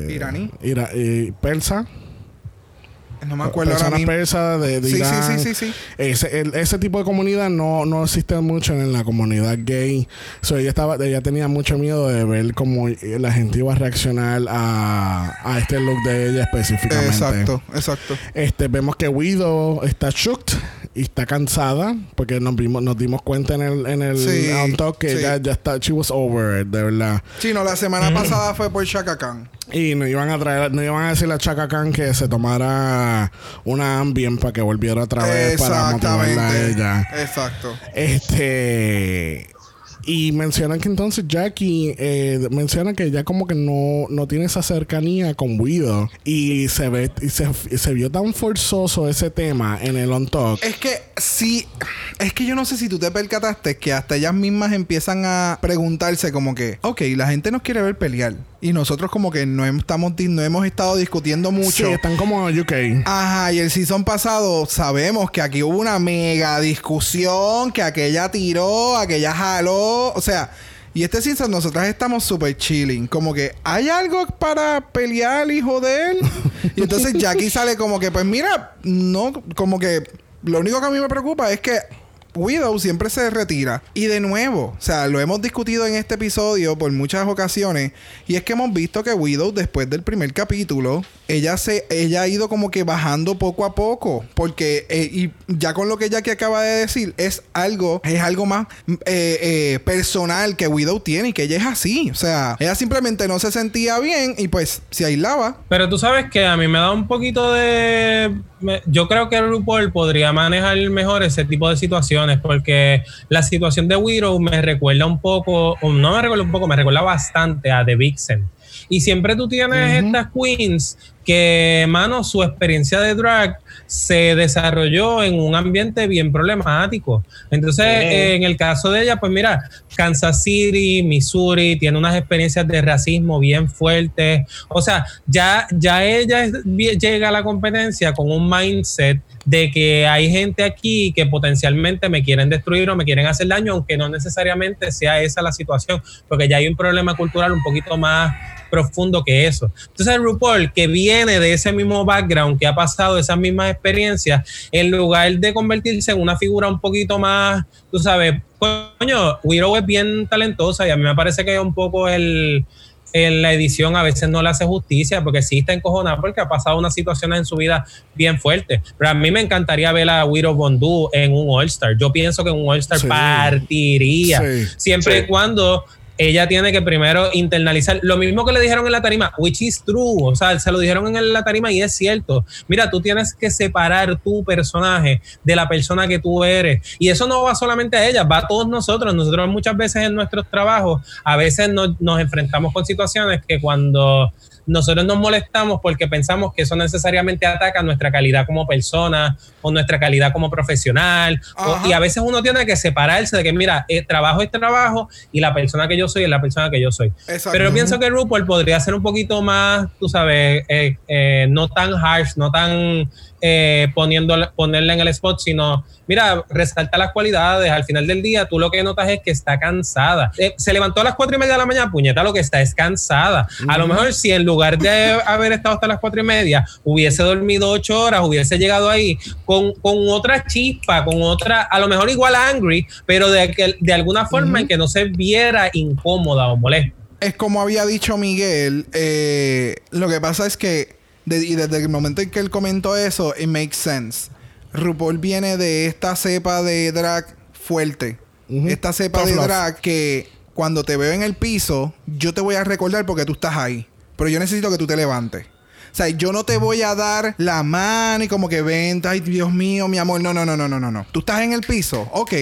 de- Iraní. ira- y persa No me acuerdo personas persas de, de Sí, sí, Irán. sí, sí, sí. Ese, el- ese tipo de comunidad no, no existe mucho en la comunidad gay. So, ella estaba, ella tenía mucho miedo de ver cómo la gente iba a reaccionar a, a este look de ella específicamente. Exacto, exacto. Este, vemos que Widow está shocked y está cansada porque nos vimos, nos dimos cuenta en el, en el Sí, on talk que sí. ella ya está, she was over it, de verdad. Sí, no, la semana pasada fue por Shaka Khan. Y no iban a traer, no iban a decirle a Chaka Khan que se tomara una Ambien para que volviera otra vez para motivarla a ella. Exacto. Este. Y mencionan que entonces Jackie eh, menciona que ya como que no, no tiene esa cercanía con Widow. Y se ve, y se, se vio tan forzoso ese tema en el on talk. Es que sí, es que yo no sé si tú te percataste que hasta ellas mismas empiezan a preguntarse como que, ok, la gente nos quiere ver pelear. Y nosotros como que no estamos no hemos estado discutiendo Sí, mucho. están como UK. Ajá, y el season pasado sabemos que aquí hubo una mega discusión, que aquella tiró, aquella jaló, o sea, y este season nosotras estamos súper chilling, como que hay algo para pelear y joder. [laughs] y entonces Jackie sale como que, pues mira, no, como que lo único que a mí me preocupa es que Widow siempre se retira. Y de nuevo, o sea, lo hemos discutido en este episodio por muchas ocasiones. Y es que hemos visto que Widow, después del primer capítulo, ella se, ella ha ido como que bajando poco a poco. Porque, eh, y ya con lo que Jackie acaba de decir, es algo, es algo más eh, eh, personal que Widow tiene y que ella es así. O sea, ella simplemente no se sentía bien y pues se aislaba. Pero tú sabes que a mí me da un poquito de. Me- yo creo que RuPaul podría manejar mejor ese tipo de situaciones porque la situación de Widow me recuerda un poco, no me recuerda un poco, me recuerda bastante a The Vixen. Y siempre tú tienes estas queens que, mano, su experiencia de drag se desarrolló en un ambiente bien problemático. Entonces, eh, en el caso de ella, pues mira, Kansas City, Missouri, tiene unas experiencias de racismo bien fuertes. O sea, ya, ya ella es- llega a la competencia con un mindset de que hay gente aquí que potencialmente me quieren destruir o me quieren hacer daño, aunque no necesariamente sea esa la situación, porque ya hay un problema cultural un poquito más profundo que eso. Entonces, RuPaul, que viene de ese mismo background, que ha pasado esas mismas experiencias, en lugar de convertirse en una figura un poquito más, tú sabes, coño, Widow es bien talentosa y a mí me parece que un poco el, en la edición a veces no le hace justicia porque sí está encojonada porque ha pasado unas situaciones en su vida bien fuertes. Pero a mí me encantaría ver a Widow Bondú en un All-Star. Yo pienso que en un All-Star Sí. partiría. Sí. Siempre Sí. y cuando ella tiene que primero internalizar lo mismo que le dijeron en la tarima, which is true, o sea, se lo dijeron en la tarima y es cierto. Mira, tú tienes que separar tu personaje de la persona que tú eres. Y eso no va solamente a ella, va a todos nosotros. Nosotros muchas veces en nuestros trabajos, a veces nos, nos enfrentamos con situaciones que cuando nosotros nos molestamos porque pensamos que eso necesariamente ataca nuestra calidad como persona o nuestra calidad como profesional. o- y a veces uno tiene que separarse de que, mira, eh, trabajo es trabajo y la persona que yo yo soy es la persona que yo soy. Exacto. Pero yo pienso que RuPaul podría ser un poquito más, tú sabes, eh, eh, no tan harsh, no tan eh, poniendo, ponerla en el spot, sino, mira, resalta las cualidades. Al final del día, tú lo que notas es que está cansada. Eh, se levantó a las cuatro y media de la mañana, puñeta, lo que está es cansada. A lo mejor, si en lugar de haber estado hasta las cuatro y media, hubiese dormido ocho horas, hubiese llegado ahí con, con otra chispa, con otra, a lo mejor igual angry, pero de, que, de alguna forma en que no se viera incómoda o molesta. Es como había dicho Miguel, eh, lo que pasa es que de- y desde el momento en que él comentó eso, it makes sense. RuPaul viene de esta cepa de drag fuerte. Esta cepa Tough de love. drag que cuando te veo en el piso, yo te voy a recordar porque tú estás ahí. Pero yo necesito que tú te levantes. O sea, yo no te voy a dar la mano y como que venta, ay Dios mío, mi amor. No, no, no, no, no, no, no. Tú estás en el piso, ok,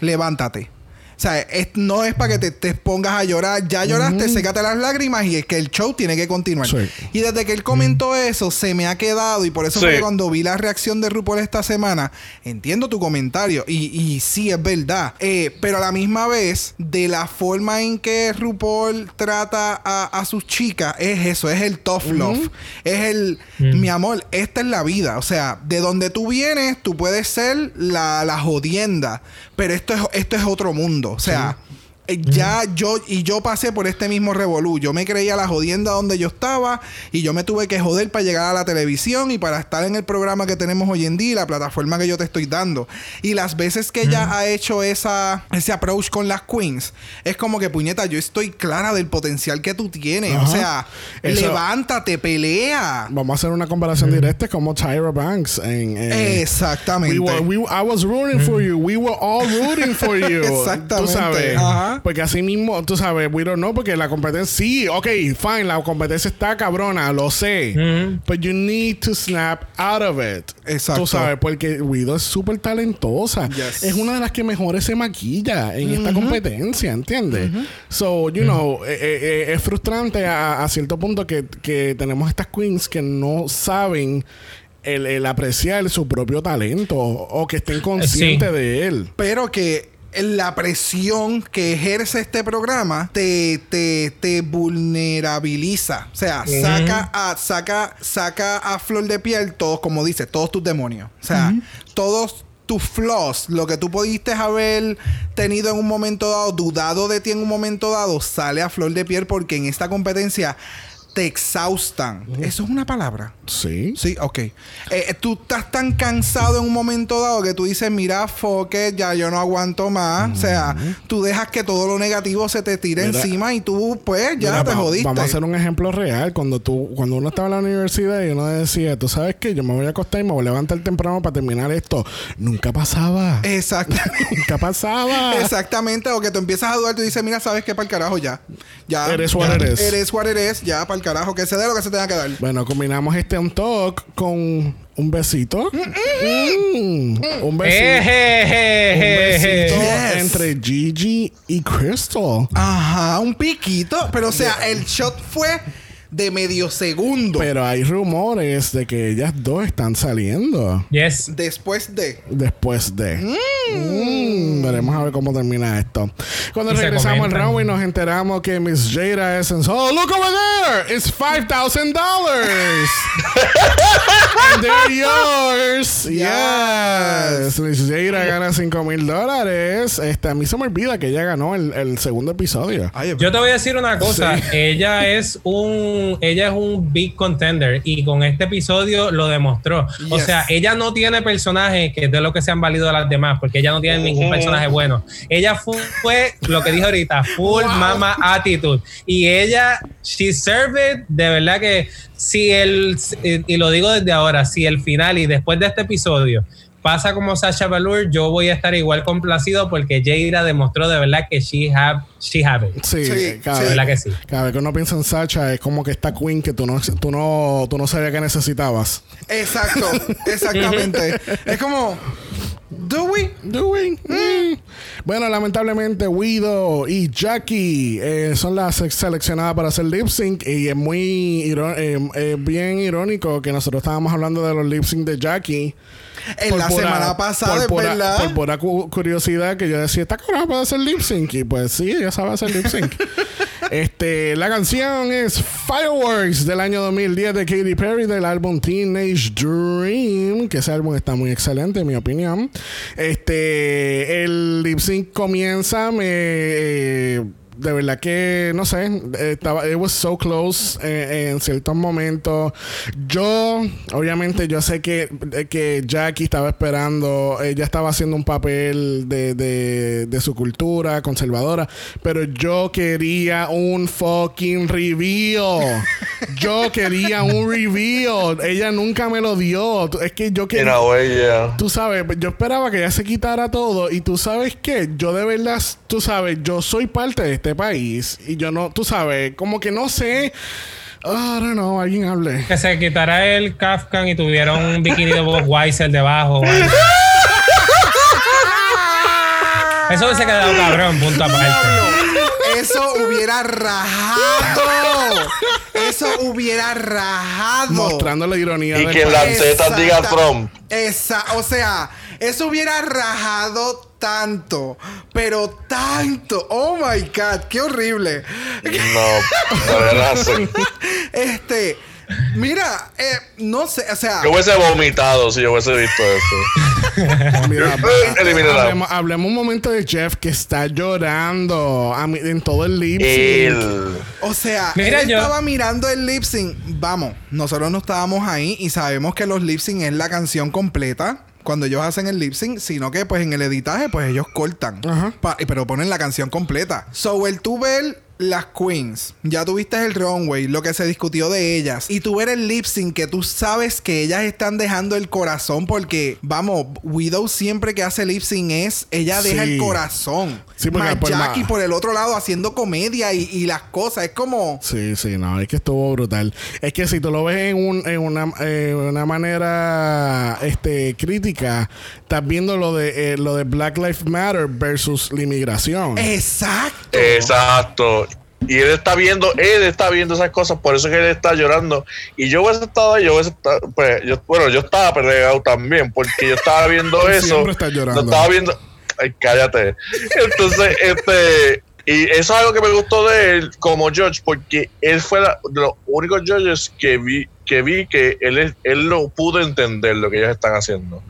levántate. O sea, es- no es para que te, te pongas a llorar. Ya lloraste, sécate las lágrimas y es que el show tiene que continuar. Sí. Y desde que él comentó eso, se me ha quedado. Y por eso Sí. fue que cuando vi la reacción de RuPaul esta semana, entiendo tu comentario. Y, y sí, es verdad. Eh, pero a la misma vez, de la forma en que RuPaul trata a, a sus chicas, es eso, es el tough love. Es el, mi amor, esta es la vida. O sea, de donde tú vienes, tú puedes ser la, la jodienda. Pero esto es, esto es otro mundo. O sea. eh, Ya yo y yo pasé por este mismo revolú. Yo me creía la jodienda donde yo estaba y yo me tuve que joder para llegar a la televisión y para estar en el programa que tenemos hoy en día y la plataforma que yo te estoy dando. Y las veces que ella ha hecho esa ese approach con las queens, es como que puñeta, yo estoy clara del potencial que tú tienes. Ajá. O sea, Eso- levántate, pelea. Vamos a hacer una comparación directa como Tyra Banks en... eh, Exactamente. We were, we, I was rooting for you. We were all rooting for [laughs] you. Exactamente. Tú sabes. Ajá. Porque así mismo, tú sabes, we don't know, porque la competencia, sí, ok, fine, la competencia está cabrona, lo sé. But you need to snap out of it. Exacto. Tú sabes, porque Widow es súper talentosa. Yes. Es una de las que mejores se maquilla en esta competencia, ¿entiendes? So, you know, eh, eh, eh, es frustrante a, a cierto punto que, que tenemos estas queens que no saben el, el apreciar su propio talento o que estén conscientes de él. pero que la presión que ejerce este programa te, te, te vulnerabiliza. O sea, saca, a, saca, saca a flor de piel todos, como dice, todos tus demonios. O sea, todos tus flaws, lo que tú pudiste haber tenido en un momento dado, dudado de ti en un momento dado, sale a flor de piel porque en esta competencia te exhaustan. Eso es una palabra. Sí. Sí, ok. Eh, eh, tú estás tan cansado en un momento dado que tú dices, mira, foque, ya yo no aguanto más. O sea, tú dejas que todo lo negativo se te tire Mira. encima y tú, pues, ya Mira, te jodiste. Vamos a hacer un ejemplo real. Cuando tú, cuando uno estaba en la universidad y uno decía, tú sabes que yo me voy a acostar y me voy a levantar temprano para terminar esto. Nunca pasaba. Exactamente. [laughs] Nunca pasaba. Exactamente. O que tú empiezas a dudar, tú dices, mira, sabes que para el carajo ya. Ya. Eres what eres. Eres what eres, ya para el carajo. Que se dé lo que se tenga que dar. Bueno, combinamos este on talk con un besito. Mm, un besito. Un besito Yes. entre Gigi y Crystal. Ajá, un piquito. Pero, o sea, el shot fue de medio segundo. Pero hay rumores de que ellas dos están saliendo Yes. Después de. después de. Mm, veremos a ver cómo termina esto. Cuando Y regresamos al comentan. runway nos enteramos que Miss Jada Essence. Oh, look over there! It's $5,000! [laughs] And they're yours. Yes. Miss Jada gana 5 mil dólares. Este, a mí se me olvida que ella ganó el, el segundo episodio. Ay, Yo te voy a decir una cosa, ella es un ella es un big contender y con este episodio lo demostró. O sea, ella no tiene personaje que de lo que se han valido las demás, porque ella no tiene ningún personaje bueno. Ella fu- fue lo que dijo ahorita, full mama attitude y ella she served it, de verdad que si el y lo digo desde ahora, si el final y después de este episodio pasa como Sasha Velour, yo voy a estar igual complacido porque Jada demostró de verdad que she have she have it. Sí, Sí, cada, sí. vez, ¿Verdad que sí? cada vez que uno piensa en Sacha es como que esta queen que tú no, tú no, tú no sabías que necesitabas. Exacto, exactamente. es como. ¿Do we? Doing. Mm. Bueno, lamentablemente Guido y Jackie eh, son las seleccionadas para hacer lip sync y es muy eh, eh, bien irónico que nosotros estábamos hablando de los lip sync de Jackie. En Por la pura- semana pasada, por es pura- verdad. Por pura cu- curiosidad que yo decía, esta cara puede hacer lip sync. Y pues sí, ella sabe hacer lip sync. [laughs] este, la canción es Fireworks del año 2010 de Katy Perry del álbum Teenage Dream. Que ese álbum está muy excelente, en mi opinión. Este, el lip sync comienza, me. eh, de verdad que no sé, estaba, it was so close eh, en ciertos momentos. Yo, obviamente, yo sé que, eh, que Jackie estaba esperando, ella estaba haciendo un papel de, de, de su cultura conservadora, pero yo quería un fucking reveal. yo quería un reveal. Ella nunca me lo dio. Es que yo quería. yeah. Tú sabes, yo esperaba que ella se quitara todo y tú sabes que yo de verdad, tú sabes, yo soy parte de este país y yo no, tú sabes, como que no sé, oh, I don't know, alguien hable. Que se quitara el Kafkan y tuviera un bikini de Bob Weiser debajo. Eso hubiese quedado cabrón, punto aparte. Eso hubiera rajado. Eso hubiera rajado. Mostrando la ironía Y del que país. la teta diga Trump. Esa, o sea, eso hubiera rajado tanto, pero tanto. Oh my god, qué horrible. No. [laughs] Este, mira, eh, no sé, o sea, Yo hubiese vomitado si yo hubiese visto eso. [laughs] Mira, hablemos, hablemos un momento de Jeff que está llorando a en todo el lip sync. El. o sea, Mira, él yo- estaba mirando el lip sync. Vamos, nosotros no estábamos ahí y sabemos que los lip sync es la canción completa. Cuando ellos hacen el lip sync, sino que pues en el editaje, pues ellos cortan. Ajá. Pa- pero ponen la canción completa. So, el tú ver las queens, ya tuviste el runway, lo que se discutió de ellas, y tú ver el lip sync que tú sabes que ellas están dejando el corazón porque, vamos, Widow siempre que hace lip sync es, ella deja Sí. el corazón. Sí, porque Más por Jackie más- por el otro lado haciendo comedia y, y las cosas, es como... Sí, sí, no, es que estuvo brutal. Es que si tú lo ves en, un, en una, eh, una manera este, crítica, estás viendo lo de, eh, lo de Black Lives Matter versus la inmigración. Exacto. Exacto. Y él está viendo, él está viendo esas cosas, por eso es que él está llorando. Y yo hubiese estado ahí, yo hubiese estado, pues, yo, bueno, yo estaba pegado también, porque yo estaba viendo [laughs] eso. llorando. Lo estaba viendo. Ay, cállate. Entonces, [laughs] este. Y eso es algo que me gustó de él como judge, porque él fue la- de los únicos judges que vi que vi que él, es- él lo pudo entender lo que ellos están haciendo.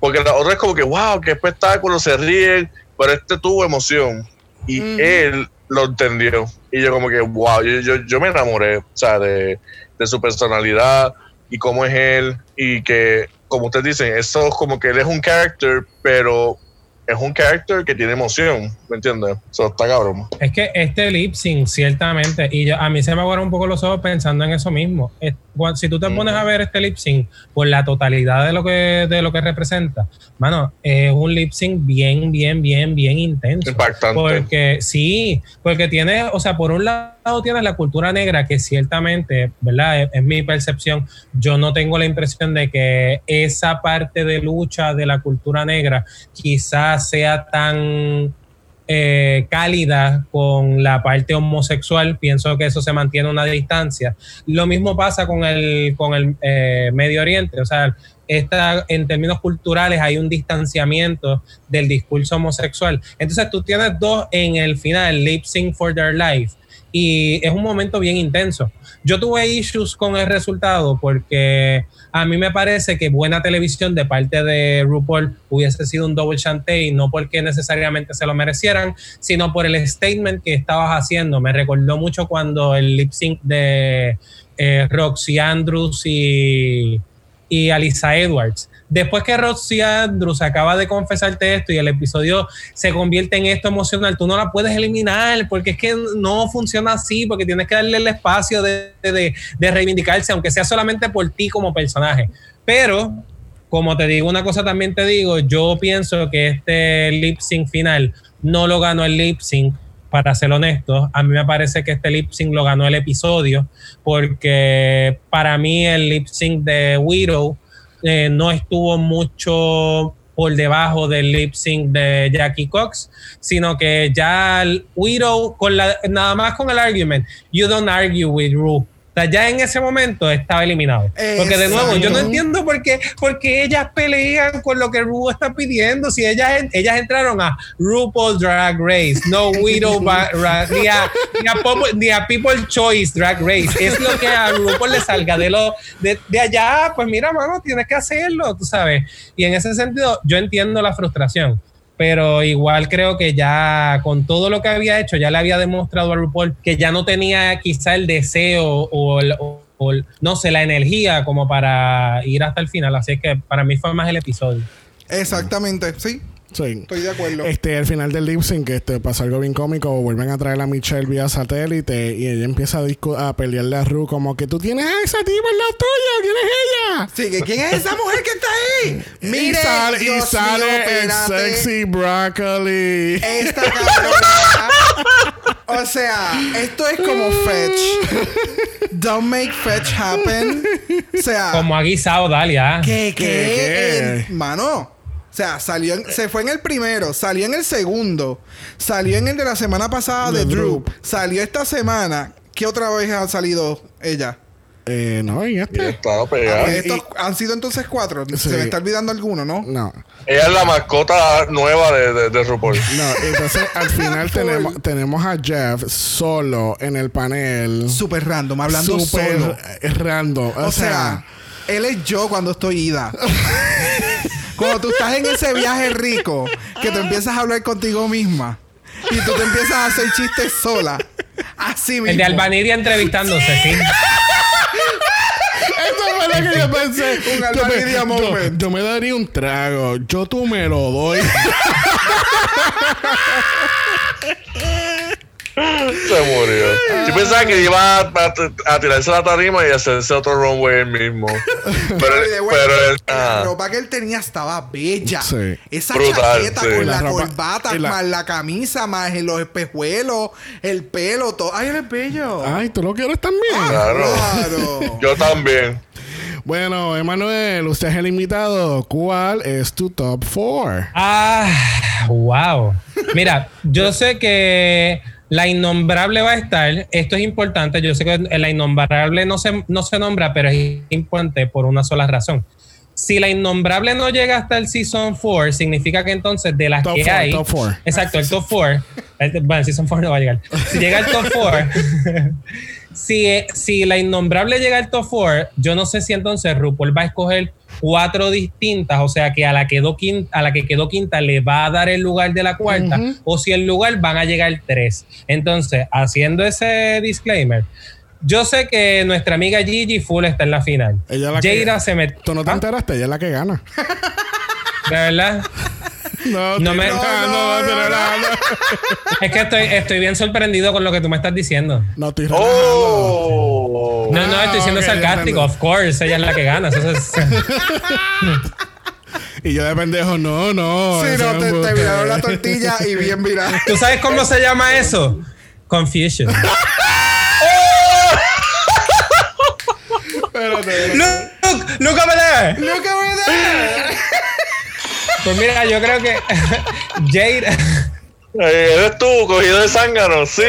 Porque la otra es como que, wow, qué espectáculo, se ríen, pero este tuvo emoción. Y él lo entendió. Y yo como que, wow, yo, yo, me enamoré, o sea, de, de su personalidad y cómo es él. Y que, como ustedes dicen, eso es como que él es un character, pero es un character que tiene emoción, ¿me entiendes? Eso está cabrón. Es que este lip sync, ciertamente, y yo- a mí se me aguaron un poco los ojos pensando en eso mismo. Es- si tú te Ujú. pones a ver este lip sync por la totalidad de lo que, de lo que representa, mano, es un lip sync bien, bien, bien, bien intenso. Impactante. Porque sí, porque tiene, o sea, por un lado tienes la cultura negra que ciertamente, ¿verdad? Es, mi percepción. Yo no tengo la impresión de que esa parte de lucha de la cultura negra quizás sea tan eh, cálida con la parte homosexual. Pienso que eso se mantiene una distancia. Lo mismo pasa con el, con el eh, Medio Oriente. O sea, esta, en términos culturales hay un distanciamiento del discurso homosexual. Entonces tú tienes dos en el final, Lip Sync for Their Life. Y es un momento bien intenso. Yo tuve issues con el resultado porque a mí me parece que buena televisión de parte de RuPaul hubiese sido un double chantey, no porque necesariamente se lo merecieran, sino por el statement que estabas haciendo. Me recordó mucho cuando el lip sync de eh, Roxy Andrews y, y Alisa Edwards. Después que Roxy Andrews acaba de confesarte esto y el episodio se convierte en esto emocional, tú no la puedes eliminar porque es que no funciona así, porque tienes que darle el espacio de, de, reivindicarse, aunque sea solamente por ti como personaje. Pero, como te digo una cosa, también te digo, yo pienso que este lip sync final no lo ganó el lip sync para ser honesto, a mí me parece que este lip sync lo ganó el episodio, porque para mí el lip sync de Widow eh, no estuvo mucho por debajo del lip sync de Jackie Cox, sino que ya el con la, nada más con el argument, you don't argue with Ru. O sea, ya en ese momento estaba eliminado. Porque de nuevo, yo no entiendo por qué, por qué ellas pelean con lo que Ru está pidiendo. Si ellas, ellas entraron a RuPaul Drag Race, no Widow, [laughs] ni, a, ni, a Pop- ni a People Choice Drag Race. Es lo que a RuPaul le salga de, lo, de, de allá. Pues mira, mano, tienes que hacerlo, tú sabes. Y en ese sentido, yo entiendo la frustración. Pero igual creo que ya con todo lo que había hecho, ya le había demostrado a RuPaul que ya no tenía quizá el deseo o, no sé, la energía como para ir hasta el final. Así que para mí fue más el episodio. Exactamente, sí. Sí. Estoy de acuerdo. Este, al final del lip sync, este, pasa algo bien cómico. Vuelven a traer a Michelle vía satélite y ella empieza a, discu- a pelearle a Ru como que tú tienes a esa tipa al lado tuyo. ¿Quién es ella? Sí, que ¿quién es esa mujer que está ahí? [laughs] Mire, y sale, y Dios sale mío, el sexy broccoli. Esta cabrona. o sea, esto es como Fetch. Don't make Fetch happen. O sea, Como ha guisado Dalia. ¿qué, qué? ¿Qué, qué? Mano. O sea, salió en- se fue en el primero, salió en el segundo, salió en el de la semana pasada de, De Droop, Droop. salió esta semana. ¿Qué otra vez ha salido ella? Eh, no, y Y este. estaba Ah, pegada. y- estos han sido entonces cuatro. Sí. Se me está olvidando alguno, ¿no? No. Ella es la mascota nueva de, de, de RuPaul. No, entonces al final [laughs] tenemos, tenemos a Jeff solo en el panel. Súper random, hablando Súper solo. random. O, O sea, él es yo cuando estoy ida. [laughs] cuando tú estás en ese viaje rico, que te empiezas a hablar contigo misma y tú te empiezas a hacer chistes sola. Así mismo. El de Albanidia entrevistándose, sí. [laughs] Eso fue lo que yo pensé. Un Yo me- Alba yo, moment. yo me daría un trago. Yo tú me lo doy. [laughs] Se murió. Yo pensaba que iba a, a- a tirarse la tarima y hacerse otro runway él mismo. Pero, [laughs] way, pero él. la ah, ropa que él tenía estaba bella. Sí. Esa Brutal, chaqueta sí. con La la, corbata, la- más la camisa, más los espejuelos, el pelo, todo. Ay, él es bello. Ay, ¿tú lo quieres también? claro. Claro. Yo también. Bueno, Emanuel, usted es el invitado. ¿Cuál es tu top 4? Ah, wow. Mira, yo sé que la innombrable va a estar. Esto es importante. Yo sé que la innombrable no se, no se nombra, pero es importante por una sola razón. Si la innombrable no llega hasta el Season 4, significa que entonces de las Top que four, hay. top four. Exacto, el top 4. Bueno, el Season 4 no va a llegar. Si llega al top 4. [laughs] si, si la innombrable llega al top 4, yo no sé si entonces RuPaul va a escoger cuatro distintas, o sea que a la, quedó quinta, a la que quedó quinta le va a dar el lugar de la cuarta, o si el lugar van a llegar tres. Entonces, haciendo ese disclaimer, yo sé que nuestra amiga Gigi Full está en la final. Ella es la que- Jaira se metió. ¿Tú no te enteraste? Ella es la que gana. ¿De verdad? No, No me- [laughs] no, No, no, no, no, no, no, no. Es que estoy, estoy bien sorprendido con lo que tú me estás diciendo. No, estoy. Oh. No, no, estoy siendo ok, sarcástico. Of course, ella es la que gana. Eso es- [laughs] Y yo de pendejo, no, no. Sí, no, te, te viraron la tortilla y bien virada. ¿Tú sabes cómo se llama eso? Confusion. [laughs] Espérate. Look, look over there. Look over there. Pues mira, yo creo que [laughs] Jade. ¿Eres tú, cogido de zángano? Sí.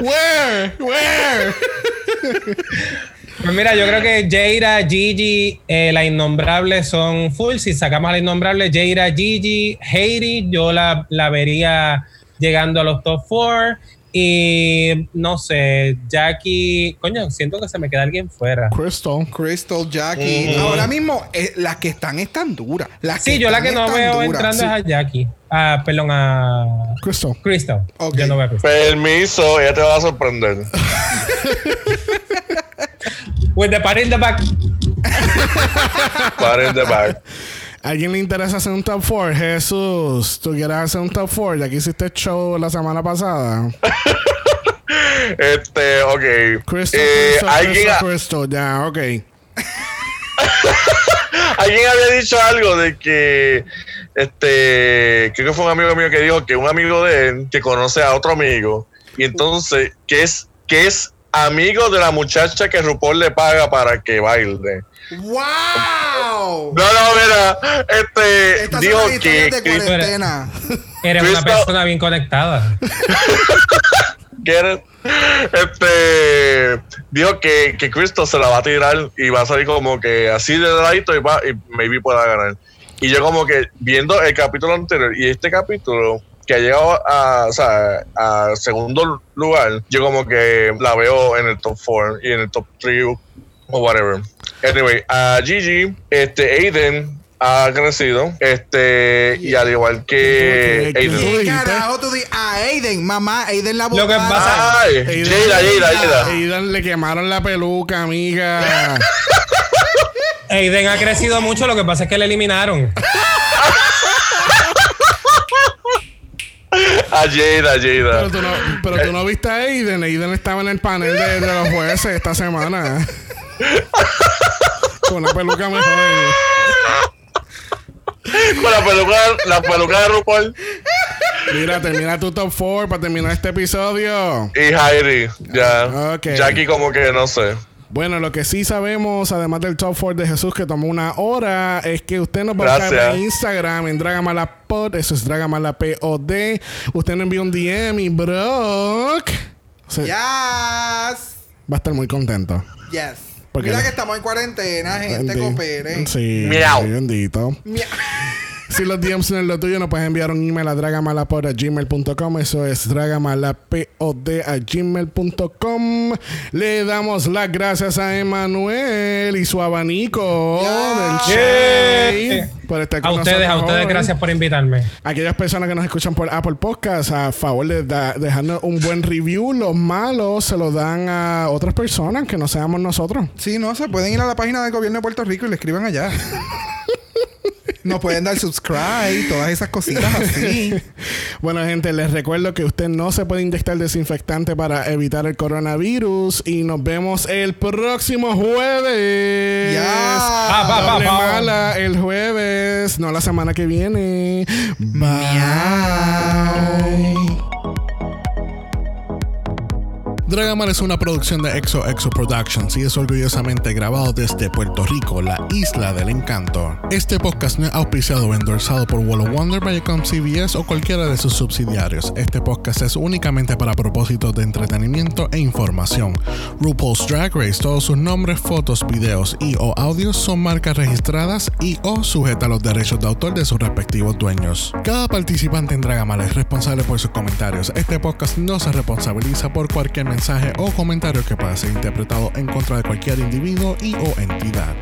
Where? Where? Pues mira, yo creo que Jaira, Gigi, eh, la innombrable son full. Si sacamos a la innombrable, Jaira, Gigi, Haiti, yo la, la vería llegando a los top 4. Y no sé, Jackie. Coño, siento que se me queda alguien fuera. Crystal. Crystal, Jackie. Ahora mismo, eh, las que están están duras. Las Sí, yo la que no veo duras. entrando Sí. es a Jackie. Ah, perdón, a Crystal. Crystal. Yo no veo a Crystal. Permiso, ella te va a sorprender. With the party in the back. Para in the back. ¿A alguien le interesa hacer un top 4? Jesús, ¿tú quieres hacer un top 4? Ya que hiciste show la semana pasada. [laughs] Este, ok. Crystal, Eh, Crystal, alguien, Crystal, Crystal. Ya, ok. [laughs] alguien había dicho algo de que, este, creo que fue un amigo mío que dijo que un amigo de él que conoce a otro amigo y entonces que es que es amigo de la muchacha que RuPaul le paga para que baile. ¡Wow! No, no, mira, este Estas dijo son las que de cuarentena. Eres una persona bien conectada. [laughs] Este dijo que, que Cristo se la va a tirar y va a salir como que así de ladito y, va, y maybe pueda ganar. Y yo como que viendo el capítulo anterior y este capítulo que ha llegado a, o sea, a segundo lugar, yo como que la veo en el top 4 y en el top 3 o whatever. Anyway, a Gigi, este Aiden ha crecido, este, y al igual que ¿Qué- qué- Aiden. ¿Qué carajo tú dices? A Aiden, mamá, Aiden la Lo que pasa- Aiden- Jada, Jada, Jada. Aidan le quemaron la peluca, amiga. [laughs] Aiden ha crecido mucho, lo que pasa es que le eliminaron. A Jada, Pero Jada. tú no, pero tú no viste a Aiden. Aiden estaba en el panel de, de los jueces esta semana. Con una peluca mejor. Con la peluca, la peluca de RuPaul Mira, termina tu top 4 para terminar este episodio. y Heidi. Ya. Ok. Jackie como que no sé. Bueno, lo que sí sabemos, además del top 4 de Jesús que tomó una hora, es que usted nos va a buscar en Instagram en Dragamalapod. Eso es Dragamalapod. Usted nos envía un DM y Brock se- Yes. va a estar muy contento. Yes. Porque Mira que estamos en cuarentena, gente, coopere. Sí, Miau. bendito. [laughs] Si los DMs no es lo tuyo, nos puedes enviar un email a dragamalapod.gmail.com. Eso es dragamalapod.gmail.com. Le damos las gracias a Emanuel y su abanico del Yeah. Por estar A con ustedes, a ustedes, hoy. gracias por invitarme. Aquellas personas que nos escuchan por Apple Podcast, a favor de da- dejarnos un buen review. Los malos se los dan a otras personas que no seamos nosotros. Sí, no, se pueden ir a la página del gobierno de Puerto Rico y le escriban allá. [laughs] Nos pueden dar subscribe, todas esas cositas así. [laughs] Bueno, gente, les recuerdo que usted no se puede inyectar desinfectante para evitar el coronavirus. Y nos vemos el próximo jueves. Pa, pa, Doble pa. mala el jueves, no la semana que viene. Bye. Dragamar es una producción de Exo Exo Productions y es orgullosamente grabado desde Puerto Rico, la isla del encanto. Este podcast no es auspiciado o endorsado por Wall of Wonder, Viacom CBS o cualquiera de sus subsidiarios. Este podcast es únicamente para propósitos de entretenimiento e información. RuPaul's Drag Race, todos sus nombres, fotos, videos y o audios son marcas registradas y o sujeta a los derechos de autor de sus respectivos dueños. Cada participante en Dragamar es responsable por sus comentarios. Este podcast no se responsabiliza por cualquier mensaje o comentario que pueda ser interpretado en contra de cualquier individuo y o entidad.